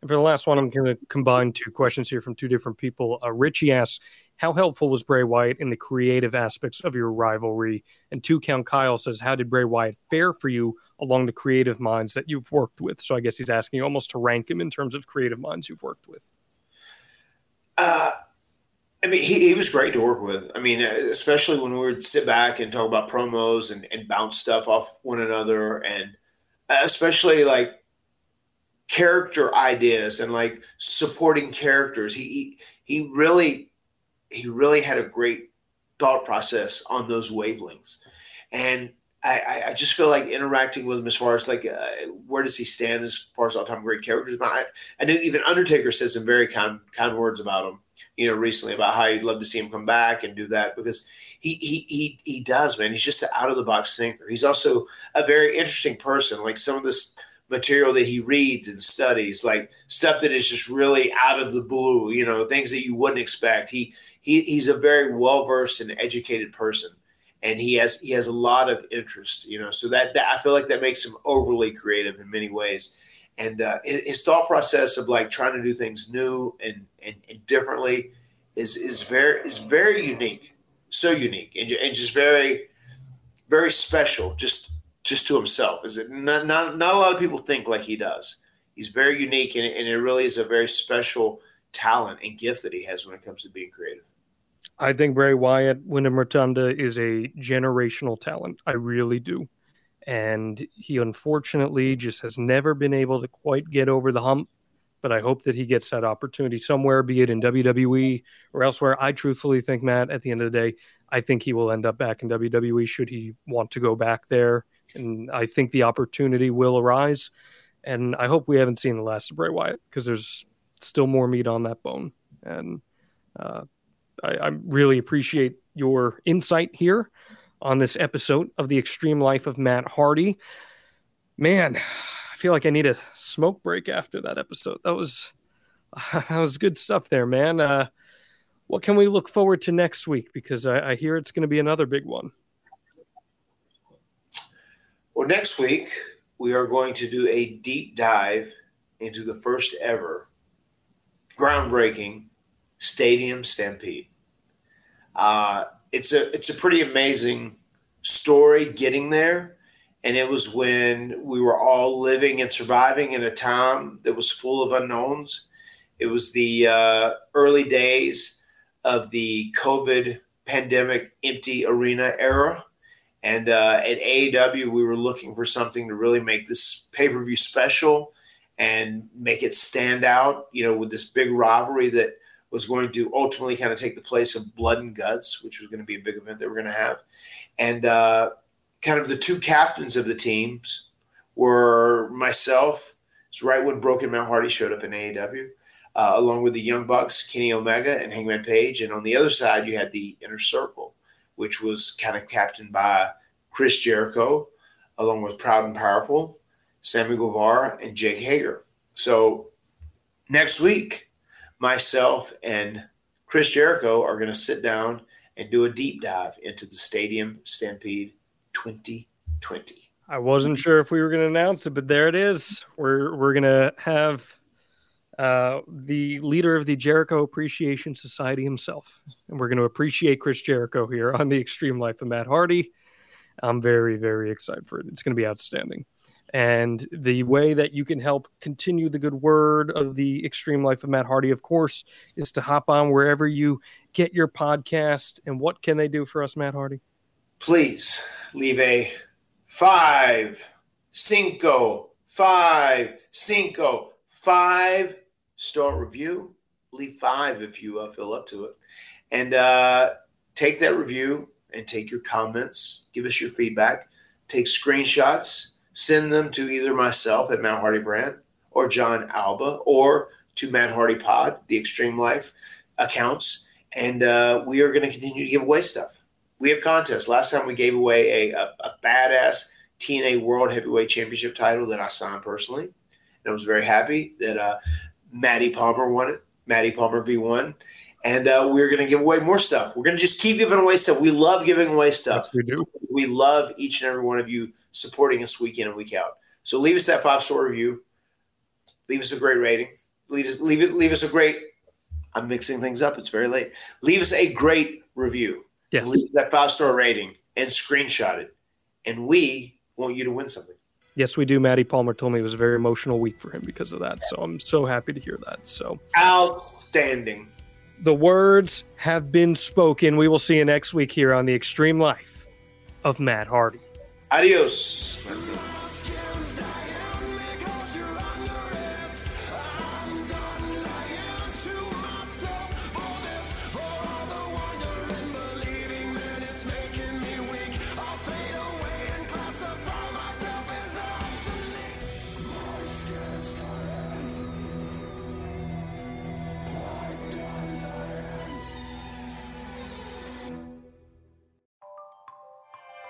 And for the last one, I'm going to combine two questions here from two different people. Uh, Richie asks, How helpful was Bray Wyatt in the creative aspects of your rivalry? And two count Kyle says, How did Bray Wyatt fare for you along the creative minds that you've worked with? So I guess he's asking almost to rank him in terms of creative minds you've worked with. Uh, I mean, he, he was great to work with. I mean, especially when we would sit back and talk about promos and, and bounce stuff off one another, and especially like character ideas and like supporting characters. He he, really he really had a great thought process on those wavelengths, and I, I, just feel like interacting with him as far as like uh, where does he stand as far as all time great characters. But I, I knew even Undertaker said some very kind kind words about him, you know, recently about how he'd love to see him come back and do that because he he he he does, man. He's just an out of the box thinker. He's also a very interesting person. Like some of this material that he reads and studies, like stuff that is just really out of the blue, you know, things that you wouldn't expect. He he he's a very well versed and educated person and he has he has a lot of interest you know so that, that i feel like that makes him overly creative in many ways and uh, his thought process of like trying to do things new and, and, and differently is is very is very unique so unique and, and just very very special just just to himself is it not, not not a lot of people think like he does he's very unique and, and it really is a very special talent and gift that he has when it comes to being creative I think Bray Wyatt, Wyndham Rotunda is a generational talent. I really do. And he unfortunately just has never been able to quite get over the hump. But I hope that he gets that opportunity somewhere, be it in WWE or elsewhere. I truthfully think, Matt, at the end of the day, I think he will end up back in WWE should he want to go back there. And I think the opportunity will arise. And I hope we haven't seen the last of Bray Wyatt because there's still more meat on that bone. And uh, I, I really appreciate your insight here on this episode of the Extreme Life of Matt Hardy. Man, I feel like I need a smoke break after that episode. That was that was good stuff there, man. Uh, what can we look forward to next week? Because I, I hear it's going to be another big one. Well, next week we are going to do a deep dive into the first ever groundbreaking stadium stampede. Uh, it's a it's a pretty amazing story getting there, and it was when we were all living and surviving in a time that was full of unknowns. It was the uh, early days of the COVID pandemic empty arena era. And uh, at AEW, we were looking for something to really make this pay per view special and make it stand out, you know, with this big rivalry that was going to ultimately kind of take the place of Blood and Guts, which was going to be a big event that we're going to have. And uh, kind of the two captains of the teams were myself. It's right when Broken Matt Hardy showed up in AEW, uh, along with the Young Bucks, Kenny Omega, and Hangman Page. And on the other side, you had the Inner Circle, which was kind of captained by Chris Jericho, along with Proud and Powerful, Sammy Guevara, and Jake Hager. So next week, myself and Chris Jericho are going to sit down and do a deep dive into the Stadium Stampede 2020. I wasn't sure if we were going to announce it, but there it is. We're we're going to have uh, the leader of the Jericho Appreciation Society himself, and we're going to appreciate Chris Jericho here on the Extreme Life of Matt Hardy. I'm very very excited for it. It's going to be outstanding. And the way that you can help continue the good word of the extreme life of Matt Hardy, of course, is to hop on wherever you get your podcast. And what can they do for us, Matt Hardy? Please leave a five, cinco, five, cinco, five star review. Leave five if you uh, feel up to it. And uh, take that review and take your comments. Give us your feedback. Take screenshots send them to either myself at Matt Hardy Brand or Jon Alba or to Matt Hardy Pod, the Extreme Life accounts. And uh, we are going to continue to give away stuff. We have contests. Last time we gave away a, a, a badass TNA World Heavyweight Championship title that I signed personally. And I was very happy that uh, Maddie Palmer won it, Maddie Palmer V1 and uh, we're going to give away more stuff. We're going to just keep giving away stuff. We love giving away stuff. Yes, we do. We love each and every one of you supporting us week in and week out. So leave us that five star review. Leave us a great rating. Leave us, leave it. Leave us a great. I'm mixing things up. It's very late. Leave us a great review. Yes. Leave that five star rating and screenshot it, and we want you to win something. Yes, we do. Maddie Palmer told me it was a very emotional week for him because of that. So I'm so happy to hear that. So outstanding the words have been spoken. We will see you next week here on the Extreme Life of Matt Hardy. Adios.